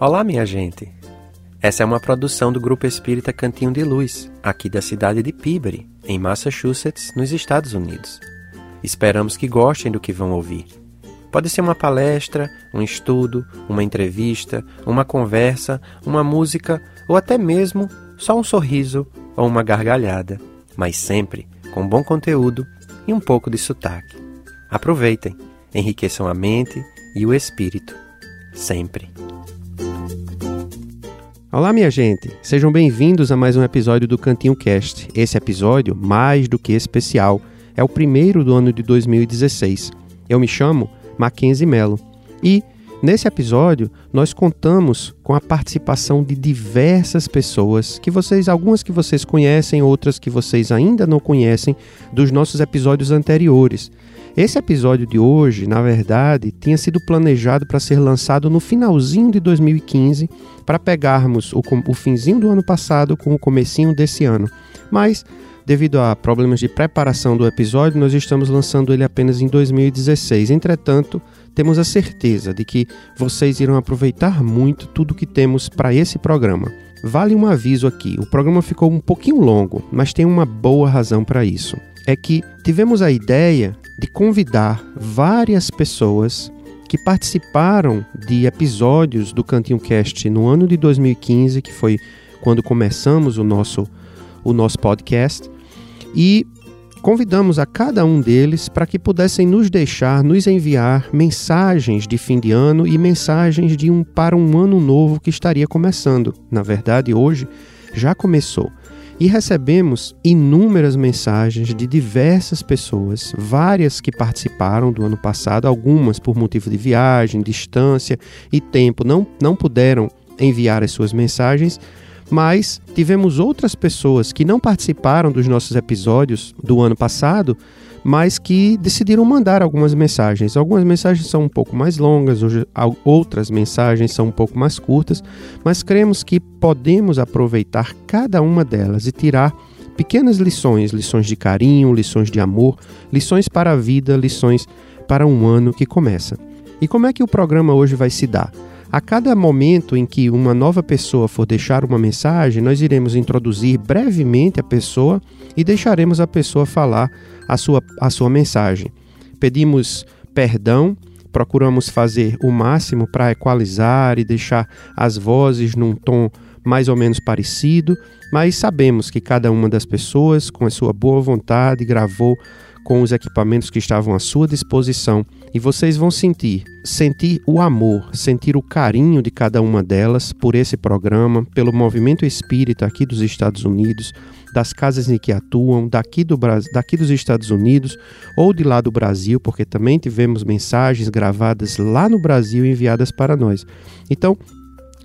Olá, minha gente! Essa é uma produção do Grupo Espírita Cantinho de Luz, aqui da cidade de Peabody, em Massachusetts, nos Estados Unidos. Esperamos que gostem do que vão ouvir. Pode ser uma palestra, um estudo, uma entrevista, uma conversa, uma música ou até mesmo só um sorriso ou uma gargalhada, mas sempre com bom conteúdo e um pouco de sotaque. Aproveitem, enriqueçam a mente e o espírito, sempre. Olá, minha gente! Sejam bem-vindos a mais um episódio do Cantinho Cast. Esse episódio, mais do que especial, é o primeiro do ano de 2016. Eu me chamo Mackenzie Mello e, nesse episódio, nós contamos com a participação de diversas pessoas, que vocês, algumas que vocês conhecem, outras que vocês ainda não conhecem, dos nossos episódios anteriores. Esse episódio de hoje, na verdade, tinha sido planejado para ser lançado no finalzinho de 2015, para pegarmos o, o finzinho do ano passado com o comecinho desse ano. Mas, devido a problemas de preparação do episódio, nós estamos lançando ele apenas em 2016. Entretanto, temos a certeza de que vocês irão aproveitar muito tudo que temos para esse programa. Vale um aviso aqui: o programa ficou um pouquinho longo, mas tem uma boa razão para isso. É que tivemos a ideia de convidar várias pessoas que participaram de episódios do Cantinho Cast no ano de 2015, que foi quando começamos o nosso, o nosso podcast, e convidamos a cada um deles para que pudessem nos deixar, nos enviar mensagens de fim de ano e mensagens de um para um ano novo que estaria começando. Na verdade, hoje já começou e recebemos inúmeras mensagens de diversas pessoas, várias que participaram do ano passado, algumas por motivo de viagem, distância e tempo não, não puderam enviar as suas mensagens, mas tivemos outras pessoas que não participaram dos nossos episódios do ano passado mas que decidiram mandar algumas mensagens. Algumas mensagens são um pouco mais longas, outras mensagens são um pouco mais curtas, mas cremos que podemos aproveitar cada uma delas e tirar pequenas lições, lições de carinho, lições de amor, lições para a vida, lições para um ano que começa. E como é que o programa hoje vai se dar? A cada momento em que uma nova pessoa for deixar uma mensagem, nós iremos introduzir brevemente a pessoa e deixaremos a pessoa falar a sua, a sua mensagem. Pedimos perdão, procuramos fazer o máximo para equalizar e deixar as vozes num tom mais ou menos parecido, mas sabemos que cada uma das pessoas, com a sua boa vontade, gravou com os equipamentos que estavam à sua disposição e vocês vão sentir, sentir o amor, sentir o carinho de cada uma delas por esse programa, pelo movimento espírita aqui dos Estados Unidos, das casas em que atuam, daqui, do, daqui dos Estados Unidos ou de lá do Brasil, porque também tivemos mensagens gravadas lá no Brasil enviadas para nós. Então,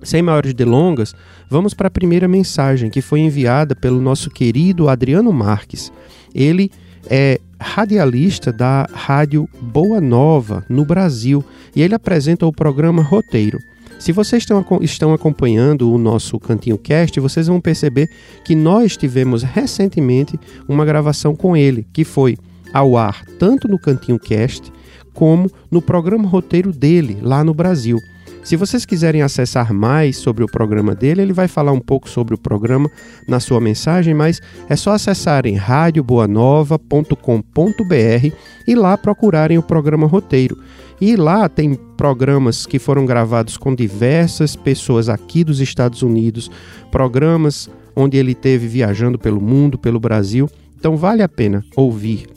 sem maiores delongas, vamos para a primeira mensagem que foi enviada pelo nosso querido Adriano Marques. Ele é radialista da Rádio Boa Nova, no Brasil, e ele apresenta o programa Roteiro. Se vocês estão, estão acompanhando o nosso Cantinho Cast, vocês vão perceber que nós tivemos recentemente uma gravação com ele, que foi ao ar tanto no Cantinho Cast como no programa roteiro dele, lá no Brasil. Se vocês quiserem acessar mais sobre o programa dele, ele vai falar um pouco sobre o programa na sua mensagem, mas é só acessarem radioboanova.com.br e lá procurarem o programa Roteiro. E lá tem programas que foram gravados com diversas pessoas aqui dos Estados Unidos, programas onde ele teve viajando pelo mundo, pelo Brasil. Então vale a pena ouvir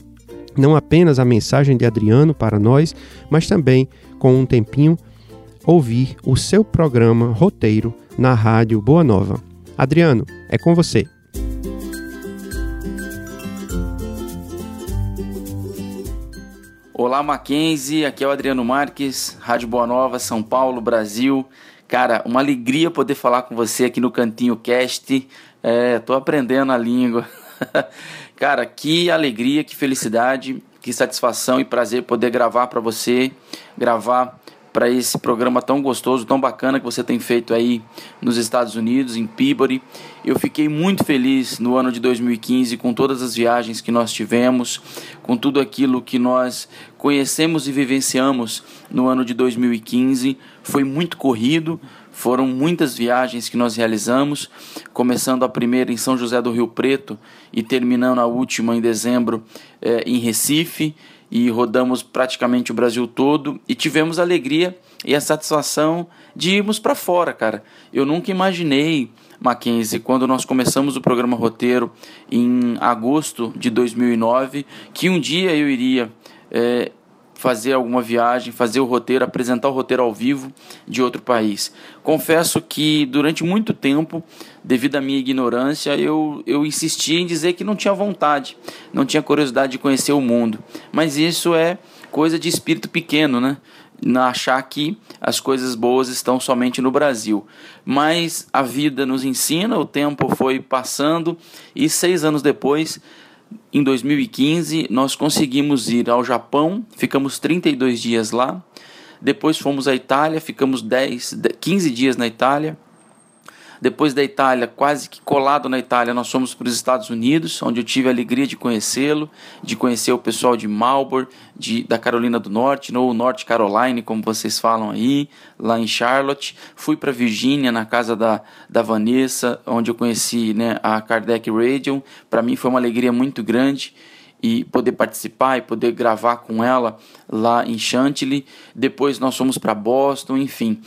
não apenas a mensagem de Adriano para nós, mas também com um tempinho ouvir o seu programa roteiro na Rádio Boa Nova. Adriano, é com você. Olá, Mackenzie, aqui é o Adriano Marques, Rádio Boa Nova, São Paulo, Brasil. Cara, uma alegria poder falar com você aqui no Cantinho Cast. É, tô aprendendo a língua. Cara, que alegria, que felicidade, que satisfação e prazer poder gravar para você, gravar para esse programa tão gostoso, tão bacana que você tem feito aí nos Estados Unidos, em Peabody. Eu fiquei muito feliz no ano de 2015 com todas as viagens que nós tivemos, com tudo aquilo que nós conhecemos e vivenciamos no ano de 2015. Foi muito corrido, Foram muitas viagens que nós realizamos, começando a primeira em São José do Rio Preto e terminando a última em dezembro é, em Recife. E rodamos praticamente o Brasil todo e tivemos a alegria e a satisfação de irmos para fora, cara. Eu nunca imaginei Mackenzie, quando nós começamos o programa Roteiro em agosto de 2009, que um dia eu iria é, fazer alguma viagem, fazer o roteiro, apresentar o roteiro ao vivo de outro país. Confesso que durante muito tempo, devido à minha ignorância, eu, eu insisti em dizer que não tinha vontade, não tinha curiosidade de conhecer o mundo. Mas isso é coisa de espírito pequeno, né? achar que as coisas boas estão somente no Brasil. Mas a vida nos ensina, o tempo foi passando e seis anos depois em 2015, nós conseguimos ir ao Japão, ficamos 32 dias lá. Depois fomos à Itália, ficamos 10, 15 dias na Itália. Depois da Itália, quase que colado na Itália, nós fomos para os Estados Unidos, onde eu tive a alegria de conhecê-lo, de conhecer o pessoal de Marlboro, de, da Carolina do Norte, ou North Carolina, como vocês falam aí, lá em Charlotte. Fui para Virgínia, na casa da, da Vanessa, onde eu conheci né, a Kardec Radio. Para mim foi uma alegria muito grande e poder participar e poder gravar com ela lá em Chantilly. Depois nós fomos para Boston, enfim.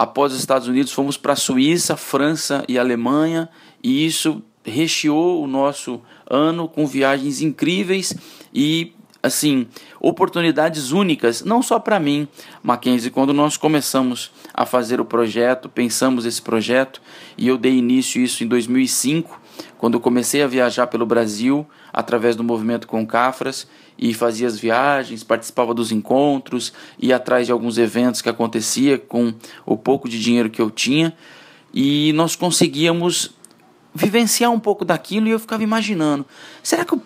Após os Estados Unidos, fomos para a Suíça, França e Alemanha, e isso recheou o nosso ano com viagens incríveis e assim, oportunidades únicas, não só para mim, Mackenzie, quando nós começamos a fazer o projeto, pensamos esse projeto, e eu dei início a isso em 2005, quando comecei a viajar pelo Brasil através do movimento Concafras e fazia as viagens, participava dos encontros, ia atrás de alguns eventos que acontecia com o pouco de dinheiro que eu tinha, e nós conseguíamos vivenciar um pouco daquilo e eu ficava imaginando, será que o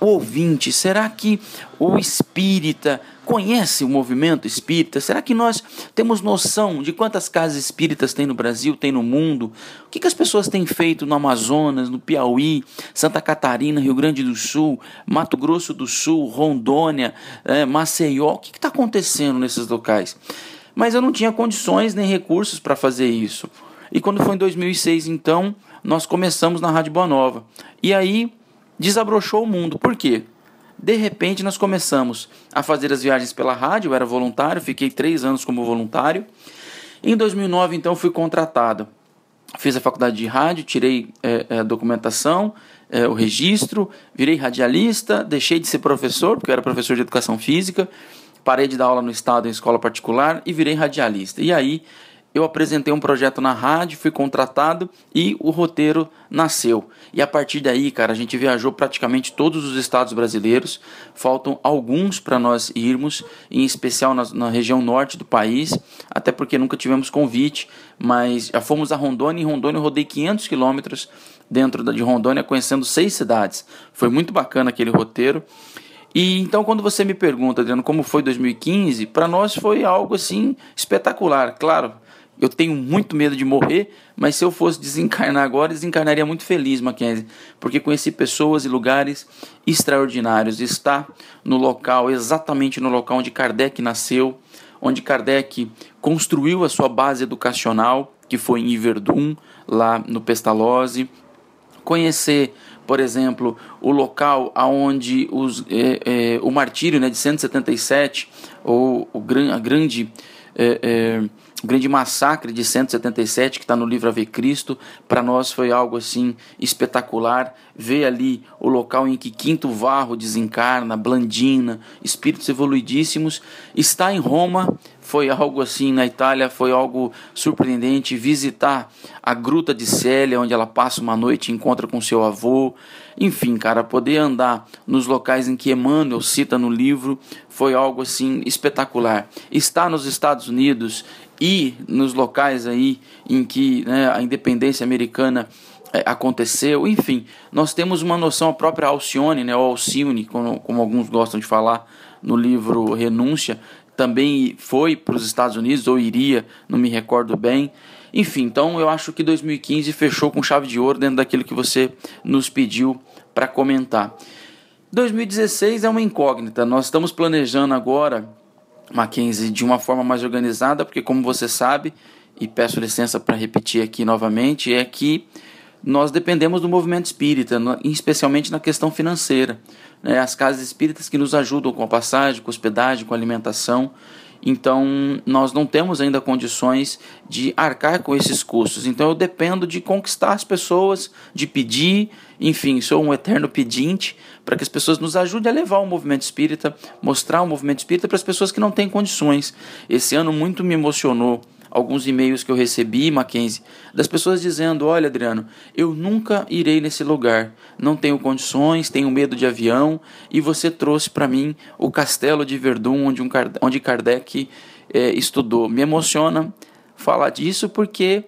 o ouvinte? Será que o espírita conhece o movimento espírita? Será que nós temos noção de quantas casas espíritas tem no Brasil, tem no mundo? O que, que as pessoas têm feito no Amazonas, no Piauí, Santa Catarina, Rio Grande do Sul, Mato Grosso do Sul, Rondônia, é, Maceió? O que está acontecendo nesses locais? Mas eu não tinha condições nem recursos para fazer isso. E quando foi em 2006, então, nós começamos na Rádio Boa Nova. E aí desabrochou o mundo. Por quê? De repente nós começamos a fazer as viagens pela rádio, eu era voluntário, fiquei três anos como voluntário. Em 2009, então, fui contratado. Fiz a faculdade de rádio, tirei é, é, a documentação, é, o registro, virei radialista, deixei de ser professor, porque eu era professor de educação física, parei de dar aula no estado em escola particular e virei radialista. E aí eu apresentei um projeto na rádio, fui contratado e o roteiro nasceu. E a partir daí, cara, a gente viajou praticamente todos os estados brasileiros. Faltam alguns para nós irmos, em especial na, na, região norte do país, até porque nunca tivemos convite, mas já fomos a Rondônia. Em Rondônia eu rodei 500 quilômetros dentro de Rondônia, conhecendo seis cidades. Foi muito bacana aquele roteiro. E então, quando você me pergunta, Adriano, como foi 2015, para nós foi algo assim espetacular. Claro, eu tenho muito medo de morrer, mas se eu fosse desencarnar agora, desencarnaria muito feliz, Mackenzie, porque conheci pessoas e lugares extraordinários. Está no local, exatamente no local onde Kardec nasceu, onde Kardec construiu a sua base educacional, que foi em Iverdun, lá no Pestalozzi. Conhecer, por exemplo, o local onde os, é, é, o martírio né, de 177, ou o, a grande. É, é o grande massacre de 177 que está no livro Ave Cristo, para nós foi algo assim espetacular. Ver ali o local em que Quinto Varro desencarna, Blandina, espíritos evoluidíssimos. Está em Roma foi algo assim, na Itália foi algo surpreendente. Visitar a Gruta de Célia, onde ela passa uma noite e encontra com seu avô. Enfim, cara, poder andar nos locais em que Emmanuel cita no livro foi algo assim espetacular. Estar nos Estados Unidos e nos locais aí em que né, a independência americana é, aconteceu, enfim, nós temos uma noção, a própria Alcione, né, ou Alcione, como, como alguns gostam de falar no livro Renúncia, também foi para os Estados Unidos, ou iria, não me recordo bem. Enfim, então eu acho que 2015 fechou com chave de ouro dentro daquilo que você nos pediu para comentar. 2016 é uma incógnita, nós estamos planejando agora Mackenzie de uma forma mais organizada, porque como você sabe, e peço licença para repetir aqui novamente, é que nós dependemos do movimento espírita, especialmente na questão financeira. Né? As casas espíritas que nos ajudam com a passagem, com a hospedagem, com a alimentação. Então, nós não temos ainda condições de arcar com esses custos. Então, eu dependo de conquistar as pessoas, de pedir, enfim, sou um eterno pedinte para que as pessoas nos ajudem a levar o movimento espírita, mostrar o movimento espírita para as pessoas que não têm condições. Esse ano muito me emocionou alguns e-mails que eu recebi, Mackenzie, das pessoas dizendo: Olha, Adriano, eu nunca irei nesse lugar, não tenho condições, tenho medo de avião, e você trouxe para mim o castelo de Verdun, onde, um, onde Kardec é, estudou. Me emociona falar disso porque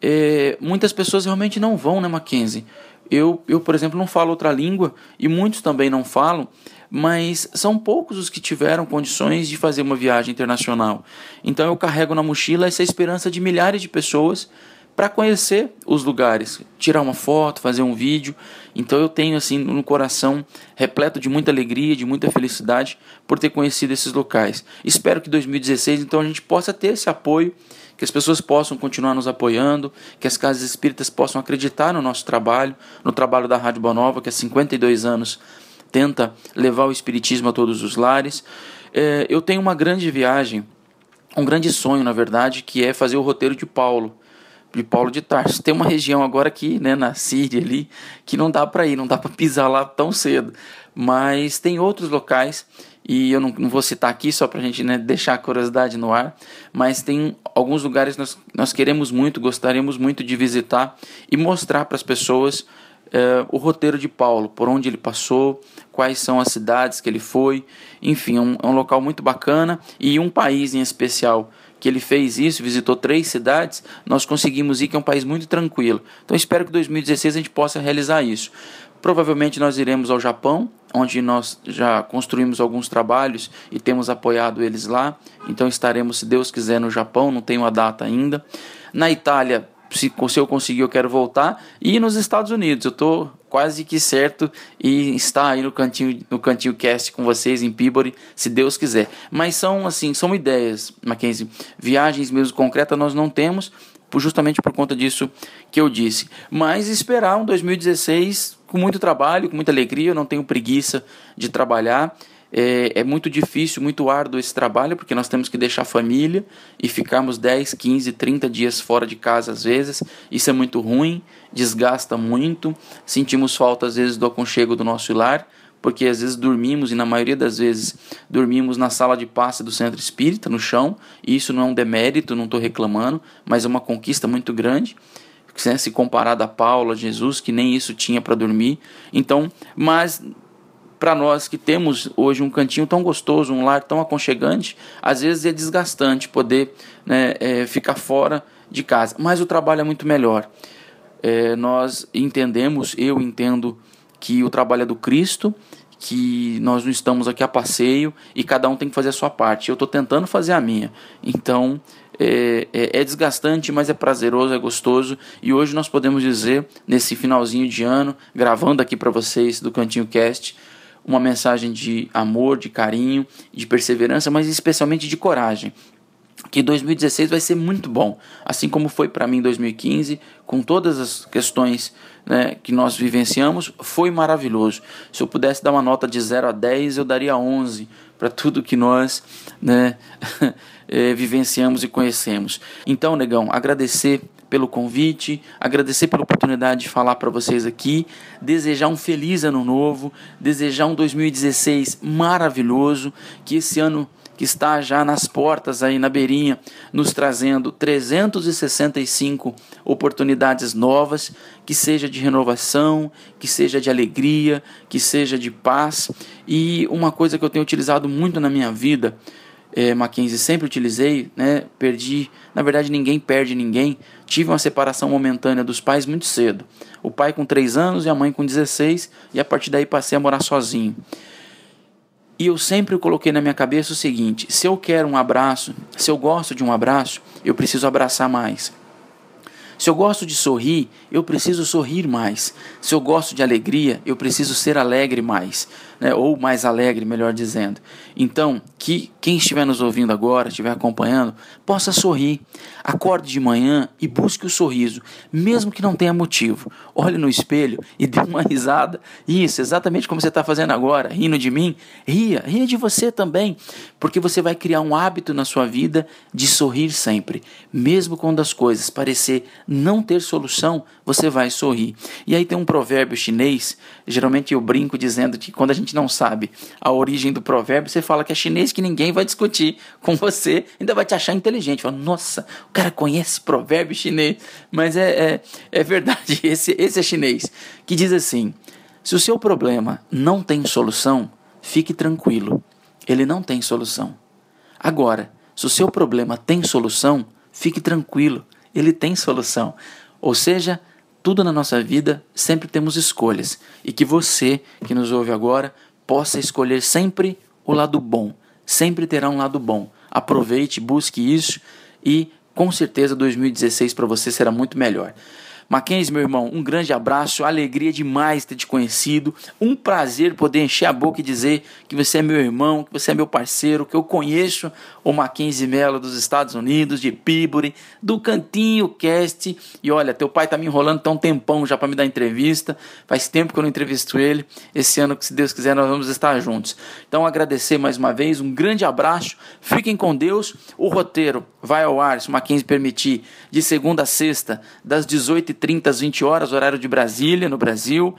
é, muitas pessoas realmente não vão, né, Mackenzie? Eu, eu, por exemplo, não falo outra língua e muitos também não falam, mas são poucos os que tiveram condições de fazer uma viagem internacional. Então eu carrego na mochila essa esperança de milhares de pessoas para conhecer os lugares, tirar uma foto, fazer um vídeo. Então eu tenho assim no coração repleto de muita alegria, de muita felicidade por ter conhecido esses locais. Espero que 2016 então a gente possa ter esse apoio, que as pessoas possam continuar nos apoiando, que as casas espíritas possam acreditar no nosso trabalho, no trabalho da Rádio Boa Nova, que há 52 anos tenta levar o Espiritismo a todos os lares. É, eu tenho uma grande viagem, um grande sonho, na verdade, que é fazer o roteiro de Paulo, de Paulo de Tarso. Tem uma região agora aqui, né, na Síria ali, que não dá para ir, não dá para pisar lá tão cedo. Mas tem outros locais e eu não, não vou citar aqui só para a gente né, deixar a curiosidade no ar, mas tem alguns lugares nós, nós queremos muito, gostaríamos muito de visitar e mostrar para as pessoas é, o roteiro de Paulo, por onde ele passou, quais são as cidades que ele foi, enfim, é um, é um local muito bacana e um país em especial que ele fez isso, visitou três cidades, nós conseguimos ir, que é um país muito tranquilo. Então espero que em 2016 a gente possa realizar isso. Provavelmente nós iremos ao Japão, onde nós já construímos alguns trabalhos e temos apoiado eles lá. Então estaremos, se Deus quiser, no Japão, não tenho a data ainda. Na Itália, se, se eu conseguir, eu quero voltar. E nos Estados Unidos, eu estou quase que certo e está aí no cantinho no cantinho cast com vocês em Peabody, se Deus quiser. Mas são assim, são ideias, Mackenzie. Viagens mesmo concretas nós não temos, justamente por conta disso que eu disse. Mas esperar um 2016 com muito trabalho, com muita alegria, eu não tenho preguiça de trabalhar é, é, muito difícil, muito árduo esse trabalho, porque nós temos que deixar a família e ficarmos 10, 15, 30 dias fora de casa às vezes. Isso é muito ruim, desgasta muito. Sentimos falta às vezes do aconchego do nosso lar, porque às vezes dormimos, e na maioria das vezes dormimos na sala de passe do centro espírita, no chão. E isso não é um demérito, não estou reclamando, mas é uma conquista muito grande né, se comparado a Paulo, a Jesus, que nem isso tinha para dormir. Então, mas para nós que temos hoje um cantinho tão gostoso, um lar tão aconchegante, às vezes é desgastante poder né, é, ficar fora de casa. Mas o trabalho é muito melhor. É, nós entendemos, eu entendo que o trabalho é do Cristo, que nós não estamos aqui a passeio e cada um tem que fazer a sua parte. Eu estou tentando fazer a minha. Então é, é, é, desgastante, mas é prazeroso, é gostoso. E hoje nós podemos dizer, nesse finalzinho de ano, gravando aqui para vocês do Cantinho Cast, uma mensagem de amor, de carinho, de perseverança, mas especialmente de coragem. Que 2016 vai ser muito bom, assim como foi para mim 2015, com todas as questões né, que nós vivenciamos, foi maravilhoso. Se eu pudesse dar uma nota de 0 a 10, eu daria 11 para tudo que nós né, eh, vivenciamos e conhecemos. Então, negão, agradecer pelo convite, agradecer pela oportunidade de falar para vocês aqui, desejar um feliz ano novo, desejar um 2016 maravilhoso, que esse ano que está já nas portas aí na beirinha, nos trazendo 365 oportunidades novas, que seja de renovação, que seja de alegria, que seja de paz. E uma coisa que eu tenho utilizado muito na minha vida, é, Mackenzie sempre utilizei, né? Perdi, na verdade ninguém perde ninguém. Tive uma separação momentânea dos pais muito cedo. O pai com 3 anos e a mãe com 16, e a partir daí passei a morar sozinho. E eu sempre coloquei na minha cabeça o seguinte: se eu quero um abraço, se eu gosto de um abraço, eu preciso abraçar mais. Se eu gosto de sorrir, eu preciso sorrir mais. Se eu gosto de alegria, eu preciso ser alegre mais né, ou mais alegre, melhor dizendo. Então, que quem estiver nos ouvindo agora, estiver acompanhando, possa sorrir. Acorde de manhã e busque o sorriso, mesmo que não tenha motivo. Olhe no espelho e dê uma risada. Isso, exatamente como você está fazendo agora, rindo de mim. Ria, ria de você também, porque você vai criar um hábito na sua vida de sorrir sempre. Mesmo quando as coisas parecer não ter solução, você vai sorrir. E aí tem um provérbio chinês, geralmente eu brinco dizendo que quando a gente não sabe a origem do provérbio, você fala que é chinês que ninguém vai discutir com você, ainda vai te achar inteligente. Fala, nossa, o cara conhece provérbio chinês. Mas é, é, é verdade, esse, esse é chinês, que diz assim: se o seu problema não tem solução, fique tranquilo, ele não tem solução. Agora, se o seu problema tem solução, fique tranquilo, ele tem solução. Ou seja, tudo na nossa vida sempre temos escolhas e que você que nos ouve agora possa escolher sempre o lado bom. Sempre terá um lado bom. Aproveite, busque isso e com certeza 2016 para você será muito melhor. Mackenzie, meu irmão, um grande abraço, alegria demais ter te conhecido, um prazer poder encher a boca e dizer que você é meu irmão, que você é meu parceiro, que eu conheço o Mackenzie Mello dos Estados Unidos, de Peabody, do Cantinho Cast. E olha, teu pai tá me enrolando tão tempão já para me dar entrevista, faz tempo que eu não entrevisto ele. Esse ano, se Deus quiser, nós vamos estar juntos. Então, agradecer mais uma vez, um grande abraço, fiquem com Deus. O roteiro vai ao ar, se o Mackenzie permitir, de segunda a sexta, das 18h30 30 às 20 horas, horário de Brasília, no Brasil.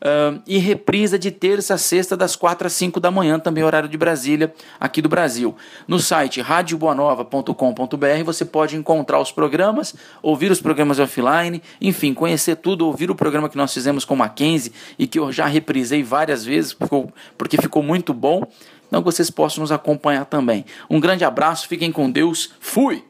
Uh, e reprisa de terça a sexta, das 4 às 5 da manhã, também horário de Brasília, aqui do Brasil. No site radioboanova.com.br você pode encontrar os programas, ouvir os programas offline, enfim, conhecer tudo, ouvir o programa que nós fizemos com Mackenzie e que eu já reprisei várias vezes, porque ficou muito bom. Então vocês possam nos acompanhar também. Um grande abraço, fiquem com Deus, fui!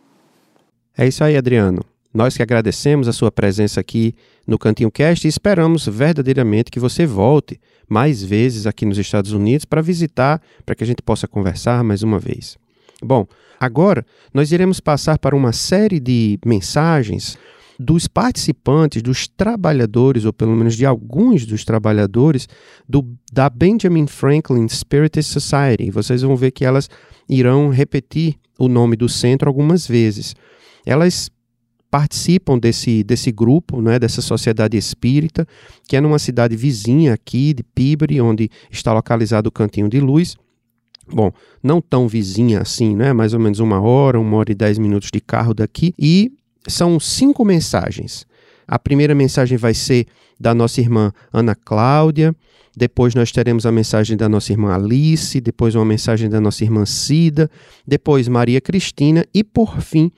É isso aí, Adriano. Nós que agradecemos a sua presença aqui no Cantinho Cast e esperamos verdadeiramente que você volte mais vezes aqui nos Estados Unidos para visitar, para que a gente possa conversar mais uma vez. Bom, agora nós iremos passar para uma série de mensagens dos participantes, dos trabalhadores, ou pelo menos de alguns dos trabalhadores, do, da Benjamin Franklin Spiritist Society. Vocês vão ver que elas irão repetir o nome do centro algumas vezes. Elas participam desse, desse grupo, né, dessa sociedade espírita, que é numa cidade vizinha aqui de Pibre, onde está localizado o Cantinho de Luz. Bom, não tão vizinha assim, né? Mais ou menos uma hora, uma hora e dez minutos de carro daqui. E são cinco mensagens. A primeira mensagem vai ser da nossa irmã Ana Cláudia, depois nós teremos a mensagem da nossa irmã Alice, depois uma mensagem da nossa irmã Cida, depois Maria Cristina e por fim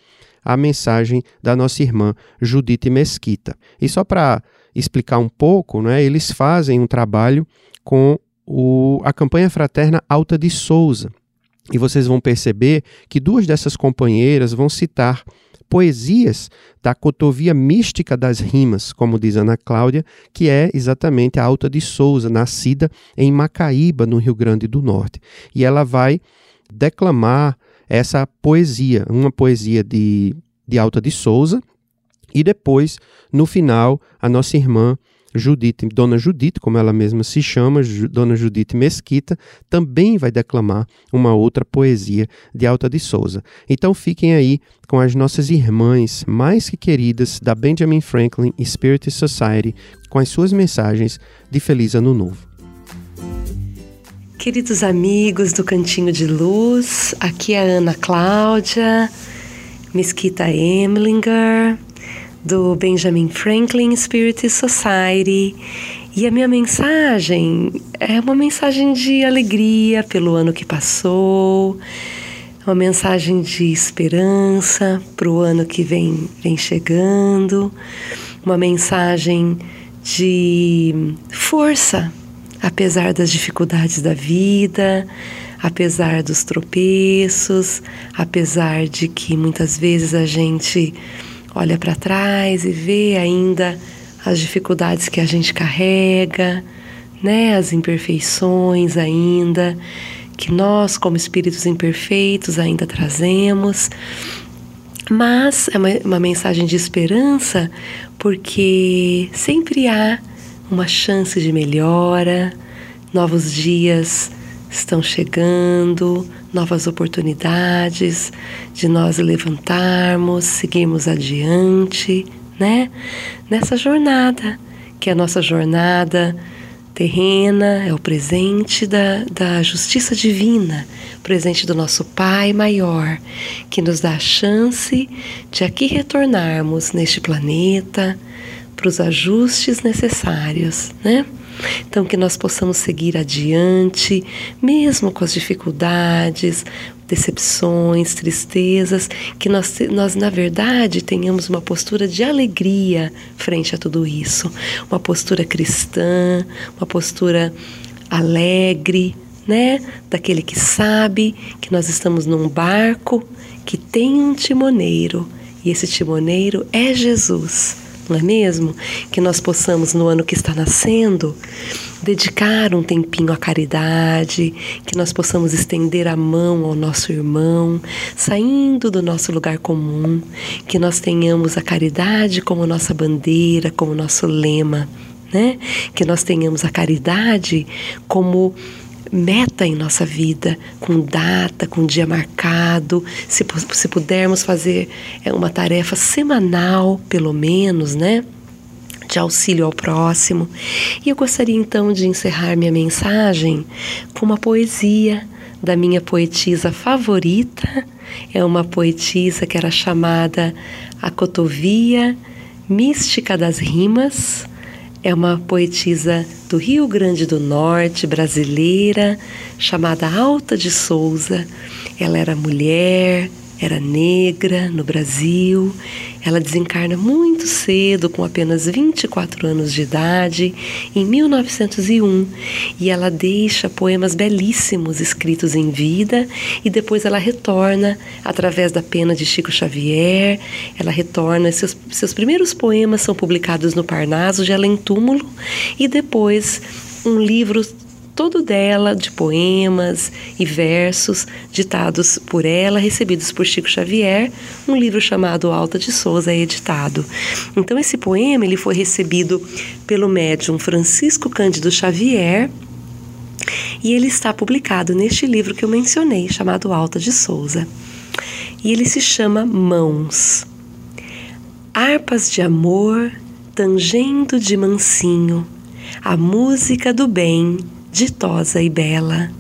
a mensagem da nossa irmã Judite Mesquita. E só para explicar um pouco, né, eles fazem um trabalho com o, a campanha fraterna Alta de Souza. E vocês vão perceber que duas dessas companheiras vão citar poesias da cotovia mística das rimas, como diz Ana Cláudia, que é exatamente a Alta de Souza, nascida em Macaíba, no Rio Grande do Norte. E ela vai declamar essa poesia, uma poesia de, de Alta de Souza, e depois, no final, a nossa irmã Judite, Dona Judite, como ela mesma se chama, Dona Judite Mesquita, também vai declamar uma outra poesia de Alta de Souza. Então fiquem aí com as nossas irmãs mais que queridas da Benjamin Franklin Spirit Society com as suas mensagens de Feliz Ano Novo. Queridos amigos do Cantinho de Luz, aqui é a Ana Cláudia, Mesquita Emlinger, do Benjamin Franklin Spirit Society. E a minha mensagem é uma mensagem de alegria pelo ano que passou, uma mensagem de esperança para o ano que vem, vem chegando, uma mensagem de força apesar das dificuldades da vida, apesar dos tropeços, apesar de que muitas vezes a gente olha para trás e vê ainda as dificuldades que a gente carrega, né, as imperfeições ainda que nós como espíritos imperfeitos ainda trazemos. Mas é uma, uma mensagem de esperança porque sempre há uma chance de melhora, novos dias estão chegando, novas oportunidades de nós levantarmos, seguirmos adiante, né? Nessa jornada, que é a nossa jornada terrena, é o presente da, da justiça divina, presente do nosso Pai maior, que nos dá a chance de aqui retornarmos neste planeta para os ajustes necessários, né? Então, que nós possamos seguir adiante, mesmo com as dificuldades, decepções, tristezas, que nós, nós, na verdade, tenhamos uma postura de alegria frente a tudo isso. Uma postura cristã, uma postura alegre, né? Daquele que sabe que nós estamos num barco que tem um timoneiro e esse timoneiro é Jesus não é mesmo? Que nós possamos, no ano que está nascendo, dedicar um tempinho à caridade, que nós possamos estender a mão ao nosso irmão, saindo do nosso lugar comum, que nós tenhamos a caridade como nossa bandeira, como nosso lema, né? Que nós tenhamos a caridade como meta em nossa vida, com data, com dia marcado, se, se pudermos fazer é, uma tarefa semanal, pelo menos, né? De auxílio ao próximo. E eu gostaria então de encerrar minha mensagem com uma poesia da minha poetisa favorita. É uma poetisa que era chamada A Cotovia Mística das Rimas é uma poetisa do Rio Grande do Norte, brasileira, chamada Alta de Souza. Ela era mulher, era negra no Brasil. Ela desencarna muito cedo, com apenas 24 anos de idade, em 1901, e ela deixa poemas belíssimos escritos em vida e depois ela retorna através da pena de Chico Xavier. Ela retorna seus seus primeiros poemas são publicados no Parnaso de Além Túmulo e depois um livro todo dela de poemas e versos ditados por ela, recebidos por Chico Xavier, um livro chamado Alta de Souza, editado. Então esse poema ele foi recebido pelo médium Francisco Cândido Xavier, e ele está publicado neste livro que eu mencionei, chamado Alta de Souza. E ele se chama Mãos. Harpas de amor, tangendo de mansinho, a música do bem ditosa e bela.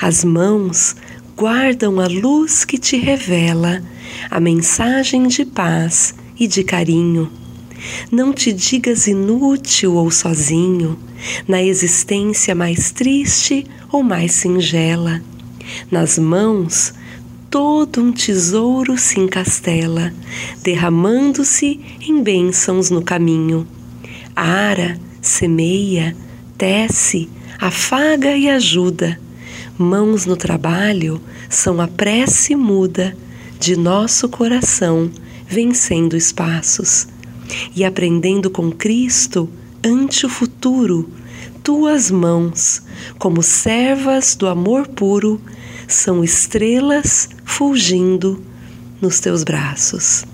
As mãos guardam a luz que te revela a mensagem de paz e de carinho. Não te digas inútil ou sozinho, na existência mais triste ou mais singela. Nas mãos, todo um tesouro se encastela, derramando-se em bênçãos no caminho. Ara, semeia, tece, afaga e ajuda. Mãos no trabalho são a prece muda de nosso coração, vencendo espaços e aprendendo com Cristo ante o futuro. Tuas mãos, como servas do amor puro, são estrelas fulgindo nos teus braços.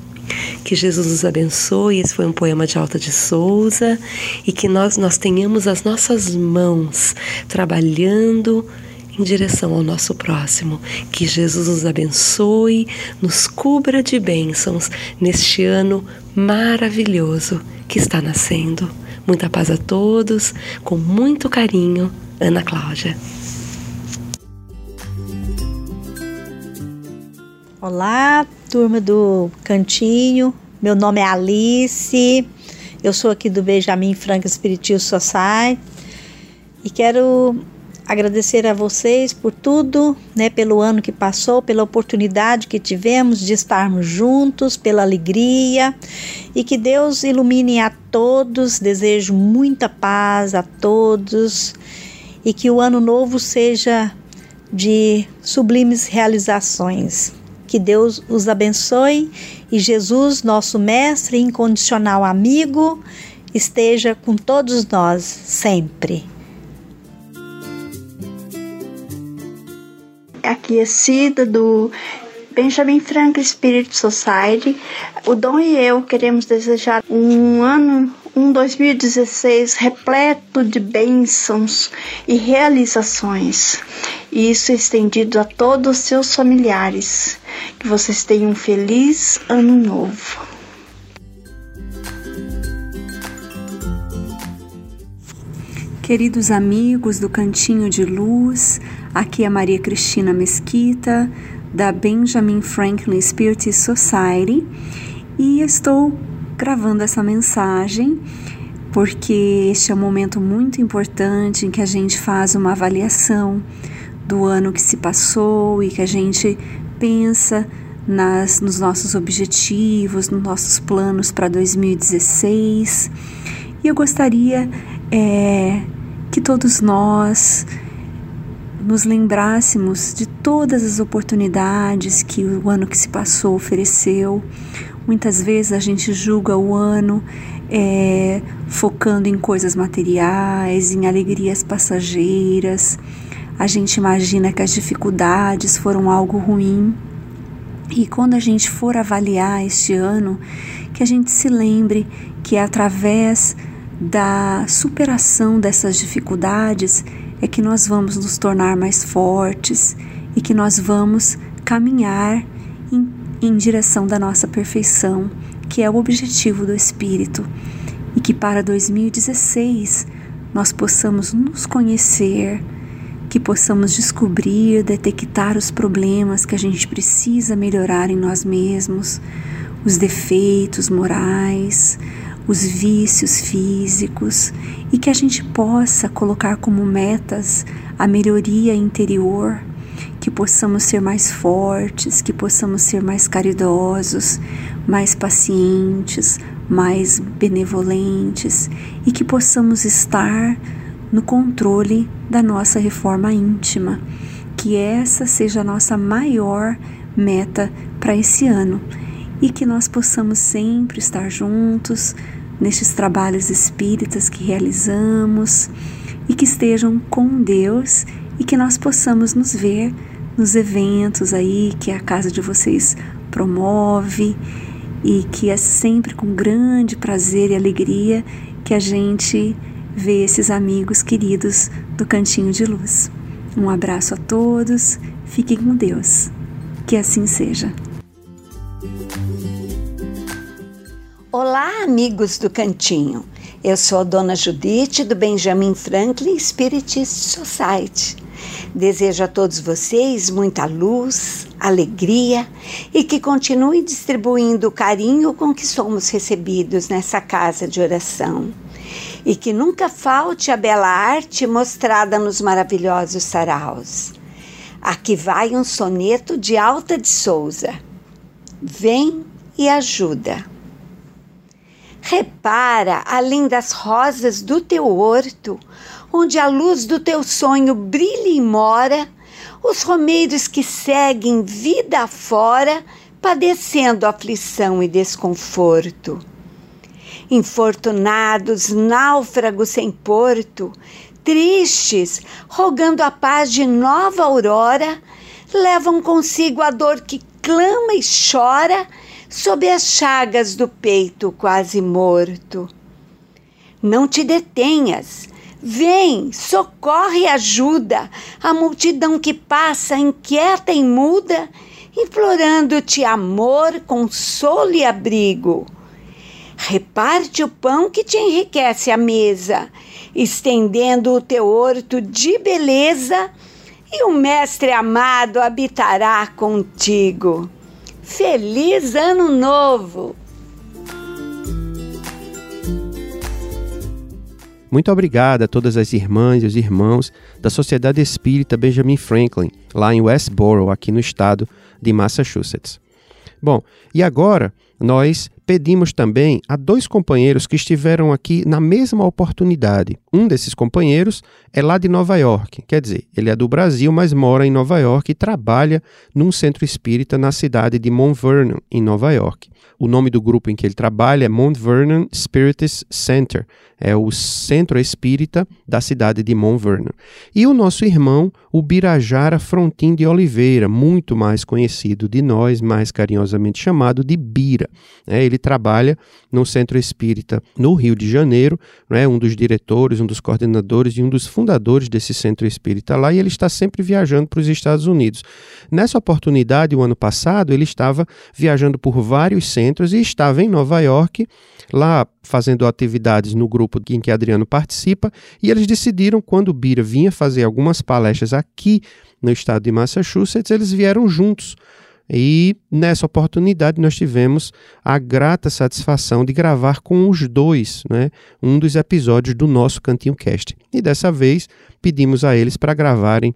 Que Jesus nos abençoe. Esse foi um poema de Alta de Souza e que nós, nós tenhamos as nossas mãos trabalhando em direção ao nosso próximo. Que Jesus nos abençoe, nos cubra de bênçãos neste ano maravilhoso que está nascendo. Muita paz a todos, com muito carinho, Ana Cláudia. Olá, turma do Cantinho. Meu nome é Alice. Eu sou aqui do Benjamin Franca Spiritual Society e quero agradecer a vocês por tudo, né, pelo ano que passou, pela oportunidade que tivemos de estarmos juntos, pela alegria e que Deus ilumine a todos. Desejo muita paz a todos e que o ano novo seja de sublimes realizações. Que Deus os abençoe e Jesus, nosso mestre e incondicional amigo, esteja com todos nós sempre. Aqui é Cida do Benjamin Franklin Spirit Society, o Dom e eu queremos desejar um ano, um 2016 repleto de bênçãos e realizações. E isso estendido a todos os seus familiares. Que vocês tenham um feliz ano novo. Queridos amigos do Cantinho de Luz, aqui é Maria Cristina Mesquita, da Benjamin Franklin Spirit Society, e estou gravando essa mensagem porque este é um momento muito importante em que a gente faz uma avaliação do ano que se passou e que a gente pensa nas, nos nossos objetivos, nos nossos planos para 2016. E eu gostaria é, que todos nós nos lembrássemos de todas as oportunidades que o ano que se passou ofereceu. Muitas vezes a gente julga o ano é, focando em coisas materiais, em alegrias passageiras. A gente imagina que as dificuldades foram algo ruim. E quando a gente for avaliar este ano, que a gente se lembre que é através da superação dessas dificuldades é que nós vamos nos tornar mais fortes e que nós vamos caminhar em, em direção da nossa perfeição, que é o objetivo do Espírito, e que para 2016 nós possamos nos conhecer, que possamos descobrir, detectar os problemas que a gente precisa melhorar em nós mesmos, os defeitos morais, os vícios físicos e que a gente possa colocar como metas a melhoria interior, que possamos ser mais fortes, que possamos ser mais caridosos, mais pacientes, mais benevolentes e que possamos estar no controle da nossa reforma íntima, que essa seja a nossa maior meta para esse ano e que nós possamos sempre estar juntos, nestes trabalhos espíritas que realizamos e que estejam com Deus e que nós possamos nos ver nos eventos aí que a casa de vocês promove e que é sempre com grande prazer e alegria que a gente vê esses amigos queridos do Cantinho de Luz. Um abraço a todos, fiquem com Deus. Que assim seja. Olá, amigos do Cantinho. Eu sou a Dona Judite do Benjamin Franklin Spiritist Society. Desejo a todos vocês muita luz, alegria e que continue distribuindo o carinho com que somos recebidos nessa casa de oração. E que nunca falte a bela arte mostrada nos maravilhosos saraus. Aqui vai um soneto de Alta de Souza. Vem e ajuda. Repara, além das rosas do teu horto, onde a luz do teu sonho brilha e mora, os romeiros que seguem vida afora, padecendo aflição e desconforto. Infortunados, náufragos sem porto, tristes, rogando a paz de nova aurora, levam consigo a dor que clama e chora sob as chagas do peito quase morto. Não te detenhas. Vem, socorre e ajuda a multidão que passa inquieta e muda, implorando-te amor, consolo e abrigo. Reparte o pão que te enriquece a mesa, estendendo o teu horto de beleza, e o Mestre amado habitará contigo. Feliz Ano Novo! Muito obrigado a todas as irmãs e os irmãos da Sociedade Espírita Benjamin Franklin, lá em Westboro, aqui no estado de Massachusetts. Bom, e agora nós pedimos também a dois companheiros que estiveram aqui na mesma oportunidade. Um desses companheiros é lá de Nova York, quer dizer, ele é do Brasil, mas mora em Nova York e trabalha num centro espírita na cidade de Mount Vernon, em Nova York. O nome do grupo em que ele trabalha é Mount Vernon Spiritist Center, é o centro espírita da cidade de Mount Vernon. E o nosso irmão, o Birajara Frontin de Oliveira, muito mais conhecido de nós, mais carinhosamente chamado de Bira. É, ele trabalha no centro espírita no Rio de Janeiro, é um dos diretores, um dos coordenadores e um dos fundadores desse centro espírita lá, e ele está sempre viajando para os Estados Unidos. Nessa oportunidade, o ano passado, ele estava viajando por vários centros centros e estava em Nova York, lá fazendo atividades no grupo em que Adriano participa, e eles decidiram, quando Bira vinha fazer algumas palestras aqui no estado de Massachusetts, eles vieram juntos. E nessa oportunidade nós tivemos a grata satisfação de gravar com os dois, né, um dos episódios do nosso Cantinho Cast. E dessa vez pedimos a eles para gravarem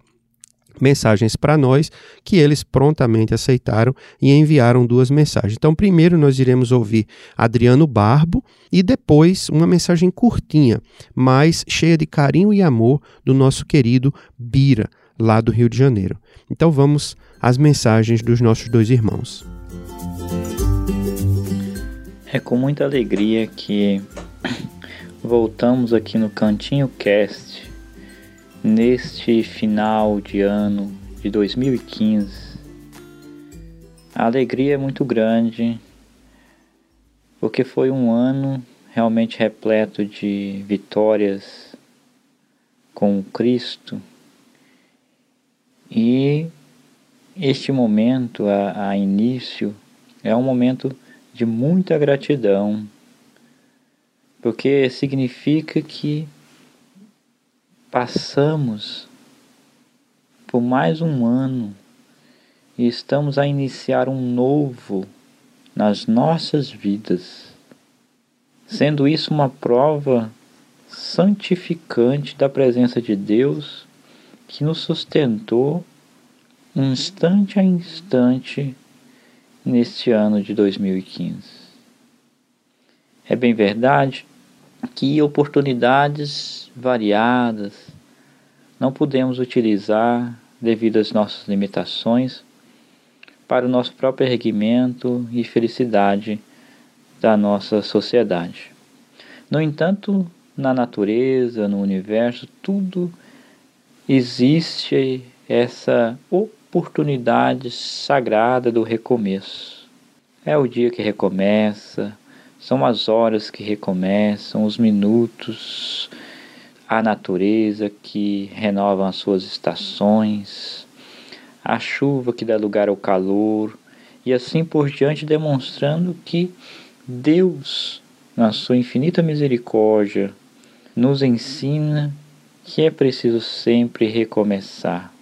mensagens para nós, que eles prontamente aceitaram e enviaram duas mensagens. Então, primeiro nós iremos ouvir Adriano Barbo e depois uma mensagem curtinha, mas cheia de carinho e amor do nosso querido Bira, lá do Rio de Janeiro. Então, vamos às mensagens dos nossos dois irmãos. É com muita alegria que voltamos aqui no Cantinho Cast neste final de ano de 2015. A alegria é muito grande, porque foi um ano realmente repleto de vitórias com Cristo. E este momento, a, a início, é um momento de muita gratidão, porque significa que Passamos por mais um ano e estamos a iniciar um novo nas nossas vidas, sendo isso uma prova santificante da presença de Deus que nos sustentou instante a instante neste ano de 2015. É bem verdade que oportunidades variadas não podemos utilizar devido às nossas limitações para o nosso próprio erguimento e felicidade da nossa sociedade. No entanto, na natureza, no universo, tudo existe essa oportunidade sagrada do recomeço. É o dia que recomeça, são as horas que recomeçam, os minutos, a natureza que renova as suas estações, a chuva que dá lugar ao calor, e assim por diante, demonstrando que Deus, na sua infinita misericórdia, nos ensina que é preciso sempre recomeçar,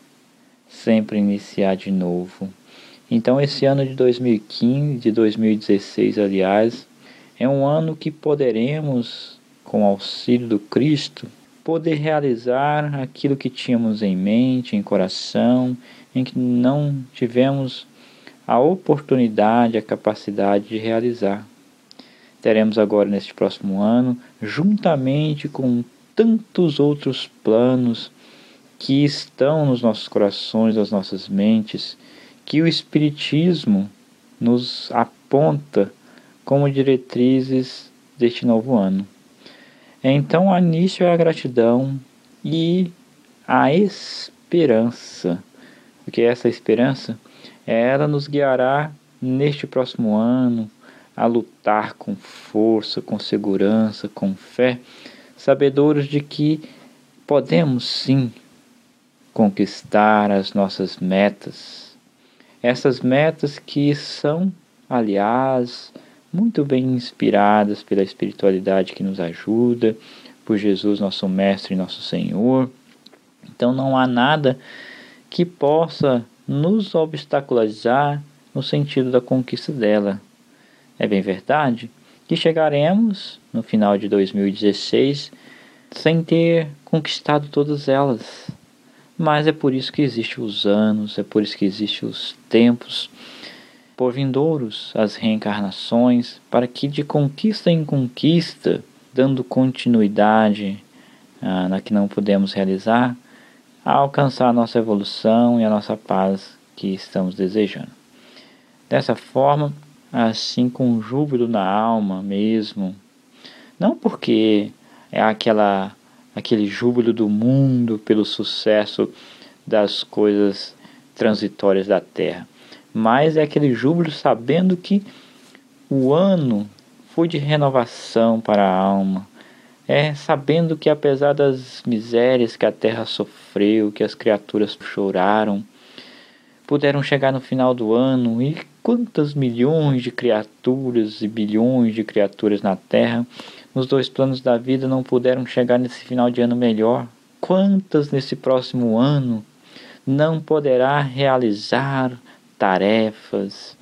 sempre iniciar de novo. Então, esse ano de 2015, de 2016, aliás, é um ano que poderemos, com auxílio do Cristo, poder realizar aquilo que tínhamos em mente, em coração, em que não tivemos a oportunidade, a capacidade de realizar. Teremos agora neste próximo ano, juntamente com tantos outros planos que estão nos nossos corações, nas nossas mentes, que o Espiritismo nos aponta como diretrizes deste novo ano. Então, o início é a gratidão e a esperança, porque essa esperança ela nos guiará neste próximo ano a lutar com força, com segurança, com fé, sabedores de que podemos sim conquistar as nossas metas. Essas metas que são, aliás, muito bem inspiradas pela espiritualidade que nos ajuda, por Jesus, nosso Mestre e nosso Senhor. Então não há nada que possa nos obstaculizar no sentido da conquista dela. É bem verdade que chegaremos no final de 2016 sem ter conquistado todas elas. Mas é por isso que existem os anos, é por isso que existem os tempos por vindouros as reencarnações, para que de conquista em conquista, dando continuidade ah, na que não pudemos realizar, a alcançar a nossa evolução e a nossa paz que estamos desejando. Dessa forma, assim com júbilo na alma mesmo, não porque é aquela aquele júbilo do mundo pelo sucesso das coisas transitórias da terra, mas é aquele júbilo sabendo que o ano foi de renovação para a alma, é sabendo que apesar das misérias que a terra sofreu, que as criaturas choraram, puderam chegar no final do ano e quantas milhões de criaturas e bilhões de criaturas na terra nos dois planos da vida não puderam chegar nesse final de ano melhor? Quantas nesse próximo ano não poderá realizar tarefas,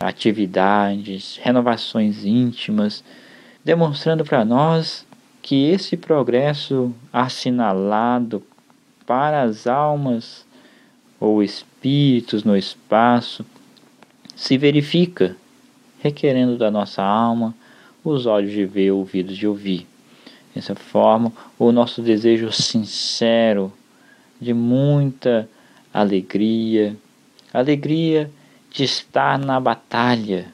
atividades, renovações íntimas, demonstrando para nós que esse progresso assinalado para as almas ou espíritos no espaço se verifica, requerendo da nossa alma os olhos de ver, ouvidos de ouvir. Dessa forma, o nosso desejo sincero de muita alegria, alegria de estar na batalha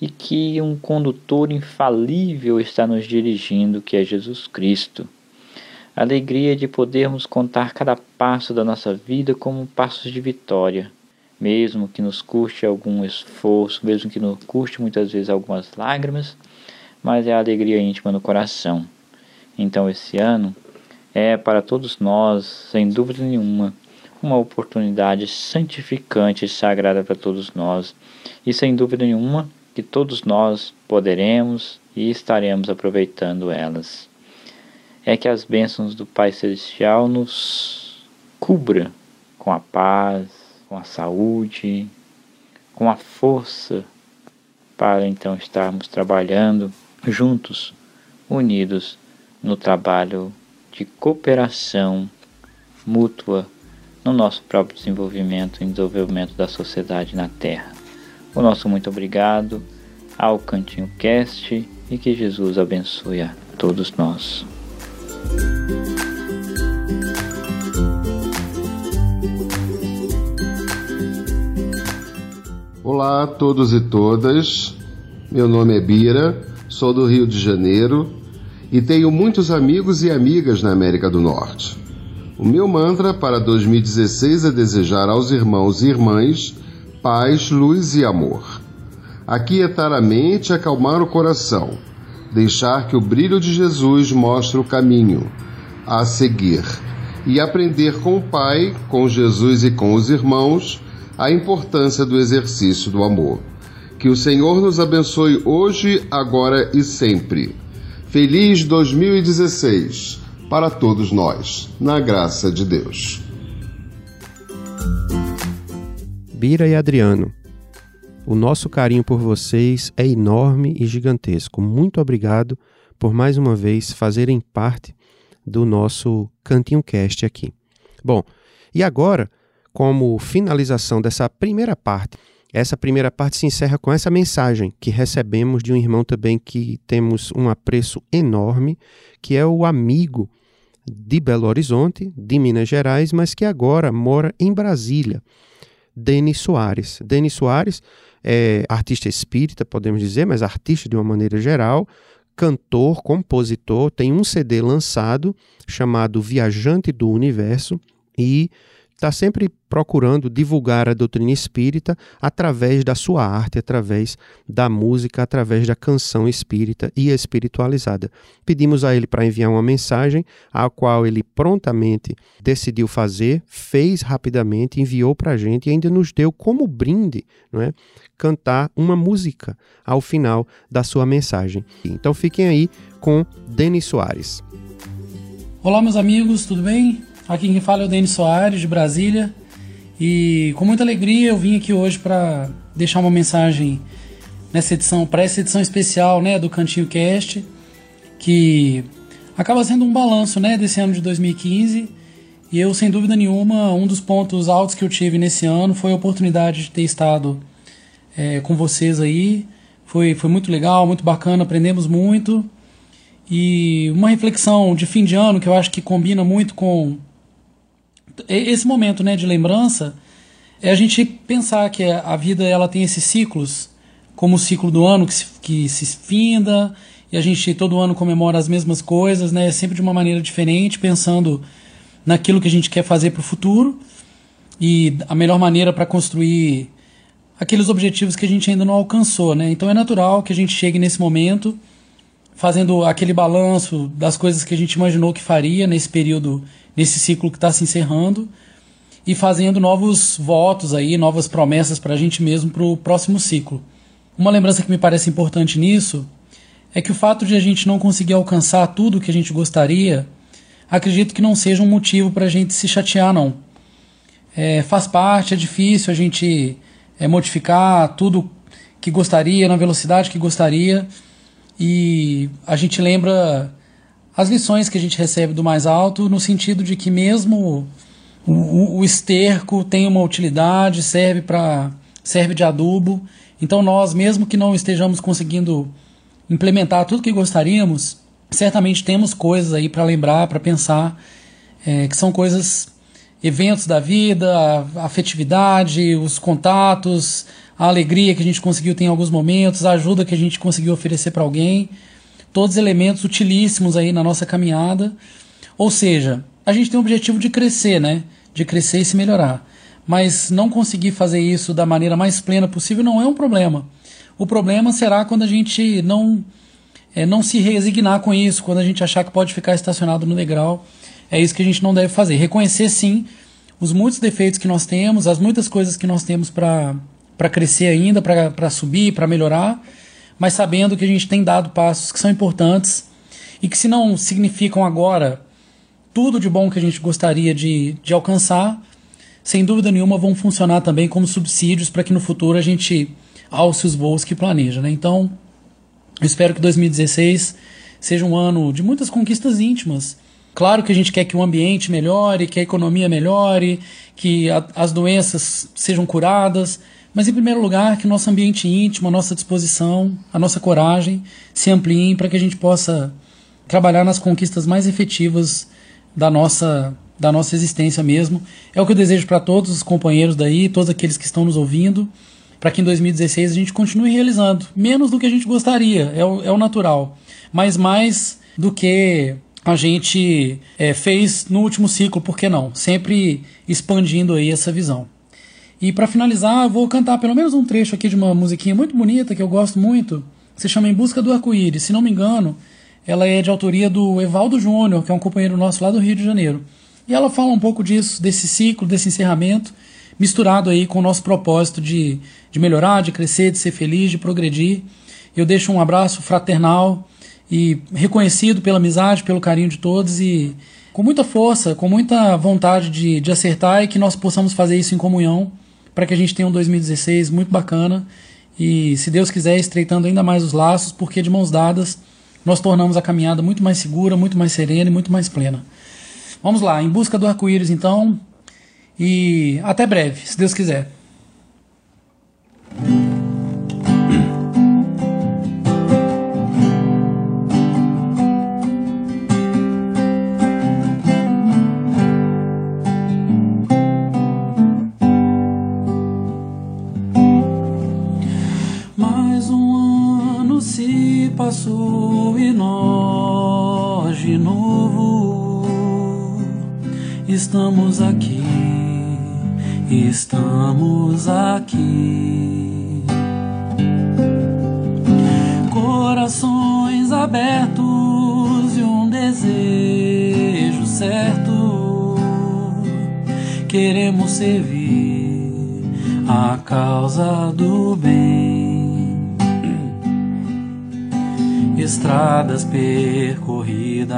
e que um condutor infalível está nos dirigindo, que é Jesus Cristo. Alegria de podermos contar cada passo da nossa vida como passos de vitória, mesmo que nos custe algum esforço, mesmo que nos custe muitas vezes algumas lágrimas, mas é a alegria íntima no coração. Então, esse ano é para todos nós, sem dúvida nenhuma, uma oportunidade santificante e sagrada para todos nós, e sem dúvida nenhuma que todos nós poderemos e estaremos aproveitando elas. É que as bênçãos do Pai Celestial nos cubra com a paz, com a saúde, com a força para então estarmos trabalhando juntos, unidos no trabalho de cooperação mútua no nosso próprio desenvolvimento e desenvolvimento da sociedade na Terra. O nosso muito obrigado ao Cantinho Cast e que Jesus abençoe a todos nós. Olá a todos e todas. Meu nome é Bira sou do Rio de Janeiro e tenho muitos amigos e amigas na América do Norte. O meu mantra para 2016 é desejar aos irmãos e irmãs paz, luz e amor. Aquietar a mente e acalmar o coração. Deixar que o brilho de Jesus mostre o caminho a seguir. E aprender com o Pai, com Jesus e com os irmãos a importância do exercício do amor. Que o Senhor nos abençoe hoje, agora e sempre. Feliz 2016 para todos nós, na graça de Deus. Bira e Adriano, o nosso carinho por vocês é enorme e gigantesco. Muito obrigado por mais uma vez fazerem parte do nosso Cantinho Cast aqui. Bom, e agora, como finalização dessa primeira parte essa primeira parte se encerra com essa mensagem que recebemos de um irmão também que temos um apreço enorme, que é o amigo de Belo Horizonte, de Minas Gerais, mas que agora mora em Brasília. Denis Soares. Denis Soares é artista espírita, podemos dizer, mas artista de uma maneira geral, cantor, compositor, tem um CD lançado chamado Viajante do Universo e está sempre procurando divulgar a doutrina espírita através da sua arte, através da música, através da canção espírita e espiritualizada. Pedimos a ele para enviar uma mensagem, a qual ele prontamente decidiu fazer, fez rapidamente, enviou para a gente e ainda nos deu como brinde, não é? cantar uma música ao final da sua mensagem. Então fiquem aí com Denis Soares. Olá, meus amigos, tudo bem? Aqui quem fala é o Denis Soares, de Brasília. E com muita alegria eu vim aqui hoje para deixar uma mensagem nessa edição, para essa edição especial né, do Cantinho Cast, que acaba sendo um balanço né, desse ano de 2015. E eu, sem dúvida nenhuma, um dos pontos altos que eu tive nesse ano foi a oportunidade de ter estado é, com vocês aí. Foi, foi muito legal, muito bacana, aprendemos muito. E uma reflexão de fim de ano que eu acho que combina muito com esse momento né, de lembrança é a gente pensar que a vida ela tem esses ciclos, como o ciclo do ano que se, que se finda, e a gente todo ano comemora as mesmas coisas, né, sempre de uma maneira diferente, pensando naquilo que a gente quer fazer para o futuro e a melhor maneira para construir aqueles objetivos que a gente ainda não alcançou, né? Então é natural que a gente chegue nesse momento fazendo aquele balanço das coisas que a gente imaginou que faria nesse período, nesse ciclo que está se encerrando e fazendo novos votos aí, novas promessas para a gente mesmo para o próximo ciclo. Uma lembrança que me parece importante nisso é que o fato de a gente não conseguir alcançar tudo o que a gente gostaria, acredito que não seja um motivo para a gente se chatear, não. É, faz parte, é difícil a gente é, modificar tudo que gostaria, na velocidade que gostaria, e a gente lembra as lições que a gente recebe do mais alto, no sentido de que mesmo o, o esterco tem uma utilidade, serve para serve de adubo. Então nós, mesmo que não estejamos conseguindo implementar tudo que gostaríamos, certamente temos coisas aí para lembrar, para pensar, é, que são coisas, eventos da vida, afetividade, os contatos, a alegria que a gente conseguiu ter em alguns momentos, a ajuda que a gente conseguiu oferecer para alguém, todos elementos utilíssimos aí na nossa caminhada. Ou seja, a gente tem o objetivo de crescer, né? De crescer e se melhorar. Mas não conseguir fazer isso da maneira mais plena possível não é um problema. O problema será quando a gente não é, não se resignar com isso, quando a gente achar que pode ficar estacionado no degrau. É isso que a gente não deve fazer. Reconhecer sim os muitos defeitos que nós temos, as muitas coisas que nós temos para crescer ainda, para subir, para melhorar, mas sabendo que a gente tem dado passos que são importantes e que, se não significam agora tudo de bom que a gente gostaria de, de alcançar, sem dúvida nenhuma vão funcionar também como subsídios para que no futuro a gente alce os voos que planeja. Né? Então, eu espero que 2016 seja um ano de muitas conquistas íntimas. Claro que a gente quer que o ambiente melhore, que a economia melhore, que a, as doenças sejam curadas, mas em primeiro lugar que o nosso ambiente íntimo, a nossa disposição, a nossa coragem se ampliem para que a gente possa trabalhar nas conquistas mais efetivas da nossa da nossa existência mesmo. É o que eu desejo para todos os companheiros daí, todos aqueles que estão nos ouvindo para que em 2016 a gente continue realizando. Menos do que a gente gostaria, é o, é o natural, mas mais do que a gente é, fez no último ciclo, por que não? Sempre expandindo aí essa visão. E para finalizar, vou cantar pelo menos um trecho aqui de uma musiquinha muito bonita que eu gosto muito, que se chama Em Busca do Arco-Íris. Se não me engano, ela é de autoria do Evaldo Júnior, que é um companheiro nosso lá do Rio de Janeiro. E ela fala um pouco disso, desse ciclo, desse encerramento, misturado aí com o nosso propósito de, de melhorar, de crescer, de ser feliz, de progredir. Eu deixo um abraço fraternal e reconhecido pela amizade, pelo carinho de todos e com muita força, com muita vontade de, de acertar e que nós possamos fazer isso em comunhão para que a gente tenha um 2016 muito bacana e, se Deus quiser, estreitando ainda mais os laços, porque de mãos dadas nós tornamos a caminhada muito mais segura, muito mais serena e muito mais plena. Vamos lá, em busca do arco-íris então, e até breve, se Deus quiser. Passou e nós de novo estamos aqui estamos aqui. Corações abertos e um desejo certo. Queremos servir a causa do bem. Estradas percorridas,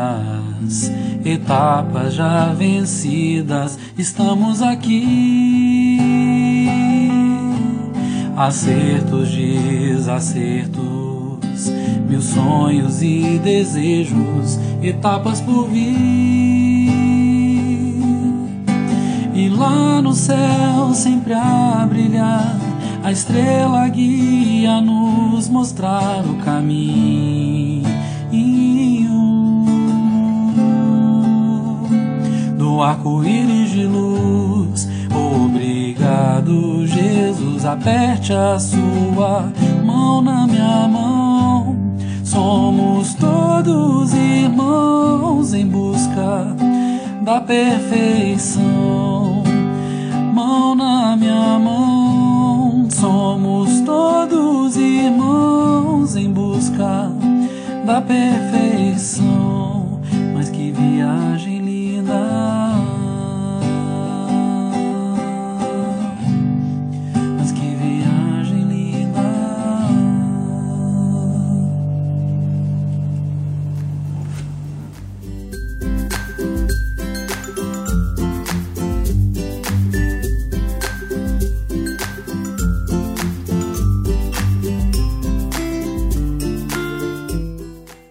etapas já vencidas, estamos aqui acertos, desacertos, mil sonhos e desejos, etapas por vir. E lá no céu sempre a brilhar a estrela guia nos mostrar o caminho do arco-íris de luz. Obrigado, Jesus, aperte a sua mão na minha mão. Somos todos irmãos em busca da perfeição. Somos todos irmãos em busca da perfeição.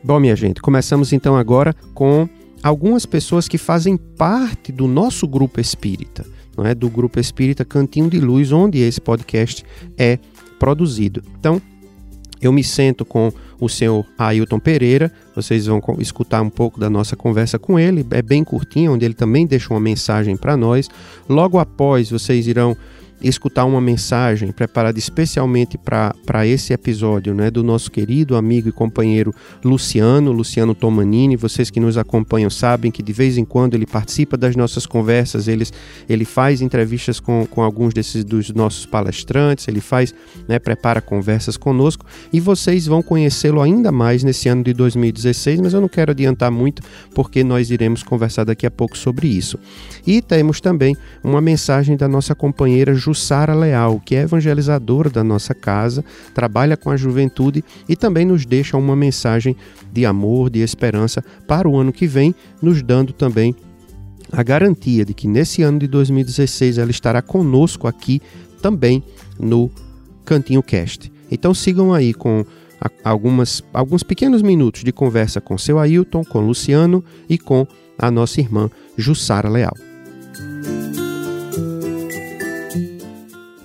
Bom, minha gente, começamos então agora com algumas pessoas que fazem parte do nosso grupo espírita, não é? Do grupo espírita Cantinho de Luz, onde esse podcast é produzido. Então, eu me sento com o senhor Ailton Pereira, vocês vão escutar um pouco da nossa conversa com ele, é bem curtinho, onde ele também deixa uma mensagem para nós. Logo após, vocês irão escutar uma mensagem preparada especialmente para esse episódio, né, do nosso querido amigo e companheiro Luciano, Luciano Tomanini. Vocês que nos acompanham sabem que de vez em quando ele participa das nossas conversas, eles, ele faz entrevistas com, com alguns desses dos nossos palestrantes, ele faz, né, prepara conversas conosco e vocês vão conhecê-lo ainda mais nesse ano de 2016, mas eu não quero adiantar muito porque nós iremos conversar daqui a pouco sobre isso. E temos também uma mensagem da nossa companheira Jussara Leal, que é evangelizadora da nossa casa, trabalha com a juventude e também nos deixa uma mensagem de amor, de esperança para o ano que vem, nos dando também a garantia de que nesse ano de 2016 ela estará conosco aqui também no Cantinho Cast. Então sigam aí com algumas, alguns pequenos minutos de conversa com seu Ailton, com Luciano e com a nossa irmã Jussara Leal.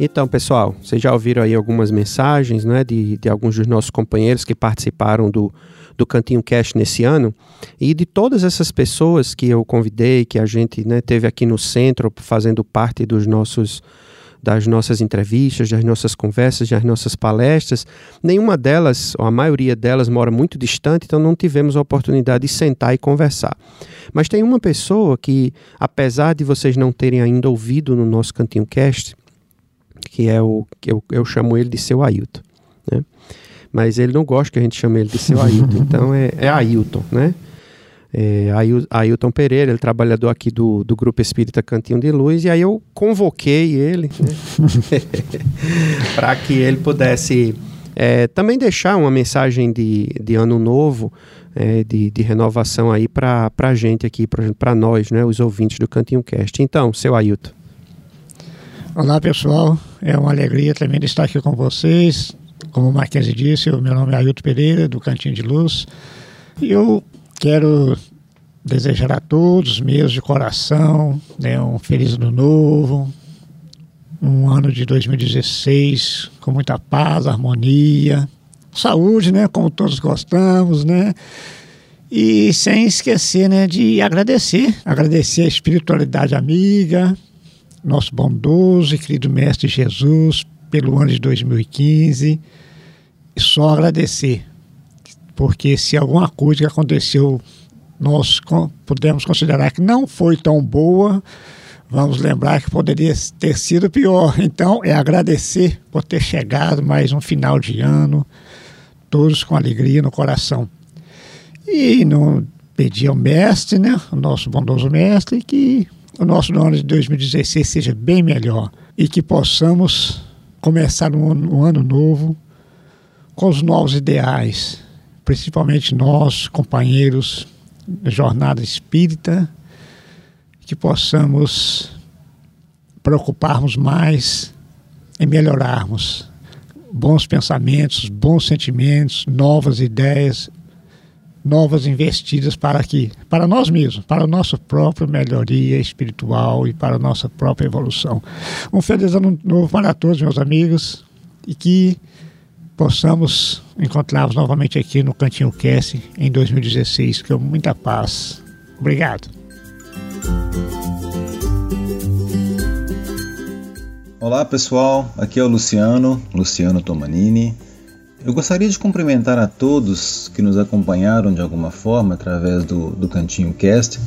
Então, pessoal, vocês já ouviram aí algumas mensagens né, de, de alguns dos nossos companheiros que participaram do, do Cantinho Cash nesse ano. E de todas essas pessoas que eu convidei, que a gente né, teve aqui no centro, fazendo parte dos nossos das nossas entrevistas, das nossas conversas, das nossas palestras, nenhuma delas, ou a maioria delas, mora muito distante, então não tivemos a oportunidade de sentar e conversar. Mas tem uma pessoa que, apesar de vocês não terem ainda ouvido no nosso Cantinho Cast, que é o que eu, eu chamo ele de seu Ailton, né? Mas ele não gosta que a gente chame ele de seu Ailton, então é, é Ailton, né? É, Ailton Pereira, ele é trabalhador aqui do, do Grupo Espírita Cantinho de Luz, e aí eu convoquei ele né? para que ele pudesse é, também deixar uma mensagem de, de ano novo, é, de, de renovação aí para a gente aqui, para nós, né, os ouvintes do Cantinho Cast. Então, seu Ailton. Olá pessoal, é uma alegria tremenda estar aqui com vocês. Como o Marquese disse, o meu nome é Ailton Pereira, do Cantinho de Luz. E eu quero desejar a todos, meus de coração, né, um feliz ano novo, um ano de 2016 com muita paz, harmonia, saúde, né, como todos gostamos, né? E sem esquecer, né, de agradecer, agradecer a espiritualidade amiga, nosso bondoso e querido Mestre Jesus, pelo ano de 2015. E só agradecer, porque se alguma coisa que aconteceu nós podemos considerar que não foi tão boa, vamos lembrar que poderia ter sido pior. Então, é agradecer por ter chegado mais um final de ano, todos com alegria no coração. E não pedir ao mestre, né, o nosso bondoso mestre, que o nosso ano de 2016 seja bem melhor e que possamos começar um, um ano novo com os novos ideais, principalmente nós, companheiros da jornada espírita, que possamos preocuparmos mais em melhorarmos bons pensamentos, bons sentimentos, novas ideias novas investidas para aqui, para nós mesmos, para a nossa própria melhoria espiritual e para a nossa própria evolução. Um feliz ano novo para todos, meus amigos. e que possamos encontrá-los novamente aqui no Cantinho Cast em 2016, com muita paz. Obrigado. Olá pessoal, aqui é o Luciano, Luciano Tomanini. Eu gostaria de cumprimentar a todos que nos acompanharam de alguma forma através do, do Cantinho Cast,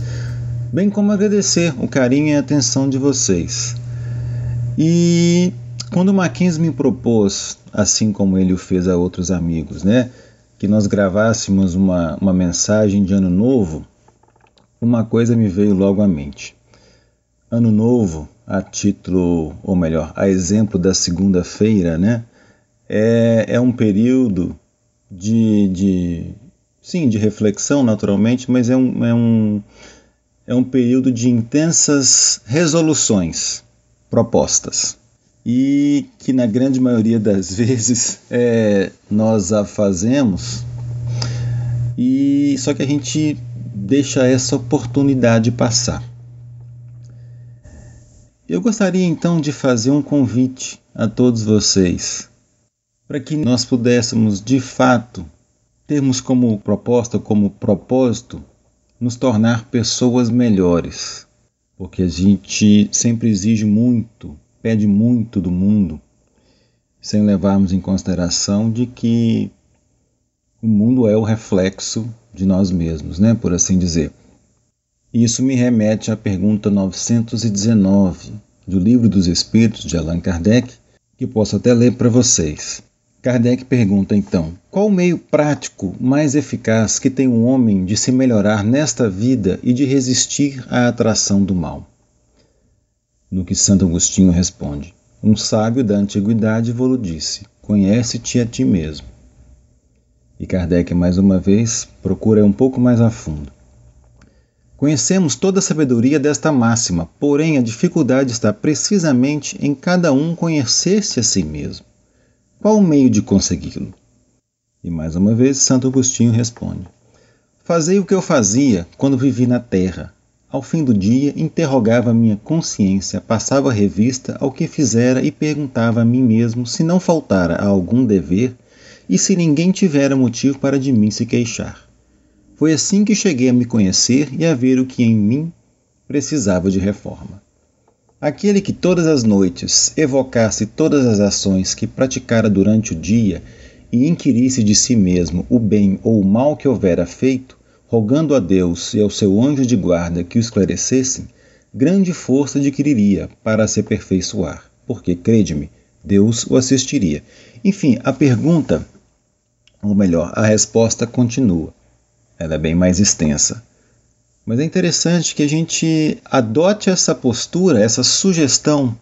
bem como agradecer o carinho e a atenção de vocês. E quando o Mackenzie me propôs, assim como ele o fez a outros amigos, né, que nós gravássemos uma, uma mensagem de Ano Novo, uma coisa me veio logo à mente. Ano Novo, a título, ou melhor, a exemplo da segunda-feira, né, é, é um período de, de, sim, de reflexão, naturalmente, mas é um, é, um, é um período de intensas resoluções propostas. E que na grande maioria das vezes é, nós a fazemos. E só que a gente deixa essa oportunidade passar. Eu gostaria então de fazer um convite a todos vocês para que nós pudéssemos de fato termos como proposta, como propósito, nos tornar pessoas melhores, porque a gente sempre exige muito, pede muito do mundo, sem levarmos em consideração de que o mundo é o reflexo de nós mesmos, né, por assim dizer. Isso me remete à pergunta 919 do Livro dos Espíritos de Allan Kardec, que posso até ler para vocês. Kardec pergunta então: qual o meio prático mais eficaz que tem um homem de se melhorar nesta vida e de resistir à atração do mal? No que Santo Agostinho responde: Um sábio da antiguidade vou disse: Conhece-te a ti mesmo. E Kardec, mais uma vez, procura um pouco mais a fundo. Conhecemos toda a sabedoria desta máxima, porém a dificuldade está precisamente em cada um conhecer-se a si mesmo. Qual o meio de consegui-lo? E mais uma vez, Santo Agostinho responde: Fazei o que eu fazia quando vivi na terra. Ao fim do dia, interrogava minha consciência, passava revista ao que fizera e perguntava a mim mesmo se não faltara a algum dever e se ninguém tivera motivo para de mim se queixar. Foi assim que cheguei a me conhecer e a ver o que em mim precisava de reforma. Aquele que todas as noites evocasse todas as ações que praticara durante o dia e inquirisse de si mesmo o bem ou o mal que houvera feito, rogando a Deus e ao seu anjo de guarda que o esclarecessem, grande força adquiriria para se aperfeiçoar, porque, crede-me, Deus o assistiria. Enfim, a pergunta, ou melhor, a resposta continua. Ela é bem mais extensa. Mas é interessante que a gente adote essa postura, essa sugestão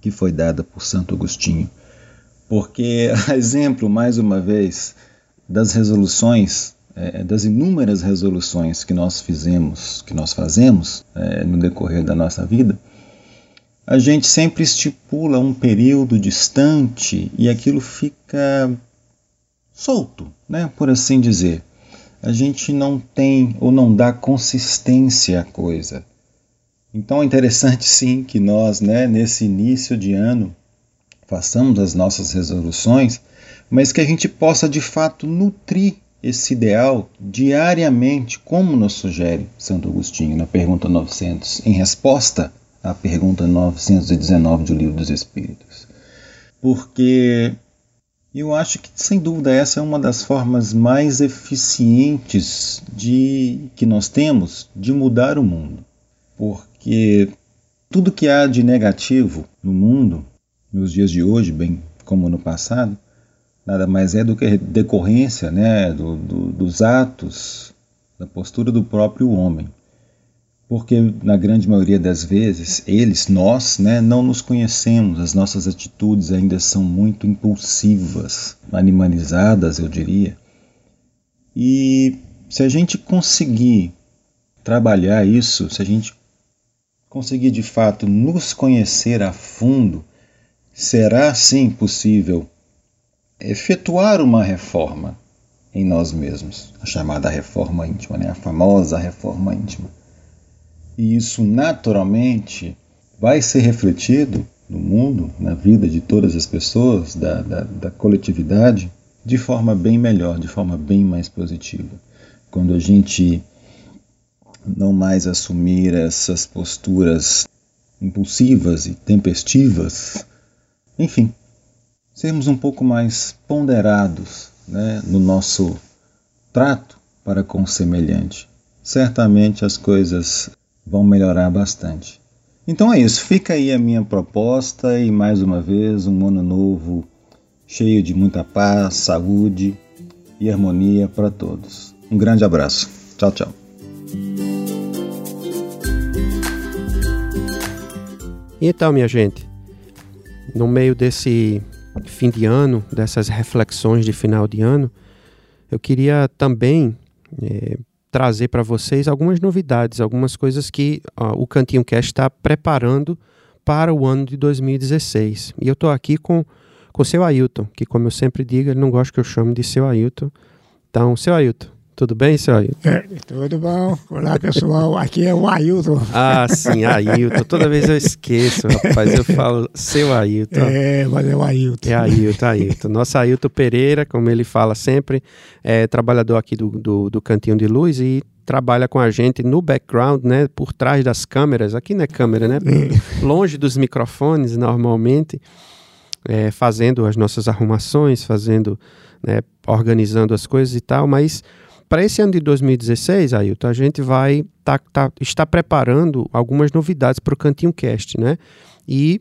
que foi dada por Santo Agostinho, porque, a exemplo, mais uma vez, das resoluções, é, das inúmeras resoluções que nós fizemos, que nós fazemos é, no decorrer da nossa vida, a gente sempre estipula um período distante e aquilo fica solto, né, por assim dizer a gente não tem ou não dá consistência à coisa. Então é interessante sim que nós, né, nesse início de ano, façamos as nossas resoluções, mas que a gente possa de fato nutrir esse ideal diariamente, como nos sugere Santo Agostinho na pergunta 900, em resposta à pergunta 919 do Livro dos Espíritos. Porque eu acho que, sem dúvida, essa é uma das formas mais eficientes de que nós temos de mudar o mundo. Porque tudo que há de negativo no mundo, nos dias de hoje, bem como no passado, nada mais é do que decorrência né, do, do, dos atos, da postura do próprio homem porque na grande maioria das vezes eles, nós, né, não nos conhecemos, as nossas atitudes ainda são muito impulsivas, animalizadas, eu diria. E se a gente conseguir trabalhar isso, se a gente conseguir de fato nos conhecer a fundo, será sim possível efetuar uma reforma em nós mesmos, a chamada reforma íntima, né? a famosa reforma íntima e isso naturalmente vai ser refletido no mundo, na vida de todas as pessoas, da, da, da coletividade, de forma bem melhor, de forma bem mais positiva. Quando a gente não mais assumir essas posturas impulsivas e tempestivas, enfim, sermos um pouco mais ponderados né, no nosso trato para com o semelhante. Certamente as coisas vão melhorar bastante. Então é isso, fica aí a minha proposta e mais uma vez um ano novo cheio de muita paz, saúde e harmonia para todos. Um grande abraço. Tchau, tchau. Então, minha gente, no meio desse fim de ano, dessas reflexões de final de ano, eu queria também é, trazer para vocês algumas novidades, algumas coisas que ó, o Cantinho Cast está preparando para o ano de 2016. E eu estou aqui com o seu Ailton, que como eu sempre digo, ele não gosta que eu chame de seu Ailton. Então, seu Ailton, tudo bem, seu Ailton? É, tudo bom. Olá, pessoal. Aqui é o Ailton. Ah, sim, Ailton. Toda vez eu esqueço, rapaz. Eu falo seu Ailton. É, mas é o Ailton. É Ailton, Ailton. Nosso Ailton Pereira, como ele fala sempre, é trabalhador aqui do, do, do Cantinho de Luz e trabalha com a gente no background, né, por trás das câmeras. Aqui não é câmera, né? É. Longe dos microfones, normalmente. É, fazendo as nossas arrumações, fazendo, né, organizando as coisas e tal, mas para esse ano de 2016, Ailton, a gente vai tá, tá, estar preparando algumas novidades para o Cantinho Cast, né? E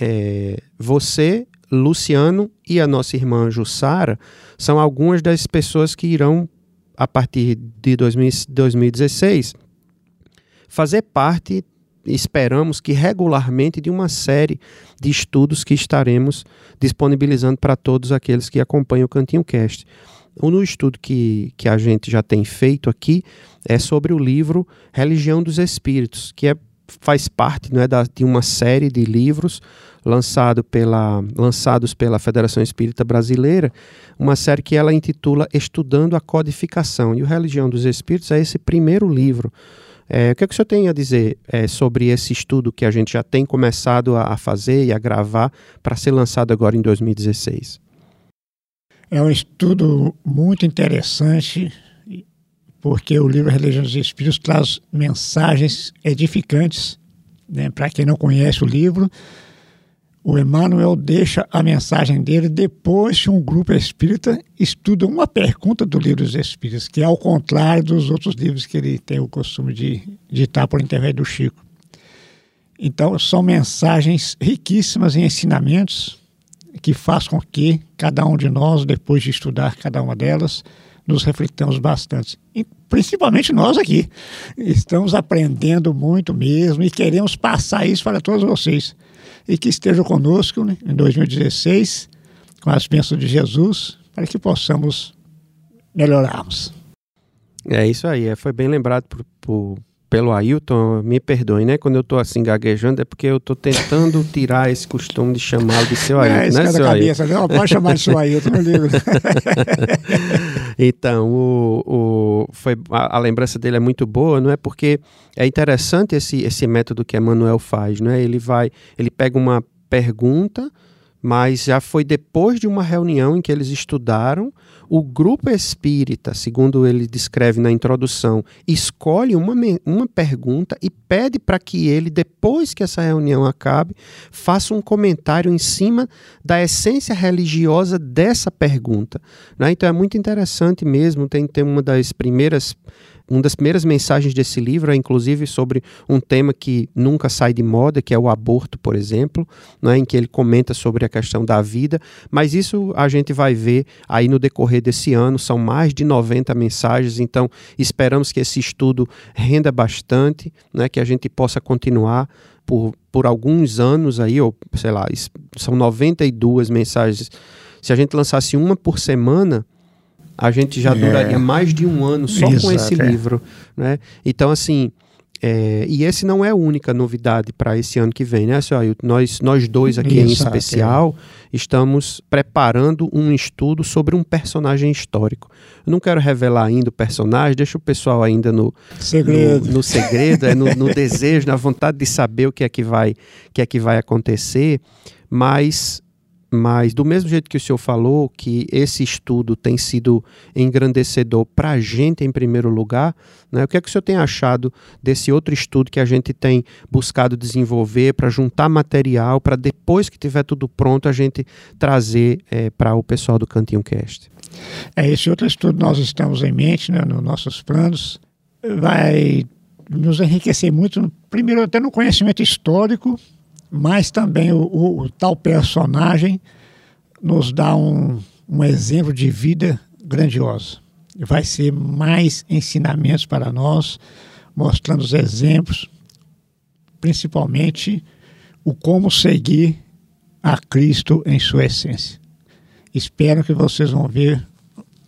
é, você, Luciano e a nossa irmã Jussara são algumas das pessoas que irão, a partir de 2016, fazer parte, esperamos que regularmente, de uma série de estudos que estaremos disponibilizando para todos aqueles que acompanham o Cantinho Cast no estudo que, que a gente já tem feito aqui é sobre o livro Religião dos Espíritos, que é, faz parte não é, da, de uma série de livros lançado pela, lançados pela Federação Espírita Brasileira, uma série que ela intitula Estudando a Codificação. E o Religião dos Espíritos é esse primeiro livro. É, o que, é que o senhor tem a dizer é, sobre esse estudo que a gente já tem começado a, a fazer e a gravar para ser lançado agora em 2016? É um estudo muito interessante, porque o livro Religião dos Espíritos traz mensagens edificantes. Né? Para quem não conhece o livro, o Emmanuel deixa a mensagem dele depois que um grupo espírita estuda uma pergunta do livro dos Espíritos, que é ao contrário dos outros livros que ele tem o costume de ditar por intermédio do Chico. Então, são mensagens riquíssimas em ensinamentos que faz com que cada um de nós, depois de estudar cada uma delas, nos refletamos bastante. E principalmente nós aqui. Estamos aprendendo muito mesmo e queremos passar isso para todos vocês. E que estejam conosco né, em 2016, com as bênçãos de Jesus, para que possamos melhorarmos. É isso aí, é, foi bem lembrado por, por pelo Ailton, me perdoe, né? Quando eu tô assim gaguejando é porque eu tô tentando tirar esse costume de chamá-lo de seu Ailton, é, né, seu cabeça, Ailton? Não, pode chamar de seu Ailton, meu livro. então, o, o, foi, a, a, lembrança dele é muito boa, não é? Porque é interessante esse, esse método que Emmanuel faz, não é? Ele vai, ele pega uma pergunta, mas já foi depois de uma reunião em que eles estudaram o grupo espírita, segundo ele descreve na introdução, escolhe uma, uma pergunta e pede para que ele, depois que essa reunião acabe, faça um comentário em cima da essência religiosa dessa pergunta. Né? Então é muito interessante mesmo, tem, tem uma das primeiras uma das primeiras mensagens desse livro é inclusive sobre um tema que nunca sai de moda, que é o aborto, por exemplo, né, em que ele comenta sobre a questão da vida, mas isso a gente vai ver aí no decorrer desse ano, são mais de 90 mensagens, então esperamos que esse estudo renda bastante, né, que a gente possa continuar por, por alguns anos aí, ou sei lá, são 92 mensagens. Se a gente lançasse uma por semana, a gente já é. duraria mais de um ano só Exato, com esse é. livro. Né? Então, assim, É, e esse não é a única novidade para esse ano que vem, né, senhor Ailton? Nós, nós dois aqui em especial estamos preparando um estudo sobre um personagem histórico. Eu não quero revelar ainda o personagem, deixa o pessoal ainda no segredo, no, no segredo é no, no desejo, na vontade de saber o que é que vai, que é que vai acontecer, mas mas, do mesmo jeito que o senhor falou, que esse estudo tem sido engrandecedor para a gente em primeiro lugar, né, o que é que o senhor tem achado desse outro estudo que a gente tem buscado desenvolver para juntar material, para depois que tiver tudo pronto, a gente trazer é, para o pessoal do Cantinho Cast? É, esse outro estudo nós estamos em mente, né, nos nossos planos, vai nos enriquecer muito, primeiro até no conhecimento histórico, mas também o, o, o tal personagem nos dá um, um exemplo de vida grandioso. Vai ser mais ensinamentos para nós, mostrando os exemplos, principalmente o como seguir a Cristo em sua essência. Espero que vocês vão ver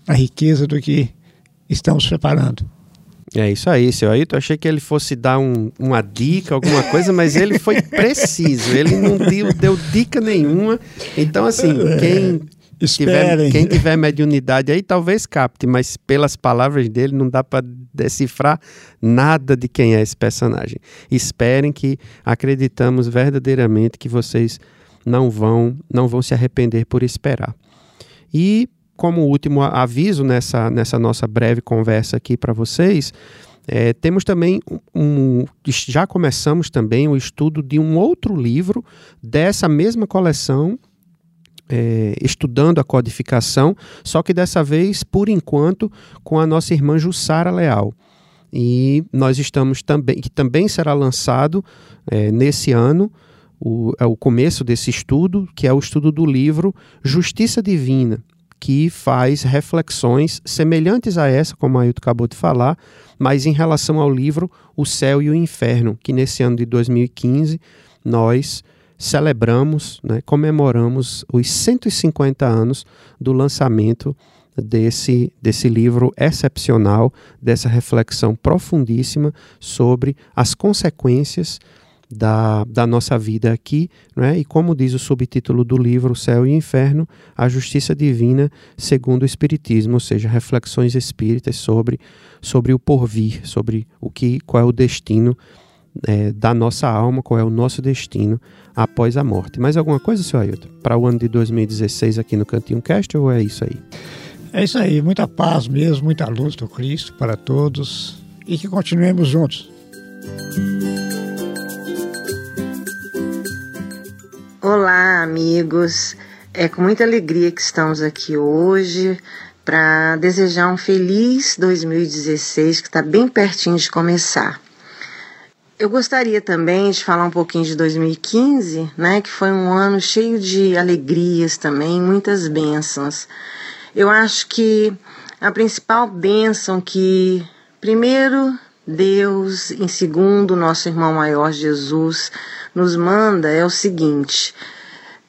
a riqueza do que estamos preparando. É isso aí, seu Ailton. Achei que ele fosse dar um, uma dica, alguma coisa, mas ele foi preciso. Ele não deu, deu dica nenhuma. Então, assim, é, quem tiver, quem tiver mediunidade aí talvez capte, mas pelas palavras dele não dá para decifrar nada de quem é esse personagem. Esperem que acreditamos verdadeiramente que vocês não vão, não vão se arrepender por esperar. E como último aviso nessa, nessa nossa breve conversa aqui para vocês, é, temos também um, já começamos também o estudo de um outro livro dessa mesma coleção, é, estudando a codificação, só que dessa vez, por enquanto, com a nossa irmã Jussara Leal. E nós estamos também, que também será lançado é, nesse ano, o, é o começo desse estudo, que é o estudo do livro Justiça Divina, que faz reflexões semelhantes a essa, como a Ailton acabou de falar, mas em relação ao livro O Céu e o Inferno, que nesse ano de 2015 nós celebramos, né, comemoramos os 150 anos do lançamento desse, desse livro excepcional, dessa reflexão profundíssima sobre as consequências da, da nossa vida aqui, né? e como diz o subtítulo do livro, Céu e Inferno, a Justiça Divina segundo o Espiritismo, ou seja, reflexões espíritas sobre, sobre o porvir, sobre o que, qual é o destino é, da nossa alma, qual é o nosso destino após a morte. Mais alguma coisa, senhor Ailton, para o ano de 2016 aqui no Cantinho Cast, ou é isso aí? É isso aí, muita paz mesmo, muita luz do Cristo para todos e que continuemos juntos. Olá, amigos. É com muita alegria que estamos aqui hoje para desejar um feliz 2016 que está bem pertinho de começar. Eu gostaria também de falar um pouquinho de 2015, né, que foi um ano cheio de alegrias também, muitas bênçãos. Eu acho que a principal bênção que, primeiro, Deus, em segundo, nosso irmão maior Jesus, nos manda é o seguinte: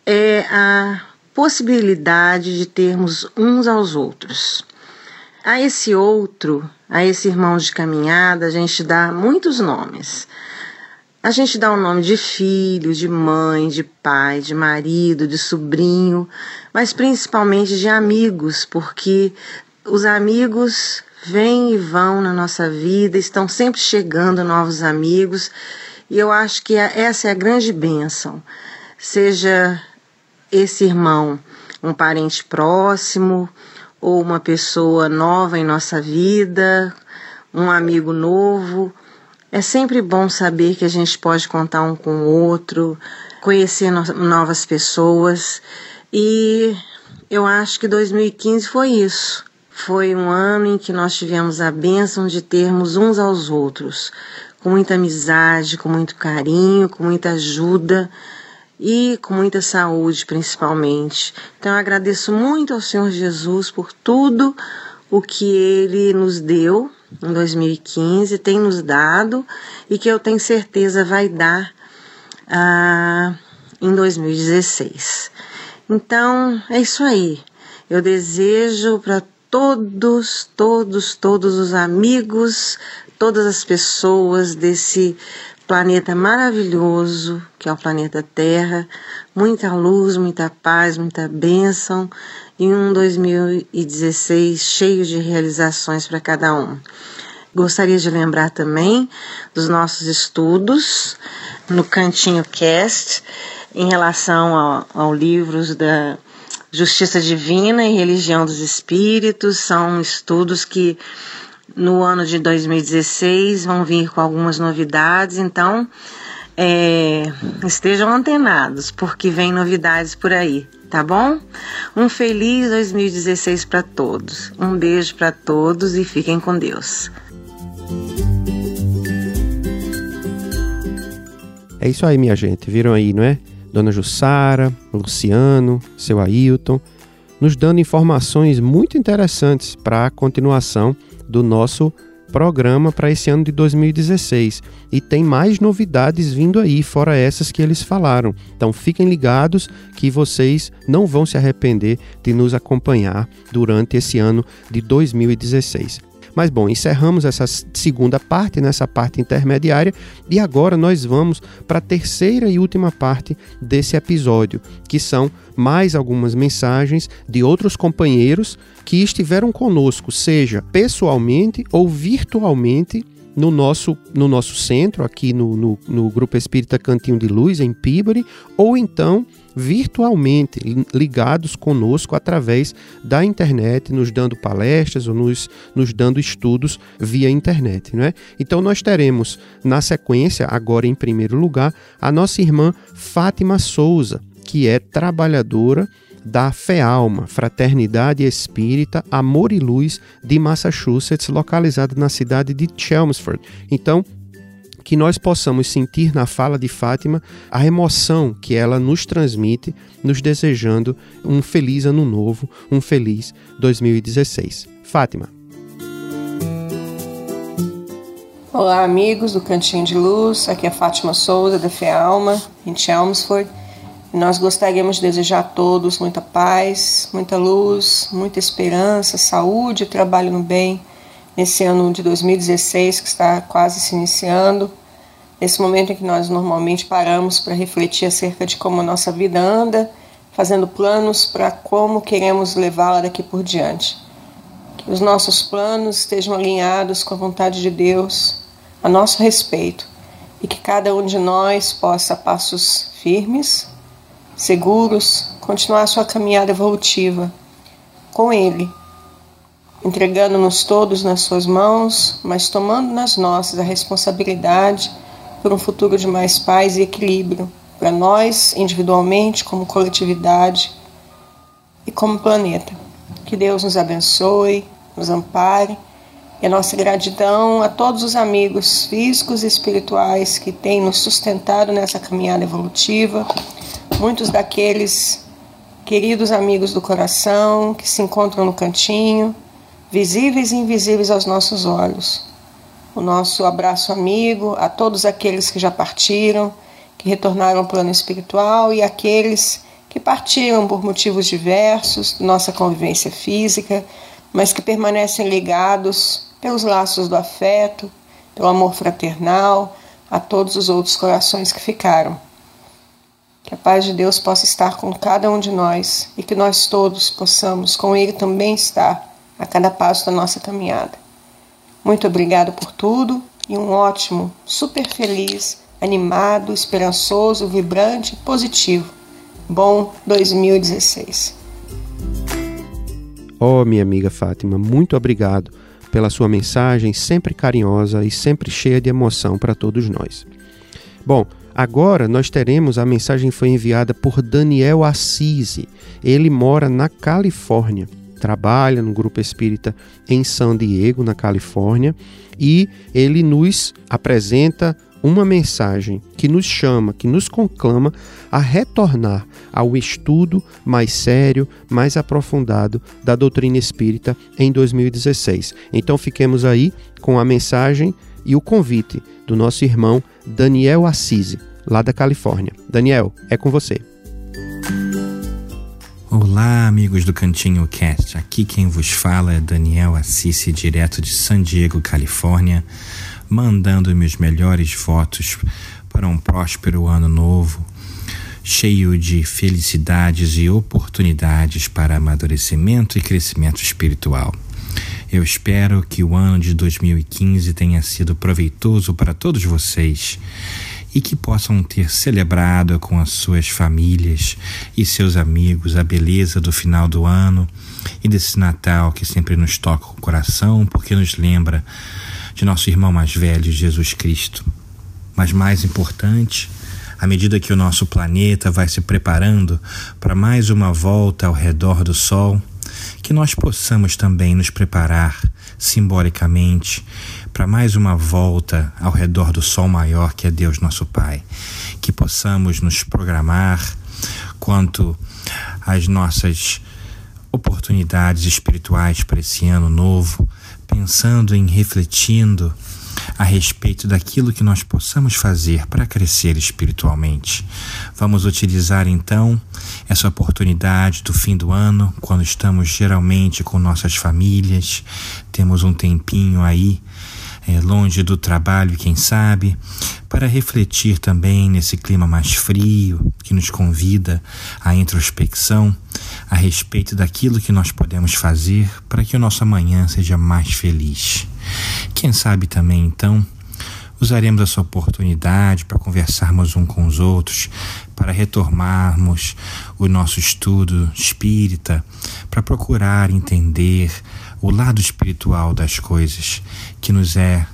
é a possibilidade de termos uns aos outros. A esse outro, a esse irmão de caminhada, a gente dá muitos nomes. A gente dá o nome de filho, de mãe, de pai, de marido, de sobrinho, mas principalmente de amigos, porque os amigos vêm e vão na nossa vida, estão sempre chegando novos amigos e eu acho que essa é a grande bênção. Seja esse irmão um parente próximo ou uma pessoa nova em nossa vida, um amigo novo. É sempre bom saber que a gente pode contar um com o outro, conhecer no novas pessoas. E eu acho que 2015 foi isso. Foi um ano em que nós tivemos a bênção de termos uns aos outros, com muita amizade, com muito carinho, com muita ajuda e com muita saúde, principalmente. Então, eu agradeço muito ao Senhor Jesus por tudo o que Ele nos deu em 2015, tem nos dado e que eu tenho certeza vai dar ah, em 2016. Então, é isso aí. Eu desejo para todos, todos, todos os amigos todas as pessoas desse planeta maravilhoso que é o planeta Terra. Muita luz, muita paz, muita bênção e um 2016 cheio de realizações para cada um. Gostaria de lembrar também dos nossos estudos no Cantinho Cast em relação ao, ao livros da Justiça Divina e Religião dos Espíritos. São estudos que no ano de 2016 vão vir com algumas novidades, então é, estejam antenados, porque vem novidades por aí, tá bom? Um feliz 2016 para todos. Um beijo para todos e fiquem com Deus. É isso aí, minha gente. Viram aí, não é? Dona Jussara, Luciano, seu Ailton, nos dando informações muito interessantes para a continuação do nosso programa para esse ano de 2016. E tem mais novidades vindo aí, fora essas que eles falaram. Então fiquem ligados que vocês não vão se arrepender de nos acompanhar durante esse ano de 2016. Mas bom, encerramos essa segunda parte, nessa parte intermediária, e agora nós vamos para a terceira e última parte desse episódio, que são mais algumas mensagens de outros companheiros que estiveram conosco, seja pessoalmente ou virtualmente no nosso, no nosso centro, aqui no, no, no, Grupo Espírita Cantinho de Luz, em Pibari, ou então virtualmente ligados conosco através da internet, nos dando palestras ou nos, nos dando estudos via internet. Não é? Então, nós teremos na sequência, agora em primeiro lugar, a nossa irmã Fátima Souza, que é trabalhadora da FEALMA, Fraternidade Espírita Amor e Luz de Massachusetts, localizada na cidade de Chelmsford. Então, que nós possamos sentir na fala de Fátima a emoção que ela nos transmite, nos desejando um feliz ano novo, um feliz 2016. Fátima. Olá, amigos do Cantinho de Luz. Aqui é Fátima Souza, da FEALMA, em Chelmsford. Nós gostaríamos de desejar a todos muita paz, muita luz, muita esperança, saúde trabalho no bem nesse ano de 2016 que está quase se iniciando. Nesse momento em que nós normalmente paramos para refletir acerca de como a nossa vida anda, fazendo planos para como queremos levá-la daqui por diante. Que os nossos planos estejam alinhados com a vontade de Deus a nosso respeito e que cada um de nós possa, passos firmes, seguros, continuar a sua caminhada evolutiva com Ele, entregando-nos todos nas Suas mãos, mas tomando nas nossas a responsabilidade por um futuro de mais paz e equilíbrio para nós, individualmente, como coletividade e como planeta. Que Deus nos abençoe, nos ampare e a nossa gratidão a todos os amigos físicos e espirituais que têm nos sustentado nessa caminhada evolutiva muitos daqueles queridos amigos do coração que se encontram no cantinho, visíveis e invisíveis aos nossos olhos. O nosso abraço amigo a todos aqueles que já partiram, que retornaram ao plano espiritual e aqueles que partiram por motivos diversos, nossa convivência física, mas que permanecem ligados pelos laços do afeto, pelo amor fraternal, a todos os outros corações que ficaram. Que a paz de Deus possa estar com cada um de nós e que nós todos possamos com Ele também estar a cada passo da nossa caminhada. Muito obrigado por tudo e um ótimo, super feliz, animado, esperançoso, vibrante positivo. Bom 2016. Oh, minha amiga Fátima, muito obrigado pela sua mensagem sempre carinhosa e sempre cheia de emoção para todos nós. Bom, Agora nós teremos a mensagem foi enviada por Daniel Assisi. Ele mora na Califórnia, trabalha no grupo espírita em San Diego, na Califórnia, e ele nos apresenta uma mensagem que nos chama, que nos conclama a retornar ao estudo mais sério, mais aprofundado da doutrina espírita em 2016. Então fiquemos aí com a mensagem e o convite do nosso irmão Daniel Assisi lá da Califórnia. Daniel, é com você. Olá, amigos do Cantinho Cast. Aqui quem vos fala é Daniel Assisi, direto de San Diego, Califórnia, mandando meus melhores votos para um próspero ano novo, cheio de felicidades e oportunidades para amadurecimento e crescimento espiritual. Eu espero que o ano de 2015 tenha sido proveitoso para todos vocês e que possam ter celebrado com as suas famílias e seus amigos a beleza do final do ano e desse Natal que sempre nos toca o coração, porque nos lembra de nosso irmão mais velho, Jesus Cristo. Mas mais importante, à medida que o nosso planeta vai se preparando para mais uma volta ao redor do Sol, que nós possamos também nos preparar simbolicamente para mais uma volta ao redor do Sol maior que é Deus nosso Pai. Que possamos nos programar quanto às nossas oportunidades espirituais para esse ano novo, pensando em refletindo a respeito daquilo que nós possamos fazer para crescer espiritualmente. Vamos utilizar então essa oportunidade do fim do ano, quando estamos geralmente com nossas famílias, temos um tempinho aí longe do trabalho, quem sabe, para refletir também nesse clima mais frio que nos convida à introspecção a respeito daquilo que nós podemos fazer para que o nosso amanhã seja mais feliz. Quem sabe também então usaremos essa oportunidade para conversarmos um com os outros, para retomarmos o nosso estudo espírita, para procurar entender o lado espiritual das coisas que nos é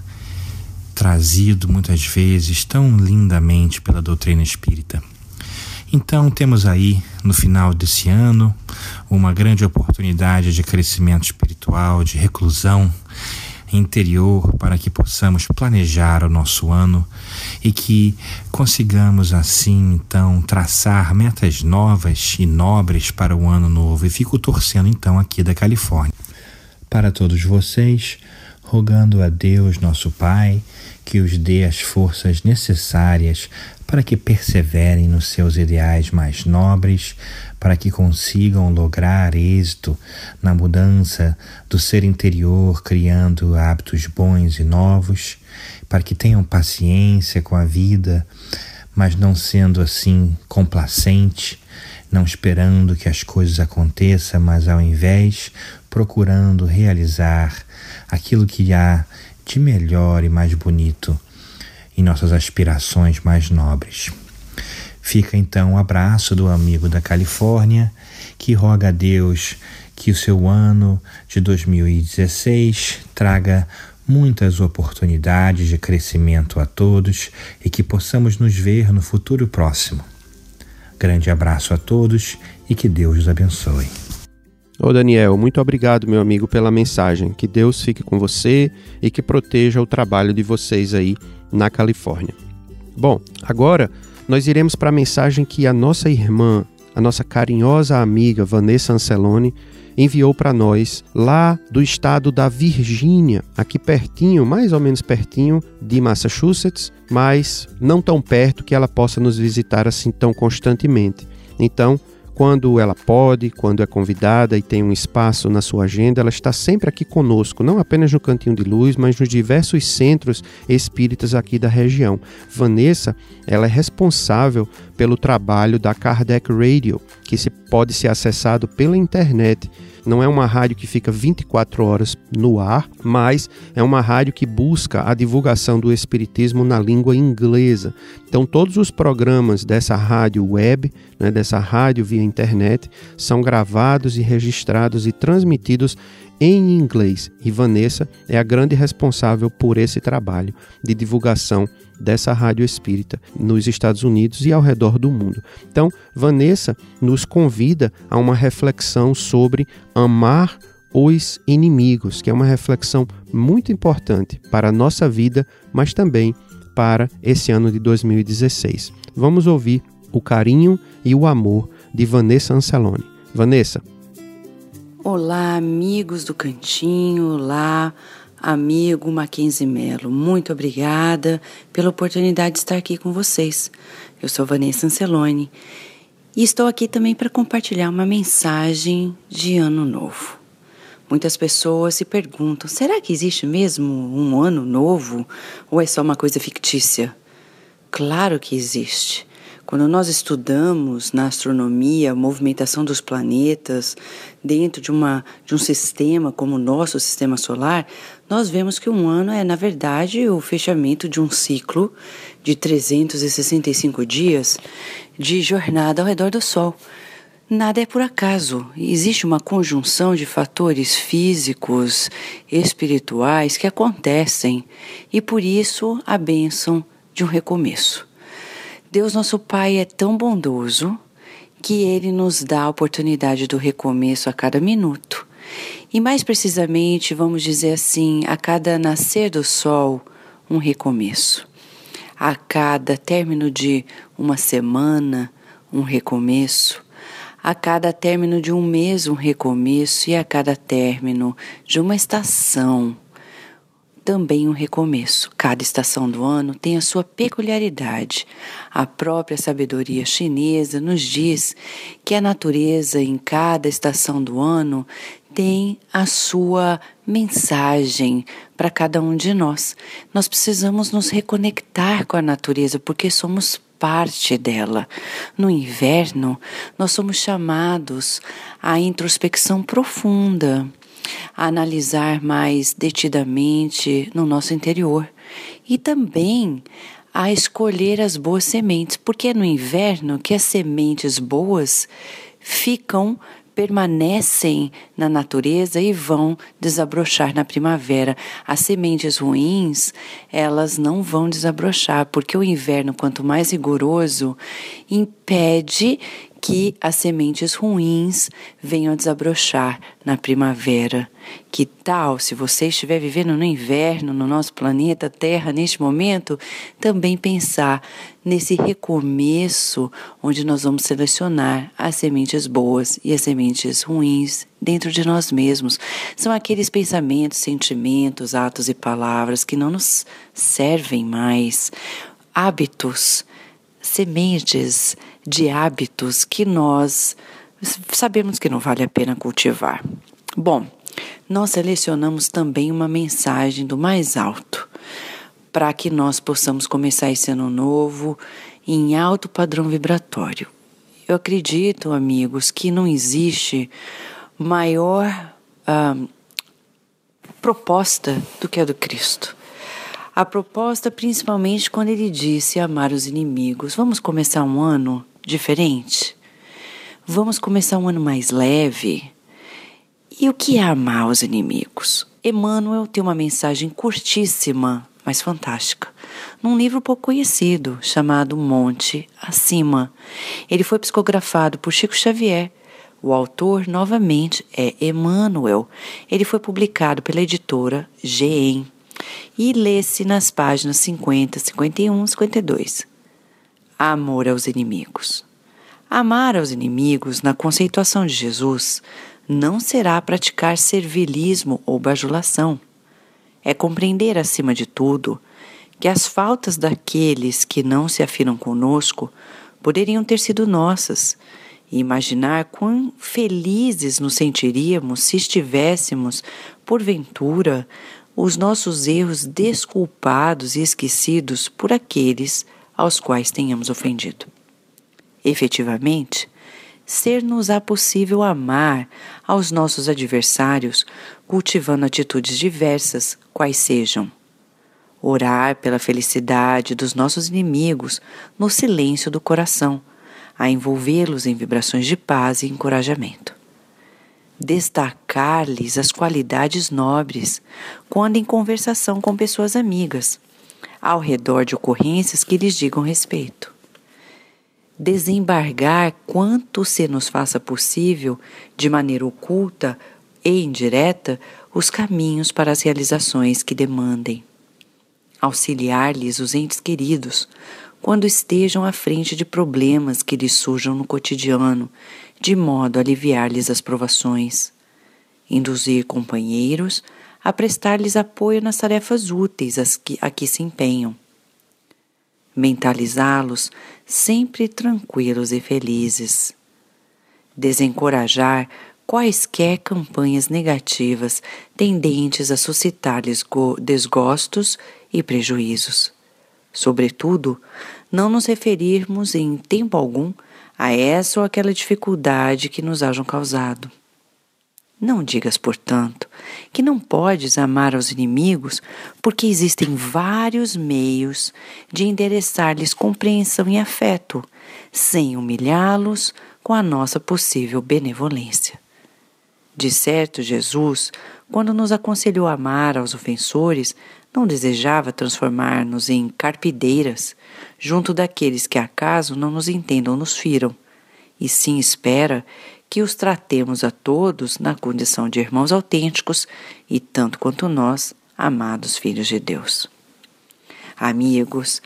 trazido muitas vezes tão lindamente pela doutrina espírita. Então, temos aí, no final desse ano, uma grande oportunidade de crescimento espiritual, de reclusão interior, para que possamos planejar o nosso ano e que consigamos, assim, então, traçar metas novas e nobres para o ano novo. E fico torcendo, então, aqui da Califórnia para todos vocês, rogando a Deus, nosso Pai, que os dê as forças necessárias para que perseverem nos seus ideais mais nobres, para que consigam lograr êxito na mudança do ser interior, criando hábitos bons e novos, para que tenham paciência com a vida, mas não sendo assim complacente, não esperando que as coisas aconteçam, mas ao invés procurando realizar aquilo que há de melhor e mais bonito em nossas aspirações mais nobres. Fica então o um abraço do amigo da Califórnia que roga a Deus que o seu ano de 2016 traga muitas oportunidades de crescimento a todos e que possamos nos ver no futuro próximo. Grande abraço a todos e que Deus os abençoe. Ô Daniel, muito obrigado, meu amigo, pela mensagem. Que Deus fique com você e que proteja o trabalho de vocês aí na Califórnia. Bom, agora nós iremos para a mensagem que a nossa irmã, a nossa carinhosa amiga Vanessa Ancelone, enviou para nós lá do estado da Virgínia, aqui pertinho, mais ou menos pertinho de Massachusetts, mas não tão perto que ela possa nos visitar assim tão constantemente. Então, quando ela pode, quando é convidada e tem um espaço na sua agenda, ela está sempre aqui conosco, não apenas no Cantinho de Luz, mas nos diversos centros espíritas aqui da região. Vanessa, ela é responsável pelo trabalho da Kardec Radio, que se pode ser acessado pela internet não é uma rádio que fica 24 horas no ar, mas é uma rádio que busca a divulgação do espiritismo na língua inglesa. Então, todos os programas dessa rádio web, né, dessa rádio via internet, são gravados e registrados e transmitidos em inglês. E Vanessa é a grande responsável por esse trabalho de divulgação dessa rádio espírita nos Estados Unidos e ao redor do mundo. Então, Vanessa nos convida a uma reflexão sobre amar os inimigos, que é uma reflexão muito importante para a nossa vida, mas também para esse ano de 2016. Vamos ouvir o carinho e o amor de Vanessa Ancelone. Vanessa. Olá, amigos do Cantinho, olá, amigo Mackenzie Melo. Muito obrigada pela oportunidade de estar aqui com vocês. Eu sou Vanessa Ancelone E estou aqui também para compartilhar uma mensagem de Ano Novo. Muitas pessoas se perguntam: será que existe mesmo um ano novo ou é só uma coisa fictícia? Claro que existe. Quando nós estudamos na astronomia a movimentação dos planetas dentro de, uma, de um sistema como o nosso sistema solar, nós vemos que um ano é, na verdade, o fechamento de um ciclo de 365 dias de jornada ao redor do Sol. Nada é por acaso. Existe uma conjunção de fatores físicos, espirituais que acontecem e por isso a bênção de um recomeço. Deus, nosso Pai, é tão bondoso que ele nos dá a oportunidade do recomeço a cada minuto. E mais precisamente, vamos dizer assim, a cada nascer do sol, um recomeço. A cada término de uma semana, um recomeço. A cada término de um mês, um recomeço. E a cada término de uma estação, também um recomeço. Cada estação do ano tem a sua peculiaridade. A própria sabedoria chinesa nos diz que a natureza em cada estação do ano tem a sua mensagem para cada um de nós. Nós precisamos nos reconectar com a natureza porque somos parte dela. No inverno, nós somos chamados à introspecção profunda a analisar mais detidamente no nosso interior e também a escolher as boas sementes, porque é no inverno que as sementes boas ficam permanecem na natureza e vão desabrochar na primavera. As sementes ruins, elas não vão desabrochar, porque o inverno, quanto mais rigoroso, impede que as sementes ruins venham desabrochar na primavera. Que tal, se você estiver vivendo no inverno no nosso planeta Terra neste momento, também pensar nesse recomeço onde nós vamos selecionar as sementes boas e as sementes ruins dentro de nós mesmos. São aqueles pensamentos, sentimentos, atos e palavras que não nos servem mais. Hábitos, sementes de hábitos que nós sabemos que não vale a pena cultivar. Bom, nós selecionamos também uma mensagem do mais alto para que nós possamos começar esse ano novo em alto padrão vibratório. Eu acredito, amigos, que não existe maior ah, proposta do que a do Cristo. A proposta, principalmente quando ele disse amar os inimigos. Vamos começar um ano diferente? Vamos começar um ano mais leve? E o que é amar os inimigos? Emmanuel tem uma mensagem curtíssima, mas fantástica, num livro pouco conhecido chamado Monte Acima. Ele foi psicografado por Chico Xavier. O autor, novamente, é Emmanuel. Ele foi publicado pela editora GEM e lê-se nas páginas 50, 51, 52 amor aos inimigos. Amar aos inimigos, na conceituação de Jesus, não será praticar servilismo ou bajulação. É compreender, acima de tudo, que as faltas daqueles que não se afinam conosco poderiam ter sido nossas e imaginar quão felizes nos sentiríamos se estivéssemos, porventura, os nossos erros desculpados e esquecidos por aqueles aos quais tenhamos ofendido. Efetivamente, ser-nos-á possível amar aos nossos adversários, cultivando atitudes diversas, quais sejam orar pela felicidade dos nossos inimigos no silêncio do coração, a envolvê-los em vibrações de paz e encorajamento. Destacar-lhes as qualidades nobres quando em conversação com pessoas amigas, ao redor de ocorrências que lhes digam respeito. Desembargar quanto se nos faça possível, de maneira oculta e indireta, os caminhos para as realizações que demandem. Auxiliar-lhes os entes queridos quando estejam à frente de problemas que lhes surjam no cotidiano, de modo a aliviar-lhes as provações. Induzir companheiros a prestar-lhes apoio nas tarefas úteis a que se empenham. mentalizá-los sempre tranquilos e felizes. Desencorajar quaisquer campanhas negativas tendentes a suscitar-lhes desgostos e prejuízos. Sobretudo, não nos referirmos em tempo algum a essa ou aquela dificuldade que nos hajam causado. Não digas, portanto, que não podes amar aos inimigos, porque existem vários meios de endereçar-lhes compreensão e afeto, sem humilhá-los com a nossa possível benevolência. De certo, Jesus, quando nos aconselhou a amar aos ofensores, não desejava transformar-nos em carpideiras junto daqueles que acaso não nos entendam ou nos firam, e sim espera que os tratemos a todos na condição de irmãos autênticos e tanto quanto nós, amados filhos de Deus. Amigos,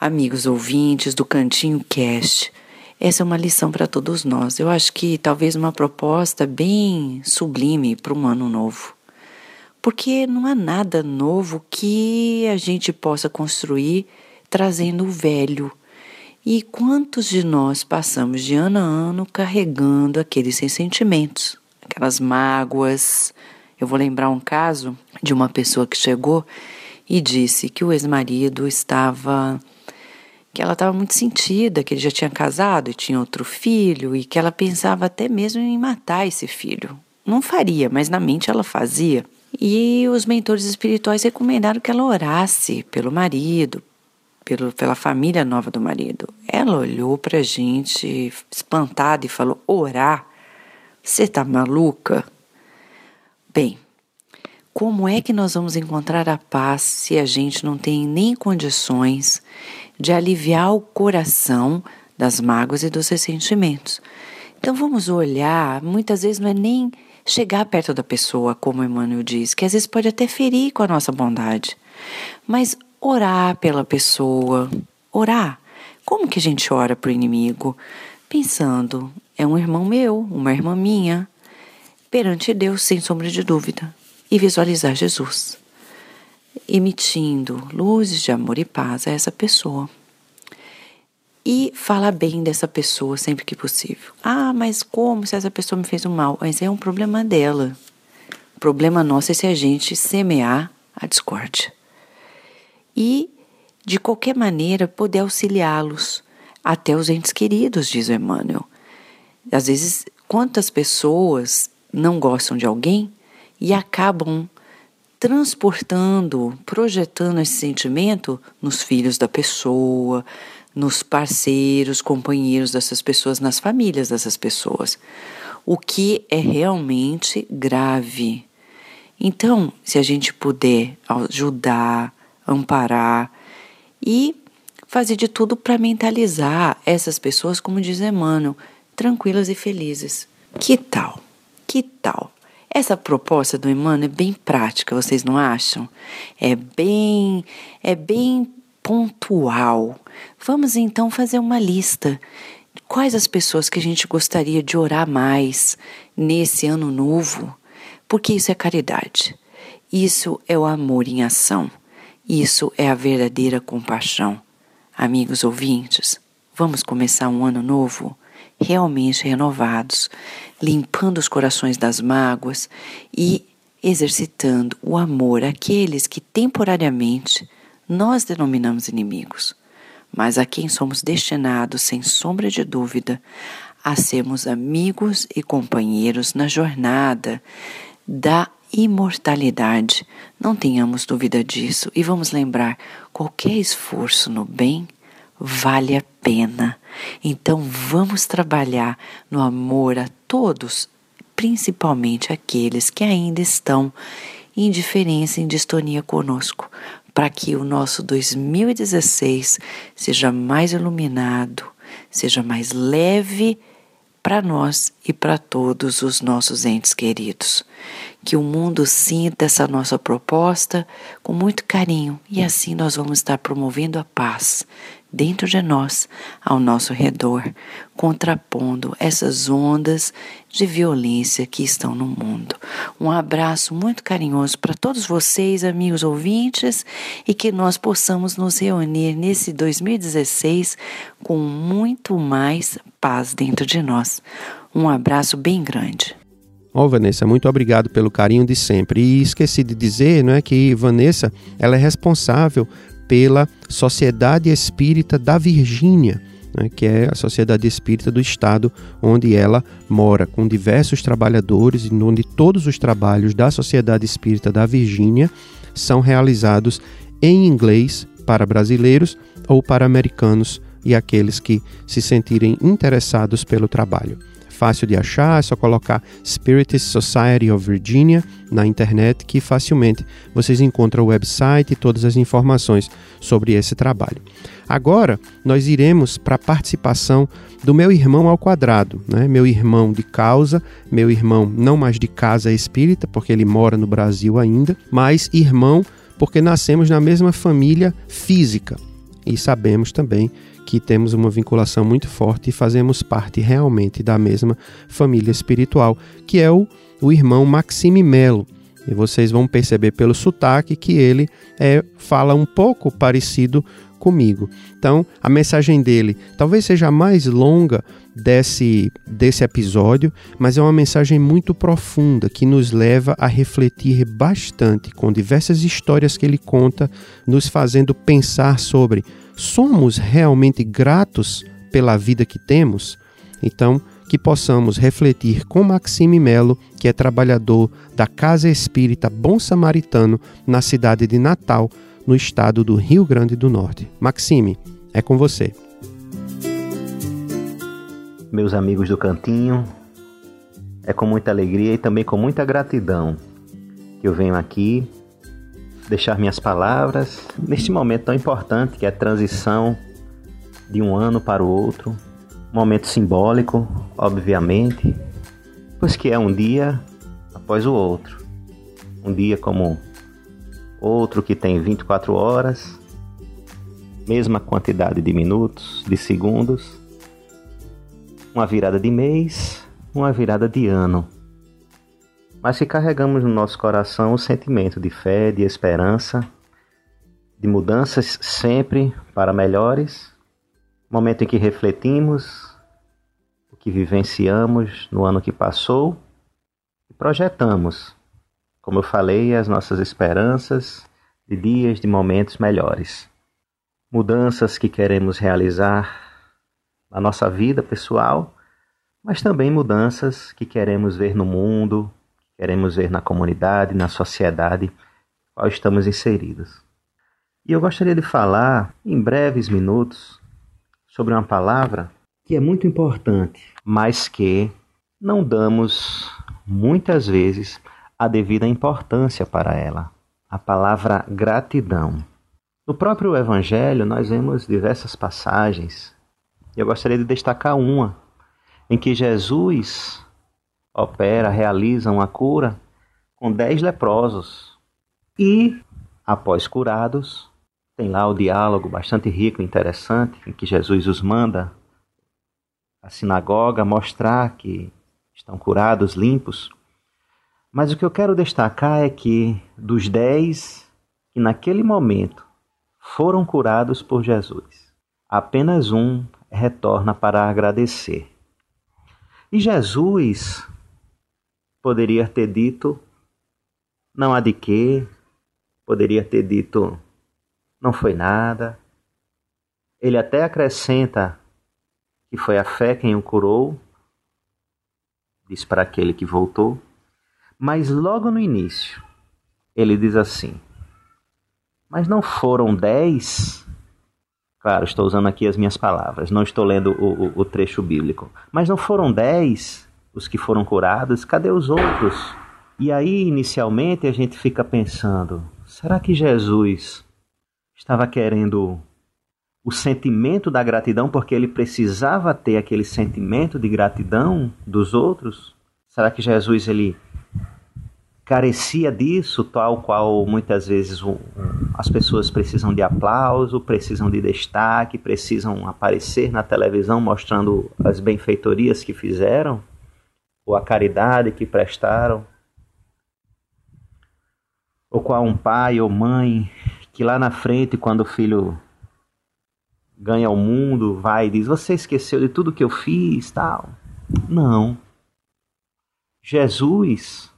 amigos ouvintes do Cantinho Cast, essa é uma lição para todos nós. Eu acho que talvez uma proposta bem sublime para um ano novo. Porque não há nada novo que a gente possa construir trazendo o velho. E quantos de nós passamos de ano a ano carregando aqueles ressentimentos, aquelas mágoas? Eu vou lembrar um caso de uma pessoa que chegou e disse que o ex-marido estava que ela estava muito sentida, que ele já tinha casado e tinha outro filho e que ela pensava até mesmo em matar esse filho. Não faria, mas na mente ela fazia. E os mentores espirituais recomendaram que ela orasse pelo marido, pelo, pela família nova do marido. Ela olhou para a gente espantada e falou: Orar? Você tá maluca? Bem, como é que nós vamos encontrar a paz se a gente não tem nem condições de aliviar o coração das mágoas e dos ressentimentos? Então vamos olhar, muitas vezes não é nem chegar perto da pessoa, como Emmanuel diz, que às vezes pode até ferir com a nossa bondade, mas orar pela pessoa, orar. Como que a gente ora para o inimigo? Pensando, é um irmão meu, uma irmã minha, perante Deus, sem sombra de dúvida e visualizar Jesus, emitindo luzes de amor e paz a essa pessoa. E falar bem dessa pessoa sempre que possível. Ah, mas como se essa pessoa me fez um mal? Mas é um problema dela. O problema nosso é se a gente semear a discórdia. E, de qualquer maneira, poder auxiliá-los, até os entes queridos, diz o Emmanuel. Às vezes, quantas pessoas não gostam de alguém e acabam transportando, projetando esse sentimento nos filhos da pessoa, nos parceiros, companheiros dessas pessoas, nas famílias dessas pessoas, o que é realmente grave. Então, se a gente puder ajudar, amparar e fazer de tudo para mentalizar essas pessoas, como diz Emmanuel, tranquilas e felizes. Que tal? Que tal? Essa proposta do Emmanuel é bem prática, vocês não acham? É bem, é bem pontual. Vamos então fazer uma lista. Quais as pessoas que a gente gostaria de orar mais nesse ano novo? Porque isso é caridade. Isso é o amor em ação. Isso é a verdadeira compaixão. Amigos ouvintes, vamos começar um ano novo realmente renovados, limpando os corações das mágoas e exercitando o amor àqueles que temporariamente nós denominamos inimigos, mas a quem somos destinados, sem sombra de dúvida, a sermos amigos e companheiros na jornada da imortalidade. Não tenhamos dúvida disso e vamos lembrar: qualquer esforço no bem vale a pena. Então vamos trabalhar no amor a todos, principalmente aqueles que ainda estão em indiferença, em distonia conosco, para que o nosso 2016 seja mais iluminado, seja mais leve para nós e para todos os nossos entes queridos. Que o mundo sinta essa nossa proposta com muito carinho e assim nós vamos estar promovendo a paz, dentro de nós, ao nosso redor, contrapondo essas ondas de violência que estão no mundo. Um abraço muito carinhoso para todos vocês, amigos ouvintes, e que nós possamos nos reunir nesse 2016 com muito mais paz dentro de nós. Um abraço bem grande. Ó, oh, Vanessa, muito obrigado pelo carinho de sempre. E esqueci de dizer, não é, que Vanessa, ela é responsável pela Sociedade Espírita da Virgínia, né, que é a Sociedade Espírita do Estado onde ela mora, com diversos trabalhadores e onde todos os trabalhos da Sociedade Espírita da Virgínia são realizados em inglês para brasileiros ou para americanos e aqueles que se sentirem interessados pelo trabalho fácil de achar, é só colocar Spiritist Society of Virginia na internet que facilmente vocês encontram o website e todas as informações sobre esse trabalho. Agora nós iremos para a participação do meu irmão ao quadrado, né? meu irmão de causa, meu irmão não mais de casa espírita, porque ele mora no Brasil ainda, mas irmão porque nascemos na mesma família física e sabemos também que temos uma vinculação muito forte e fazemos parte realmente da mesma família espiritual, que é o, o irmão Maxime Melo. E vocês vão perceber pelo sotaque que ele é, fala um pouco parecido comigo. Então, a mensagem dele talvez seja a mais longa desse, desse episódio, mas é uma mensagem muito profunda que nos leva a refletir bastante com diversas histórias que ele conta, nos fazendo pensar sobre somos realmente gratos pela vida que temos? Então, que possamos refletir com Maxime Melo, que é trabalhador da Casa Espírita Bom Samaritano na cidade de Natal, no estado do Rio Grande do Norte. Maxime, é com você. Meus amigos do Cantinho, é com muita alegria e também com muita gratidão que eu venho aqui deixar minhas palavras neste momento tão importante que é a transição de um ano para o outro. Momento simbólico, obviamente, pois que é um dia após o outro. Um dia como outro que tem 24 horas, mesma quantidade de minutos, de segundos, uma virada de mês, uma virada de ano. Mas se carregamos no nosso coração o sentimento de fé, de esperança, de mudanças sempre para melhores, momento em que refletimos o que vivenciamos no ano que passou e projetamos, como eu falei, as nossas esperanças de dias, de momentos melhores. Mudanças que queremos realizar na nossa vida pessoal, mas também mudanças que queremos ver no mundo, queremos ver na comunidade, na sociedade qual estamos inseridos. E eu gostaria de falar, em breves minutos, sobre uma palavra que é muito importante, mas que não damos muitas vezes a devida importância para ela. A palavra gratidão. No próprio Evangelho, nós vemos diversas passagens, eu gostaria de destacar uma, em que Jesus opera, realiza uma cura com dez leprosos. E, após curados, tem lá o diálogo bastante rico e interessante, em que Jesus os manda à sinagoga mostrar que estão curados, limpos. Mas o que eu quero destacar é que dos dez que naquele momento foram curados por Jesus, apenas um retorna para agradecer. E Jesus poderia ter dito não há de quê, poderia ter dito não foi nada. Ele até acrescenta que foi a fé quem o curou, diz para aquele que voltou, mas logo no início ele diz assim: Mas não foram dez? Claro, estou usando aqui as minhas palavras, não estou lendo o, o, o trecho bíblico. Mas não foram dez os que foram curados, cadê os outros? E aí, inicialmente, a gente fica pensando: será que Jesus estava querendo o sentimento da gratidão porque ele precisava ter aquele sentimento de gratidão dos outros? Será que Jesus ele carecia disso, tal qual muitas vezes as pessoas precisam de aplauso, precisam de destaque, precisam aparecer na televisão mostrando as benfeitorias que fizeram ou a caridade que prestaram. Ou qual um pai ou mãe que lá na frente, quando o filho ganha o mundo, vai e diz: Você esqueceu de tudo que eu fiz, tal. Não. Jesus,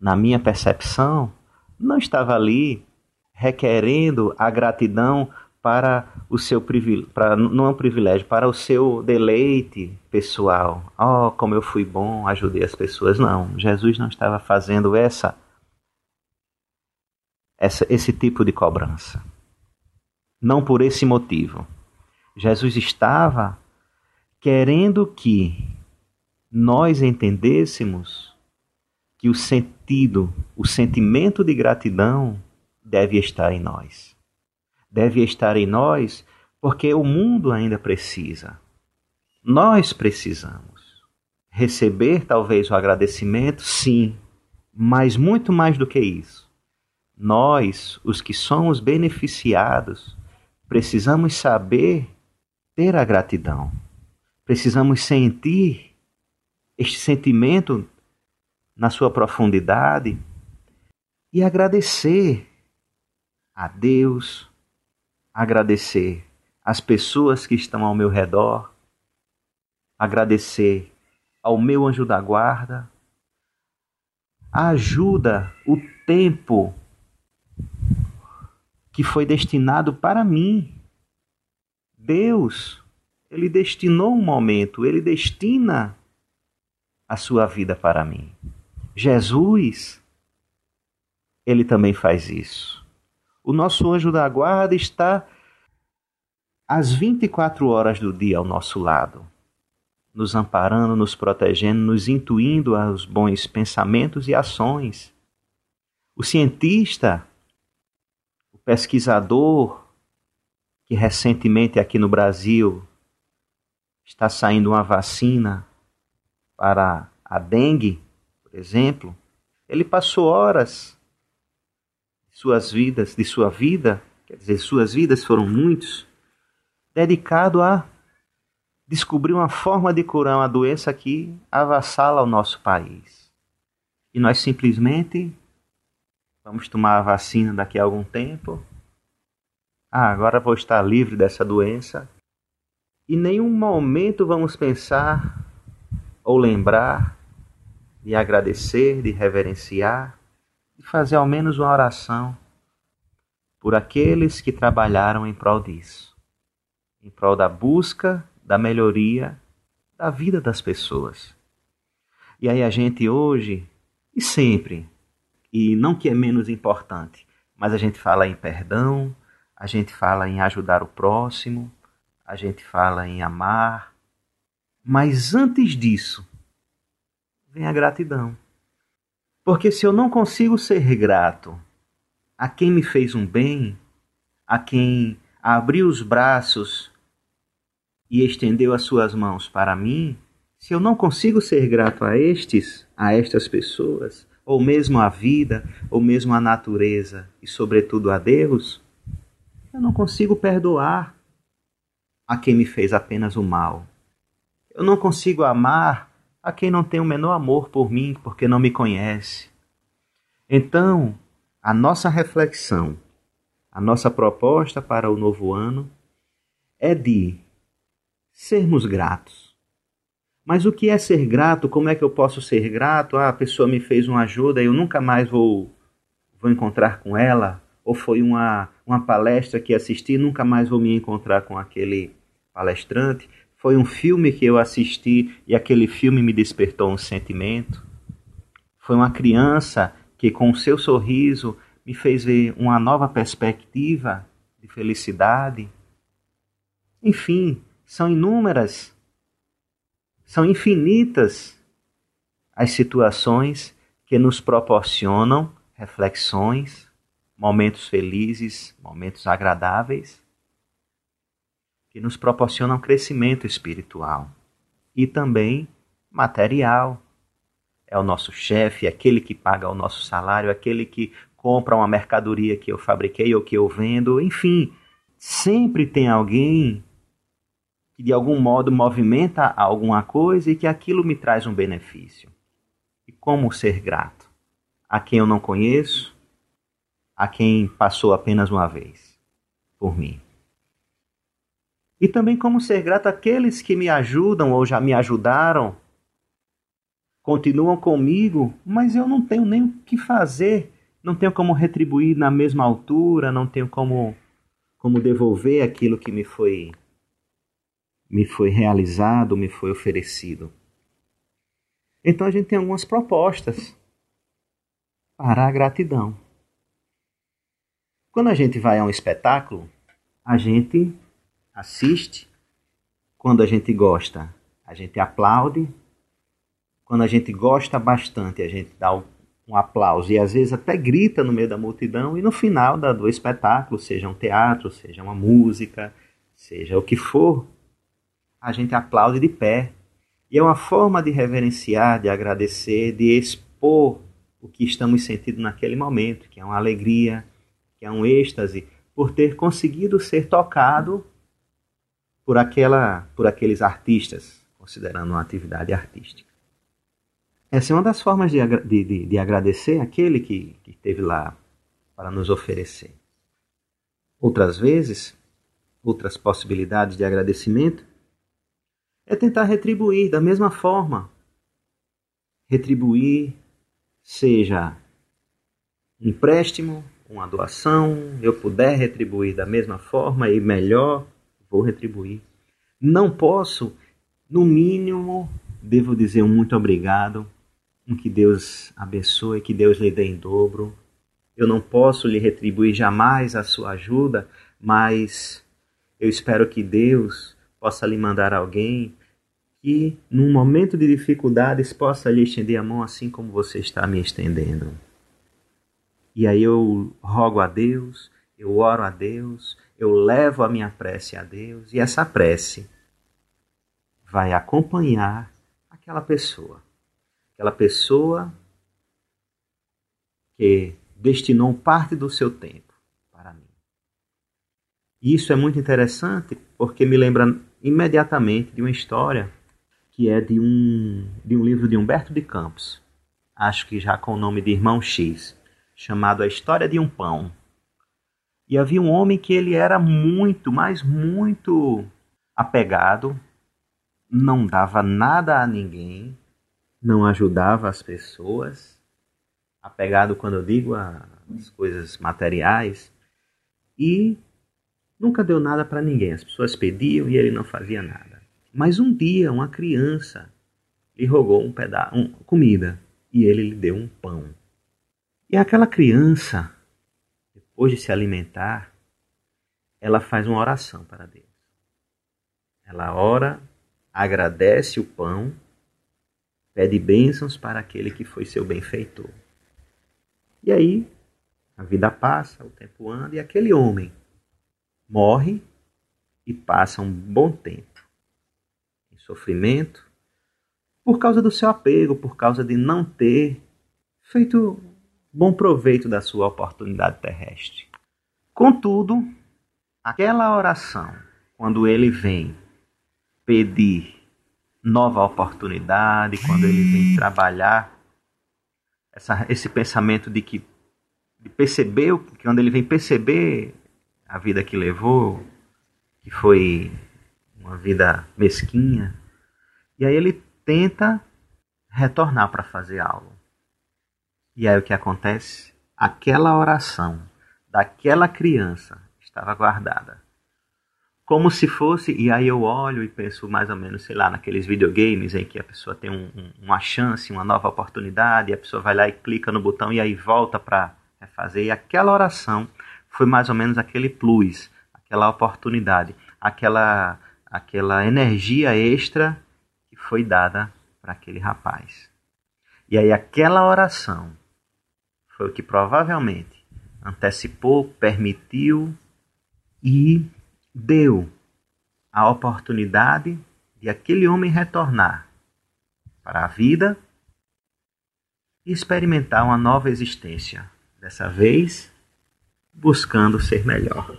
na minha percepção, não estava ali requerendo a gratidão para o seu privilégio, para, não é um privilégio, para o seu deleite pessoal. Oh, como eu fui bom, ajudei as pessoas. Não, Jesus não estava fazendo essa, essa esse tipo de cobrança. Não por esse motivo. Jesus estava querendo que nós entendêssemos que o sentido, o sentimento de gratidão deve estar em nós. Deve estar em nós porque o mundo ainda precisa. Nós precisamos receber talvez o agradecimento, sim, mas muito mais do que isso. Nós, os que somos beneficiados, precisamos saber ter a gratidão. Precisamos sentir este sentimento na sua profundidade e agradecer a Deus, agradecer às pessoas que estão ao meu redor, agradecer ao meu anjo da guarda, a ajuda, o tempo que foi destinado para mim. Deus, Ele destinou um momento, Ele destina a sua vida para mim. Jesus, Ele também faz isso. O nosso anjo da guarda está às 24 horas do dia ao nosso lado, nos amparando, nos protegendo, nos intuindo aos bons pensamentos e ações. O cientista, o pesquisador, que recentemente aqui no Brasil está saindo uma vacina para a dengue, por exemplo, ele passou horas suas vidas, de sua vida, quer dizer, suas vidas foram muitos, dedicado a descobrir uma forma de curar uma doença que avassala o nosso país. E nós simplesmente vamos tomar a vacina daqui a algum tempo. Ah, agora vou estar livre dessa doença. E nenhum momento vamos pensar ou lembrar de agradecer, de reverenciar e fazer ao menos uma oração por aqueles que trabalharam em prol disso, em prol da busca da melhoria da vida das pessoas. E aí a gente hoje e sempre, e não que é menos importante, mas a gente fala em perdão, a gente fala em ajudar o próximo, a gente fala em amar, mas antes disso, vem a gratidão. Porque se eu não consigo ser grato a quem me fez um bem, a quem abriu os braços e estendeu as suas mãos para mim, se eu não consigo ser grato a estes, a estas pessoas, ou mesmo à vida, ou mesmo à natureza e, sobretudo, a Deus, eu não consigo perdoar a quem me fez apenas o mal. Eu não consigo amar a quem não tem o menor amor por mim porque não me conhece. Então, a nossa reflexão, a nossa proposta para o novo ano é de sermos gratos. Mas o que é ser grato? Como é que eu posso ser grato? Ah, a pessoa me fez uma ajuda e eu nunca mais vou, vou encontrar com ela? Ou foi uma, uma palestra que assisti nunca mais vou me encontrar com aquele palestrante? Foi um filme que eu assisti e aquele filme me despertou um sentimento. Foi uma criança que, com o seu sorriso, me fez ver uma nova perspectiva de felicidade. Enfim, são inúmeras, são infinitas as situações que nos proporcionam reflexões, momentos felizes, momentos agradáveis que nos proporcionam crescimento espiritual e também material. É o nosso chefe, aquele que paga o nosso salário, aquele que compra uma mercadoria que eu fabriquei ou que eu vendo, enfim, sempre tem alguém que de algum modo movimenta alguma coisa e que aquilo me traz um benefício. E como ser grato? A quem eu não conheço, a quem passou apenas uma vez por mim. E também como ser grato àqueles que me ajudam ou já me ajudaram, continuam comigo, mas eu não tenho nem o que fazer, não tenho como retribuir na mesma altura, não tenho como como devolver aquilo que me foi me foi realizado, me foi oferecido. Então a gente tem algumas propostas para a gratidão. Quando a gente vai a um espetáculo, a gente assiste. Quando a gente gosta, a gente aplaude. Quando a gente gosta bastante, a gente dá um aplauso e às vezes até grita no meio da multidão. E no final do espetáculo, seja um teatro, seja uma música, seja o que for, a gente aplaude de pé. E é uma forma de reverenciar, de agradecer, de expor o que estamos sentindo naquele momento, que é uma alegria, que é um êxtase, por ter conseguido ser tocado por, aquela, por aqueles artistas, considerando uma atividade artística. Essa é uma das formas de, de, de agradecer aquele que, que esteve lá para nos oferecer. Outras vezes, outras possibilidades de agradecimento é tentar retribuir da mesma forma. Retribuir, seja um empréstimo, uma doação, eu puder retribuir da mesma forma e melhor, vou retribuir. Não posso, no mínimo, devo dizer um muito obrigado, um que Deus abençoe, que Deus lhe dê em dobro. Eu não posso lhe retribuir jamais a sua ajuda, mas eu espero que Deus possa lhe mandar alguém que, num momento de dificuldades, possa lhe estender a mão assim como você está me estendendo. E aí eu rogo a Deus, eu oro a Deus, eu levo a minha prece a Deus, e essa prece vai acompanhar aquela pessoa. Aquela pessoa que destinou parte do seu tempo para mim. E isso é muito interessante porque me lembra imediatamente de uma história que é de um, de um livro de Humberto de Campos, acho que já com o nome de Irmão X, chamado A História de um Pão. E havia um homem que ele era muito, mas muito apegado, não dava nada a ninguém, não ajudava as pessoas, apegado quando eu digo às coisas materiais, e nunca deu nada para ninguém. As pessoas pediam e ele não fazia nada. Mas um dia uma criança lhe rogou um pedaço, um, comida e ele lhe deu um pão. E aquela criança, de se alimentar, ela faz uma oração para Deus. Ela ora, agradece o pão, pede bênçãos para aquele que foi seu benfeitor. E aí, a vida passa, o tempo anda e aquele homem morre e passa um bom tempo sofrimento, por causa do seu apego, por causa de não ter feito bom proveito da sua oportunidade terrestre. Contudo, aquela oração, quando ele vem pedir nova oportunidade, quando ele vem trabalhar essa, esse pensamento de que de perceber, quando ele vem perceber a vida que levou, que foi uma vida mesquinha. E aí ele tenta retornar para fazer algo. E aí o que acontece? Aquela oração daquela criança estava guardada. Como se fosse, e aí eu olho e penso mais ou menos, sei lá, naqueles videogames em que a pessoa tem um, um, uma chance, uma nova oportunidade, e a pessoa vai lá e clica no botão e aí volta para refazer. E aquela oração foi mais ou menos aquele plus, aquela oportunidade, aquela aquela energia extra que foi dada para aquele rapaz. E aí aquela oração foi o que provavelmente antecipou, permitiu e deu a oportunidade de aquele homem retornar para a vida e experimentar uma nova existência Dessa vez, buscando ser melhor.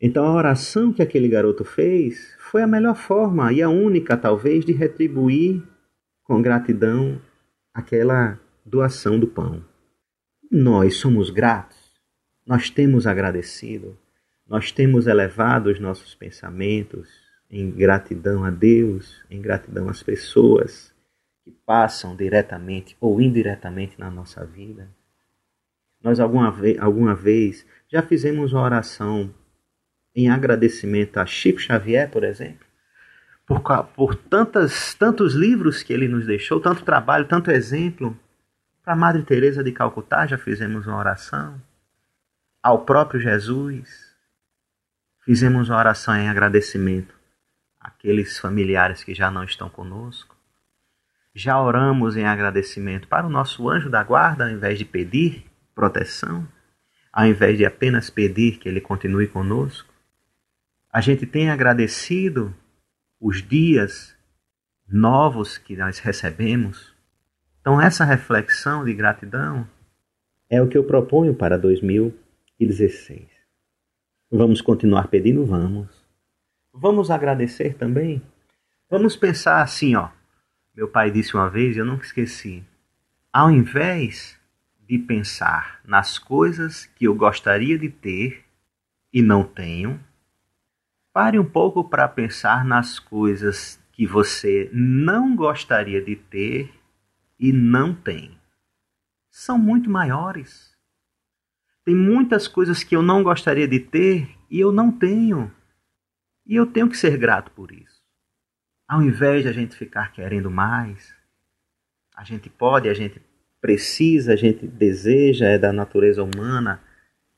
Então a oração que aquele garoto fez foi a melhor forma e a única, talvez, de retribuir com gratidão aquela doação do pão. Nós somos gratos, nós temos agradecido, nós temos elevado os nossos pensamentos em gratidão a Deus, em gratidão às pessoas que passam diretamente ou indiretamente na nossa vida. Nós alguma vez, alguma vez já fizemos uma oração em agradecimento a Chico Xavier, por exemplo, por, por tantas, tantos livros que ele nos deixou, tanto trabalho, tanto exemplo. Para Madre Teresa de Calcutá já fizemos uma oração. Ao próprio Jesus fizemos uma oração em agradecimento àqueles familiares que já não estão conosco. Já oramos em agradecimento para o nosso anjo da guarda, ao invés de pedir proteção, ao invés de apenas pedir que ele continue conosco. A gente tem agradecido os dias novos que nós recebemos. Então, essa reflexão de gratidão é o que eu proponho para 2016. Vamos continuar pedindo? Vamos. Vamos agradecer também? Vamos pensar assim, ó. Meu pai disse uma vez, eu nunca esqueci. Ao invés de pensar nas coisas que eu gostaria de ter e não tenho, Pare um pouco para pensar nas coisas que você não gostaria de ter e não tem. São muito maiores. Tem muitas coisas que eu não gostaria de ter e eu não tenho. E eu tenho que ser grato por isso. Ao invés de a gente ficar querendo mais, a gente pode, a gente precisa, a gente deseja, é da natureza humana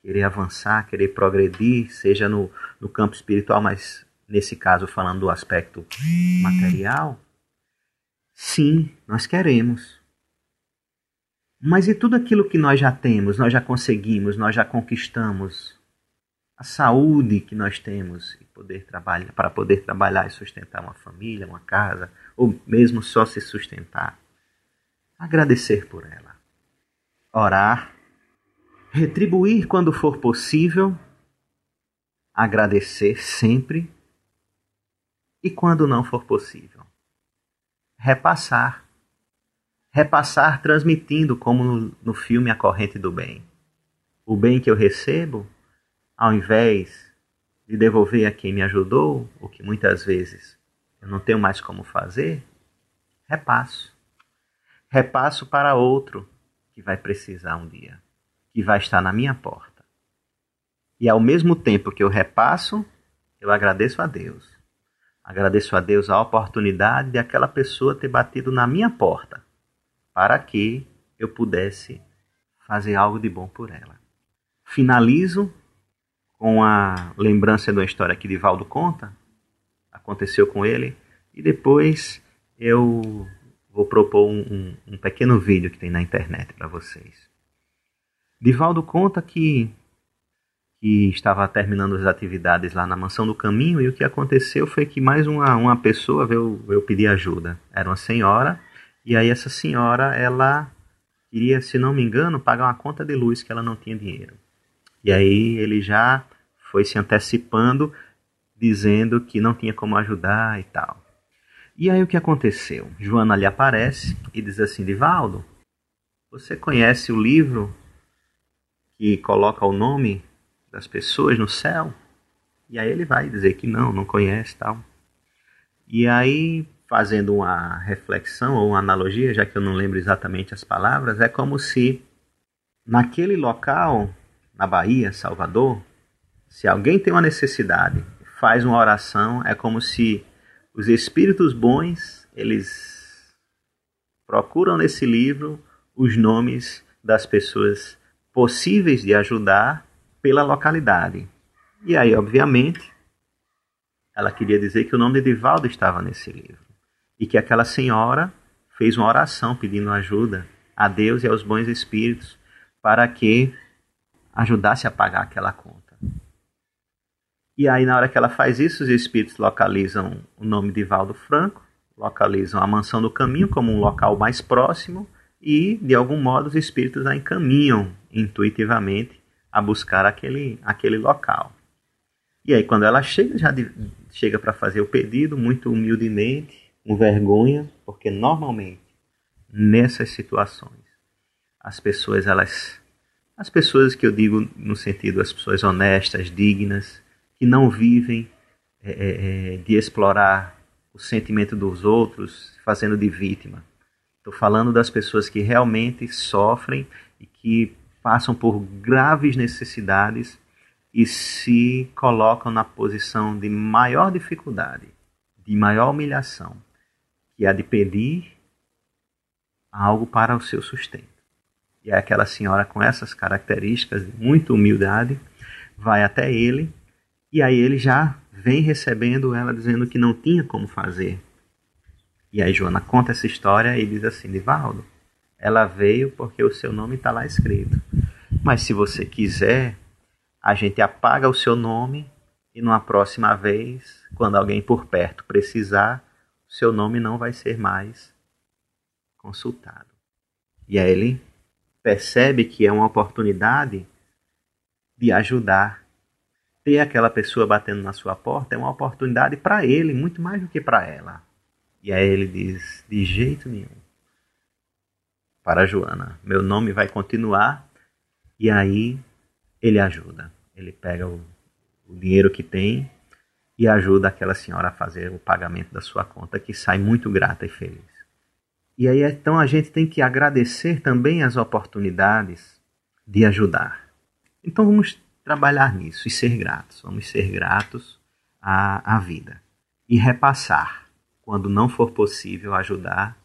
querer avançar, querer progredir, seja no, no campo espiritual, mas nesse caso falando do aspecto material, sim, nós queremos. Mas e tudo aquilo que nós já temos, nós já conseguimos, nós já conquistamos? A saúde que nós temos poder trabalhar, para poder trabalhar e sustentar uma família, uma casa, ou mesmo só se sustentar. Agradecer por ela. Orar retribuir quando for possível, agradecer sempre e quando não for possível, repassar. Repassar transmitindo, como no, no filme A Corrente do Bem. O bem que eu recebo, ao invés de devolver a quem me ajudou, o que muitas vezes eu não tenho mais como fazer, repasso. Repasso para outro que vai precisar um dia que vai estar na minha porta. E ao mesmo tempo que eu repasso, eu agradeço a Deus. Agradeço a Deus a oportunidade de aquela pessoa ter batido na minha porta, para que eu pudesse fazer algo de bom por ela. Finalizo com a lembrança de uma história que Divaldo conta, aconteceu com ele, e depois eu vou propor um, um, um pequeno vídeo que tem na internet para vocês. Divaldo conta que, que estava terminando as atividades lá na Mansão do Caminho e o que aconteceu foi que mais uma, uma pessoa veio, veio pedir ajuda. Era uma senhora e aí essa senhora, ela queria, se não me engano, pagar uma conta de luz que ela não tinha dinheiro. E aí ele já foi se antecipando, dizendo que não tinha como ajudar e tal. E aí o que aconteceu? Joana lhe aparece e diz assim: Divaldo, você conhece o livro que coloca o nome das pessoas no céu. E aí ele vai dizer que não, não conhece tal. E aí, fazendo uma reflexão ou uma analogia, já que eu não lembro exatamente as palavras, é como se naquele local, na Bahia, Salvador, se alguém tem uma necessidade, faz uma oração, é como se os espíritos bons, eles procuram nesse livro os nomes das pessoas possíveis de ajudar pela localidade. E aí, obviamente, ela queria dizer que o nome de Divaldo estava nesse livro e que aquela senhora fez uma oração pedindo ajuda a Deus e aos bons espíritos para que ajudasse a pagar aquela conta. E aí, na hora que ela faz isso, os espíritos localizam o nome de Valdo Franco, localizam a Mansão do Caminho como um local mais próximo e, de algum modo, os espíritos a encaminham intuitivamente a buscar aquele, aquele local. E aí, quando ela chega, já de, chega para fazer o pedido, muito humildemente, com vergonha, porque normalmente nessas situações as pessoas elas as pessoas que eu digo no sentido as pessoas honestas, dignas, que não vivem é, é, é, de explorar o sentimento dos outros, fazendo de vítima. Estou falando das pessoas que realmente sofrem e que passam por graves necessidades e se colocam na posição de maior dificuldade, de maior humilhação, que é a de pedir algo para o seu sustento. E aquela senhora com essas características de muita humildade vai até ele e aí ele já vem recebendo ela dizendo que não tinha como fazer. E aí Joana conta essa história e diz assim: Divaldo, ela veio porque o seu nome está lá escrito. Mas se você quiser, a gente apaga o seu nome e numa próxima vez, quando alguém por perto precisar, o seu nome não vai ser mais consultado. E aí ele percebe que é uma oportunidade de ajudar. Ter aquela pessoa batendo na sua porta é uma oportunidade para ele, muito mais do que para ela. E aí ele diz: de jeito nenhum. Para Joana, meu nome vai continuar. E aí ele ajuda. Ele pega o, o dinheiro que tem e ajuda aquela senhora a fazer o pagamento da sua conta, que sai muito grata e feliz. E aí então a gente tem que agradecer também as oportunidades de ajudar. Então vamos trabalhar nisso e ser gratos. Vamos ser gratos à, à vida e repassar, quando não for possível ajudar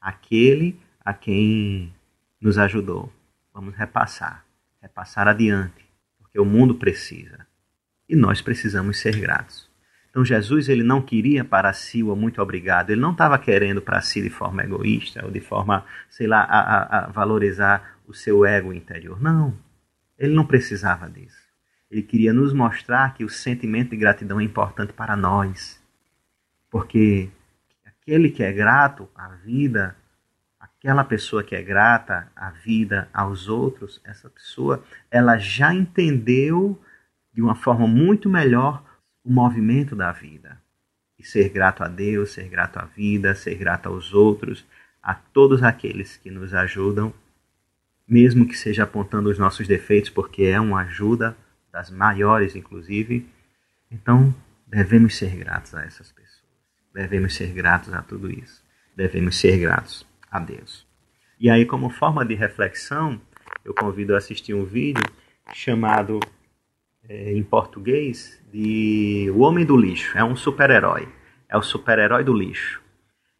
aquele a quem nos ajudou. Vamos repassar, repassar adiante, porque o mundo precisa e nós precisamos ser gratos. Então Jesus ele não queria para si o muito obrigado, ele não estava querendo para si de forma egoísta ou de forma, sei lá, a, a, a valorizar o seu ego interior. Não, ele não precisava disso. Ele queria nos mostrar que o sentimento de gratidão é importante para nós. Porque aquele que é grato à vida, aquela pessoa que é grata à vida, aos outros, essa pessoa, ela já entendeu de uma forma muito melhor o movimento da vida. E ser grato a Deus, ser grato à vida, ser grato aos outros, a todos aqueles que nos ajudam, mesmo que seja apontando os nossos defeitos, porque é uma ajuda das maiores, inclusive. Então, devemos ser gratos a essas pessoas. Devemos ser gratos a tudo isso. Devemos ser gratos a Deus. E aí, como forma de reflexão, eu convido a assistir um vídeo chamado é, em português de O Homem do Lixo. É um super-herói. É o super-herói do lixo.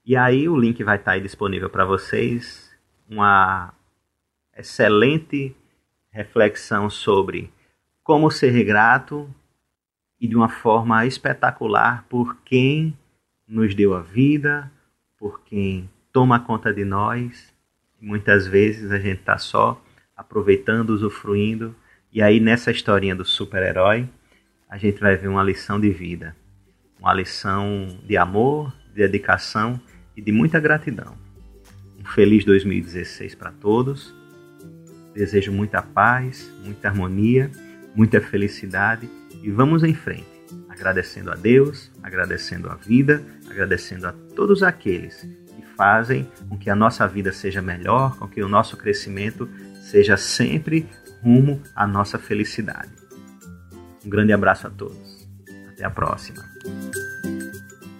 E aí o link vai estar aí disponível para vocês. Uma excelente reflexão sobre como ser grato e de uma forma espetacular por quem nos deu a vida, por quem toma conta de nós. Muitas vezes a gente está só aproveitando, usufruindo e aí nessa historinha do super-herói, a gente vai ver uma lição de vida, uma lição de amor, de dedicação e de muita gratidão. Um feliz 2016 para todos. Desejo muita paz, muita harmonia, muita felicidade e vamos em frente, agradecendo a Deus, agradecendo a vida, agradecendo a todos aqueles que fazem com que a nossa vida seja melhor, com que o nosso crescimento seja sempre rumo à nossa felicidade. Um grande abraço a todos. Até a próxima.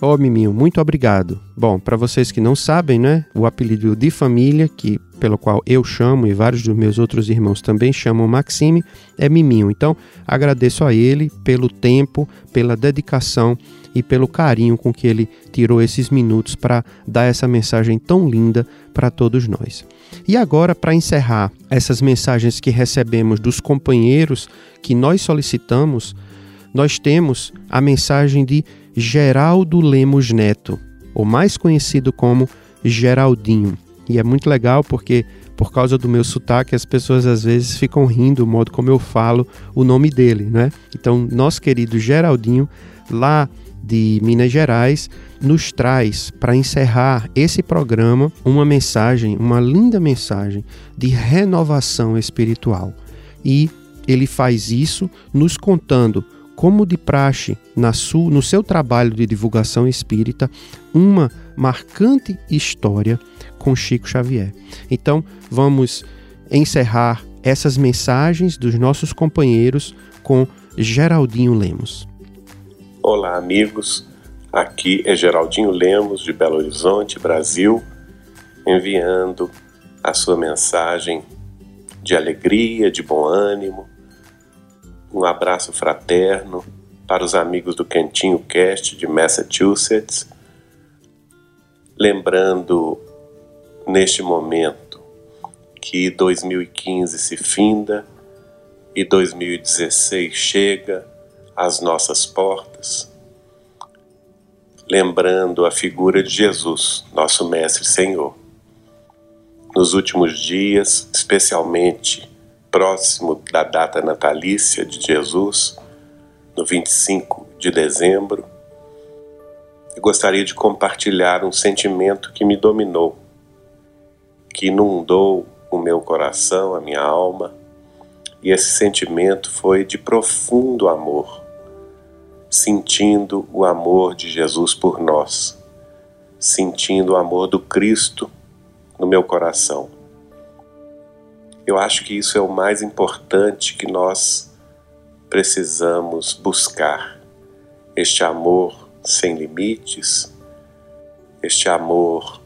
Ô, oh, Miminho, muito obrigado. Bom, para vocês que não sabem, né, o apelido de família, que pelo qual eu chamo e vários dos meus outros irmãos também chamam Maxime, é Miminho. Então, agradeço a ele pelo tempo, pela dedicação e pelo carinho com que ele tirou esses minutos para dar essa mensagem tão linda para todos nós. E agora, para encerrar essas mensagens que recebemos dos companheiros que nós solicitamos, nós temos a mensagem de Geraldo Lemos Neto, ou mais conhecido como Geraldinho. E é muito legal porque, por causa do meu sotaque, as pessoas às vezes ficam rindo do modo como eu falo o nome dele, né? Então, nosso querido Geraldinho, lá de Minas Gerais, nos traz para encerrar esse programa uma mensagem, uma linda mensagem de renovação espiritual. E ele faz isso nos contando como de praxe na sua, no seu trabalho de divulgação espírita, uma marcante história com Chico Xavier. Então, vamos encerrar essas mensagens dos nossos companheiros com Geraldinho Lemos. Olá, amigos. Aqui é Geraldinho Lemos, de Belo Horizonte, Brasil, enviando a sua mensagem de alegria, de bom ânimo, um abraço fraterno para os amigos do Cantinho Cast de Massachusetts, lembrando neste momento que 2015 se finda e 2016 chega às nossas portas, lembrando a figura de Jesus, nosso Mestre Senhor. Nos últimos dias, especialmente próximo da data natalícia de Jesus, no 25 de dezembro, eu gostaria de compartilhar um sentimento que me dominou, que inundou o meu coração, a minha alma, e esse sentimento foi de profundo amor, sentindo o amor de Jesus por nós, sentindo o amor do Cristo no meu coração. Eu acho que isso é o mais importante que nós precisamos buscar. Este amor sem limites, este amor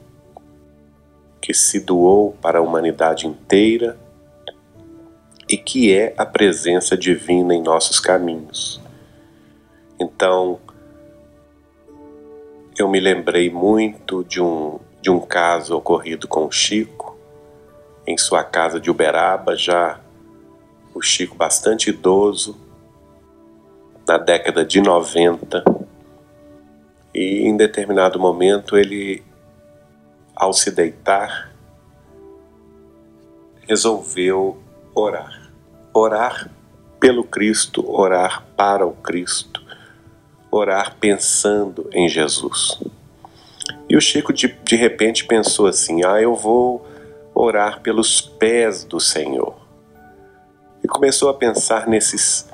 que se doou para a humanidade inteira e que é a presença divina em nossos caminhos. Então, eu me lembrei muito de um, de um caso ocorrido com o Chico, em sua casa de Uberaba, já o Chico bastante idoso, na década de 90. E em determinado momento ele, ao se deitar, resolveu orar. Orar pelo Cristo, orar para o Cristo, orar pensando em Jesus. E o Chico de, de repente pensou assim: ah, eu vou orar pelos pés do Senhor. E começou a pensar nesses,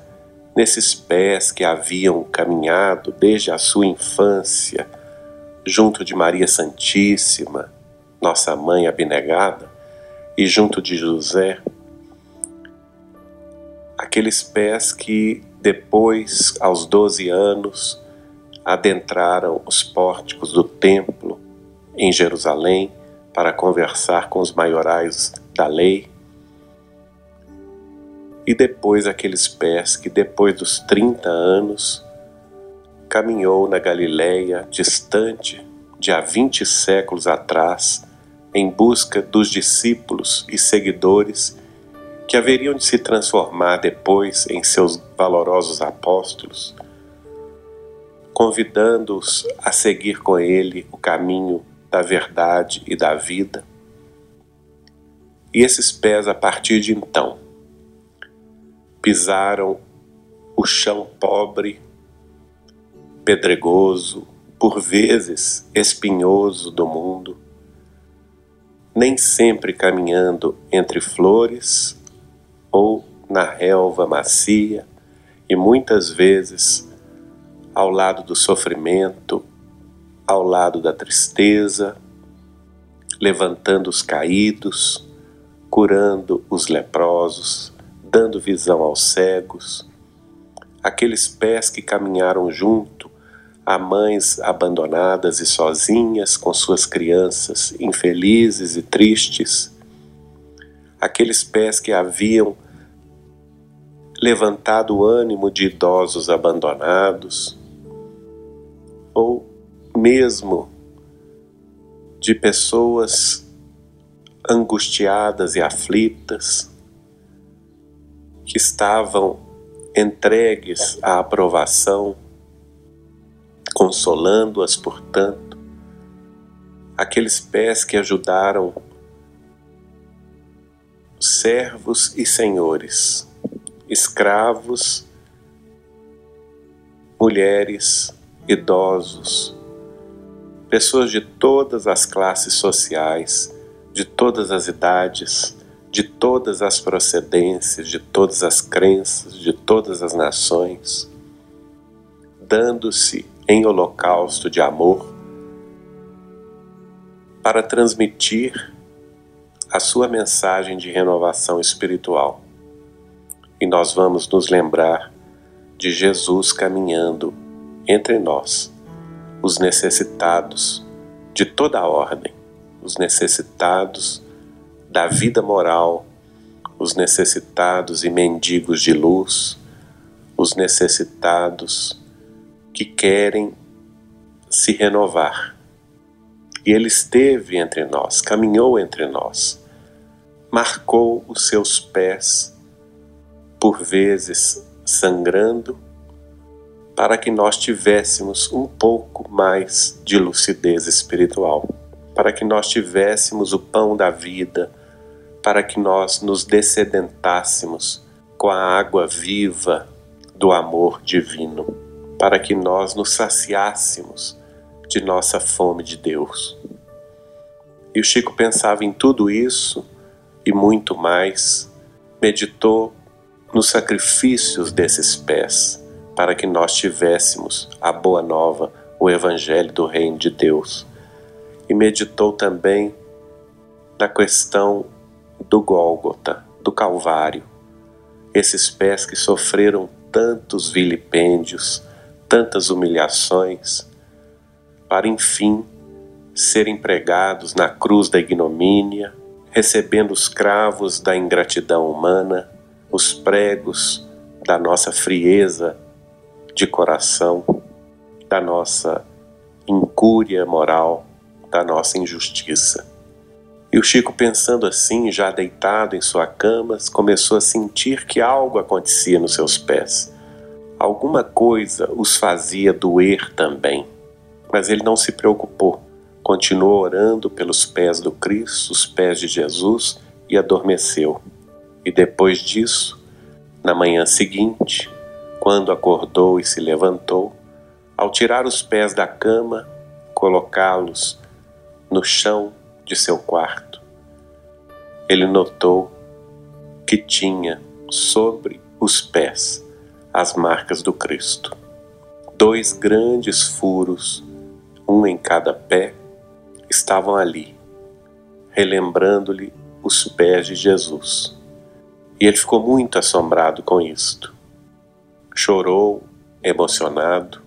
nesses pés que haviam caminhado desde a sua infância junto de Maria Santíssima, nossa mãe abnegada, e junto de José. Aqueles pés que depois, aos 12 anos, adentraram os pórticos do templo em Jerusalém para conversar com os maiorais da lei. E depois aqueles pés que, depois dos 30 anos, caminhou na Galileia, distante de há 20 séculos atrás, em busca dos discípulos e seguidores que haveriam de se transformar depois em seus valorosos apóstolos, convidando-os a seguir com ele o caminho da verdade e da vida. E esses pés, a partir de então, pisaram o chão pobre, pedregoso, por vezes espinhoso do mundo, nem sempre caminhando entre flores ou na relva macia, e muitas vezes ao lado do sofrimento ao lado da tristeza, levantando os caídos, curando os leprosos, dando visão aos cegos, aqueles pés que caminharam junto a mães abandonadas e sozinhas com suas crianças infelizes e tristes, aqueles pés que haviam levantado o ânimo de idosos abandonados, ou mesmo de pessoas angustiadas e aflitas que estavam entregues à aprovação, consolando-as, portanto, aqueles pés que ajudaram servos e senhores, escravos, mulheres, idosos, pessoas de todas as classes sociais, de todas as idades, de todas as procedências, de todas as crenças, de todas as nações, dando-se em holocausto de amor para transmitir a sua mensagem de renovação espiritual. E nós vamos nos lembrar de Jesus caminhando entre nós, os necessitados de toda a ordem, os necessitados da vida moral, os necessitados e mendigos de luz, os necessitados que querem se renovar. E ele esteve entre nós, caminhou entre nós, marcou os seus pés, por vezes sangrando, para que nós tivéssemos um pouco mais de lucidez espiritual, para que nós tivéssemos o pão da vida, para que nós nos descedentássemos com a água viva do amor divino, para que nós nos saciássemos de nossa fome de Deus. E o Chico pensava em tudo isso e muito mais, meditou nos sacrifícios desses pés para que nós tivéssemos a boa nova, o Evangelho do Reino de Deus. E meditou também na questão do Gólgota, do Calvário, esses pés que sofreram tantos vilipêndios, tantas humilhações, para enfim serem pregados na cruz da ignomínia, recebendo os cravos da ingratidão humana, os pregos da nossa frieza de coração, da nossa incúria moral, da nossa injustiça. E o Chico, pensando assim, já deitado em sua cama, começou a sentir que algo acontecia nos seus pés. Alguma coisa os fazia doer também. Mas ele não se preocupou. Continuou orando pelos pés do Cristo, os pés de Jesus, e adormeceu. E depois disso, na manhã seguinte, quando acordou e se levantou, ao tirar os pés da cama, colocá-los no chão de seu quarto, ele notou que tinha sobre os pés as marcas do Cristo. Dois grandes furos, um em cada pé, estavam ali, relembrando-lhe os pés de Jesus. E ele ficou muito assombrado com isto chorou emocionado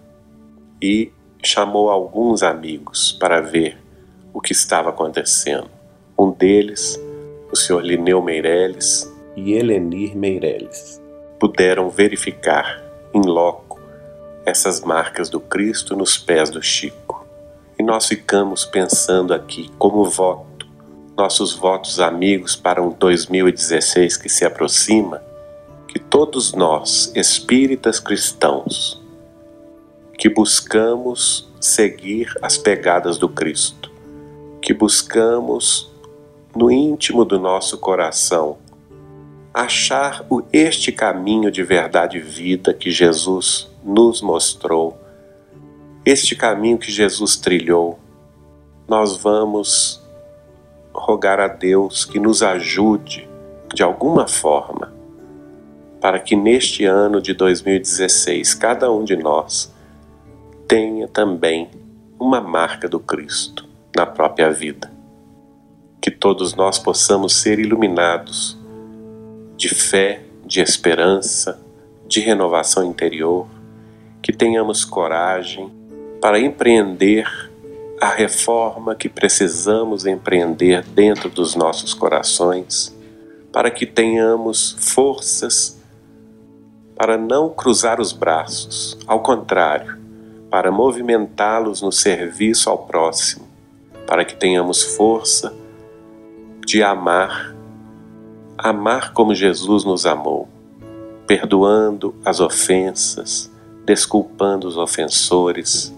e chamou alguns amigos para ver o que estava acontecendo. Um deles, o senhor Lineu Meirelles e Helenir Meirelles, puderam verificar em loco essas marcas do Cristo nos pés do Chico. E nós ficamos pensando aqui como voto, nossos votos amigos para um 2016 que se aproxima, que todos nós, espíritas cristãos, que buscamos seguir as pegadas do Cristo, que buscamos no íntimo do nosso coração achar o, este caminho de verdade e vida que Jesus nos mostrou, este caminho que Jesus trilhou, nós vamos rogar a Deus que nos ajude de alguma forma para que neste ano de 2016 cada um de nós tenha também uma marca do Cristo na própria vida. Que todos nós possamos ser iluminados de fé, de esperança, de renovação interior, que tenhamos coragem para empreender a reforma que precisamos empreender dentro dos nossos corações, para que tenhamos forças para não cruzar os braços, ao contrário, para movimentá-los no serviço ao próximo, para que tenhamos força de amar, amar como Jesus nos amou, perdoando as ofensas, desculpando os ofensores,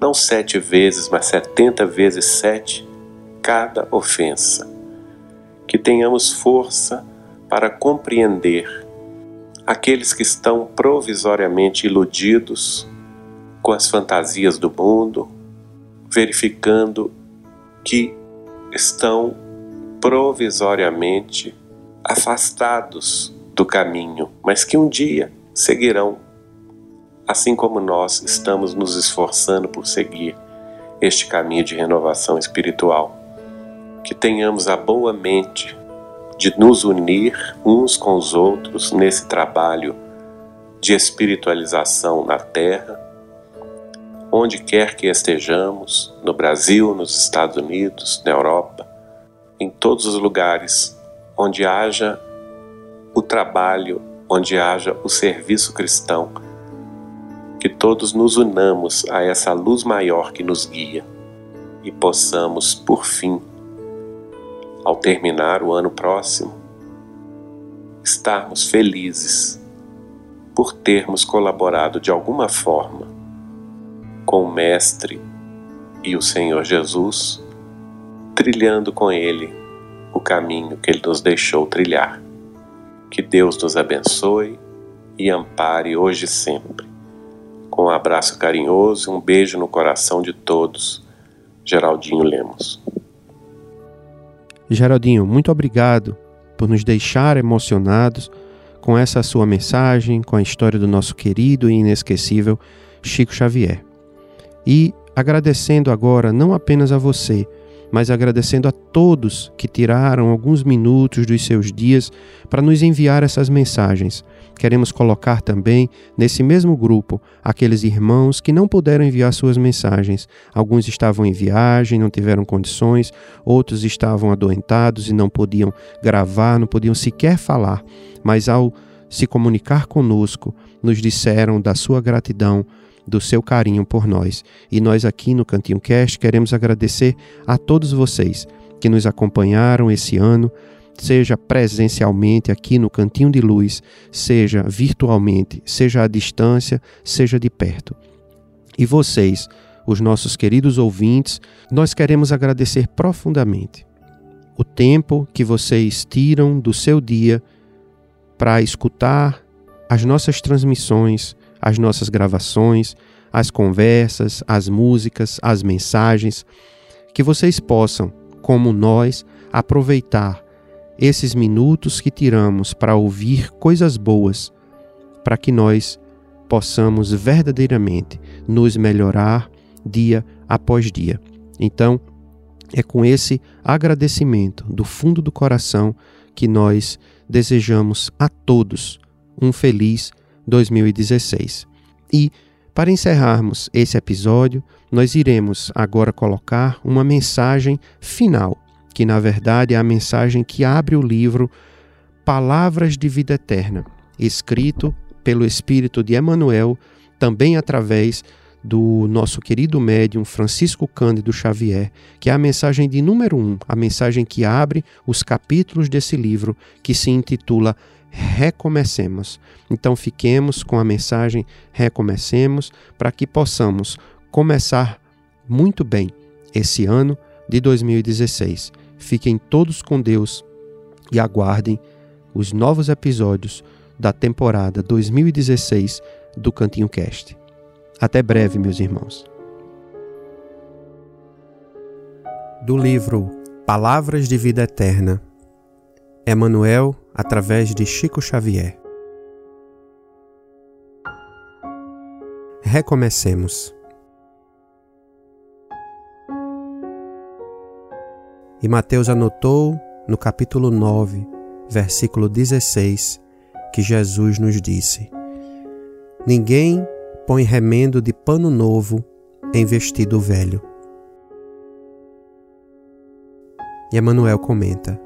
não sete vezes, mas setenta vezes sete cada ofensa. Que tenhamos força para compreender aqueles que estão provisoriamente iludidos com as fantasias do mundo, verificando que estão provisoriamente afastados do caminho, mas que um dia seguirão, assim como nós estamos nos esforçando por seguir este caminho de renovação espiritual. Que tenhamos a boa mente de nos unir uns com os outros nesse trabalho de espiritualização na Terra, onde quer que estejamos, no Brasil, nos Estados Unidos, na Europa, em todos os lugares onde haja o trabalho, onde haja o serviço cristão, que todos nos unamos a essa luz maior que nos guia e possamos, por fim, ao terminar o ano próximo, estarmos felizes por termos colaborado de alguma forma com o Mestre e o Senhor Jesus, trilhando com Ele o caminho que Ele nos deixou trilhar. Que Deus nos abençoe e ampare hoje e sempre. Com um abraço carinhoso e um beijo no coração de todos, Geraldinho Lemos. Geraldinho, muito obrigado por nos deixar emocionados com essa sua mensagem, com a história do nosso querido e inesquecível Chico Xavier. E agradecendo agora não apenas a você, mas agradecendo a todos que tiraram alguns minutos dos seus dias para nos enviar essas mensagens. Queremos colocar também nesse mesmo grupo aqueles irmãos que não puderam enviar suas mensagens. Alguns estavam em viagem, não tiveram condições, outros estavam adoentados e não podiam gravar, não podiam sequer falar, mas ao se comunicar conosco, nos disseram da sua gratidão do seu carinho por nós. E nós aqui no Cantinho Cast queremos agradecer a todos vocês que nos acompanharam esse ano, seja presencialmente aqui no Cantinho de Luz, seja virtualmente, seja à distância, seja de perto. E vocês, os nossos queridos ouvintes, nós queremos agradecer profundamente o tempo que vocês tiram do seu dia para escutar as nossas transmissões, as nossas gravações, as conversas, as músicas, as mensagens, que vocês possam, como nós, aproveitar esses minutos que tiramos para ouvir coisas boas, para que nós possamos verdadeiramente nos melhorar dia após dia. Então, é com esse agradecimento do fundo do coração que nós desejamos a todos um feliz 2016. E, para encerrarmos esse episódio, nós iremos agora colocar uma mensagem final, que na verdade é a mensagem que abre o livro Palavras de Vida Eterna, escrito pelo Espírito de Emmanuel, também através do nosso querido médium Francisco Cândido Xavier, que é a mensagem de número um, a mensagem que abre os capítulos desse livro, que se intitula recomecemos. Então fiquemos com a mensagem recomecemos para que possamos começar muito bem esse ano de 2016. Fiquem todos com Deus e aguardem os novos episódios da temporada 2016 do Cantinho Cast. Até breve, meus irmãos. Do livro Palavras de Vida Eterna Emmanuel através de Chico Xavier. Recomecemos. E Mateus anotou no capítulo 9, versículo 16, que Jesus nos disse: Ninguém põe remendo de pano novo em vestido velho. E Emmanuel comenta: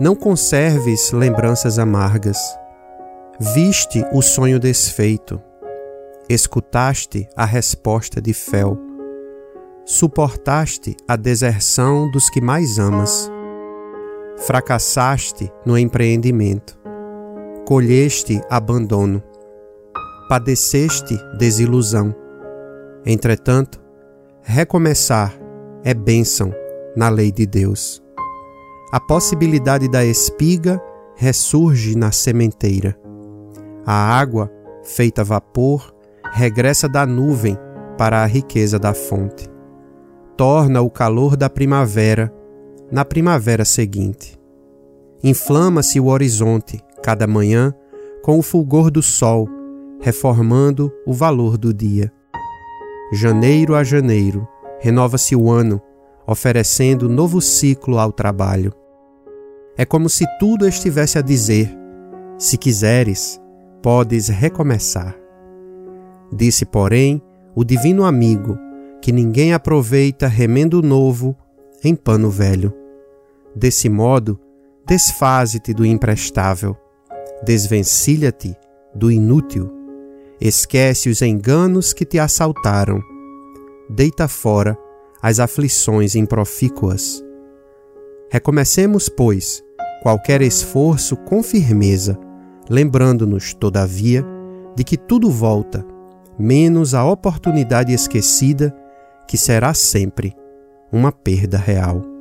Não conserves lembranças amargas. Viste o sonho desfeito. Escutaste a resposta de fel. Suportaste a deserção dos que mais amas. Fracassaste no empreendimento. Colheste abandono. Padeceste desilusão. Entretanto, recomeçar é bênção na lei de Deus a possibilidade da espiga ressurge na sementeira. A água feita vapor, regressa da nuvem para a riqueza da fonte. Torna o calor da primavera na primavera seguinte. Inflama-se o horizonte cada manhã com o fulgor do sol, reformando o valor do dia. Janeiro a janeiro, renova-se o ano, oferecendo novo ciclo ao trabalho. É como se tudo estivesse a dizer: se quiseres, podes recomeçar. Disse, porém, o divino amigo que ninguém aproveita remendo novo em pano velho. Desse modo, desfaze-te do imprestável, desvencilha-te do inútil, esquece os enganos que te assaltaram, deita fora as aflições improfícuas. Recomecemos, pois, qualquer esforço com firmeza, lembrando-nos, todavia, de que tudo volta menos a oportunidade esquecida, que será sempre uma perda real.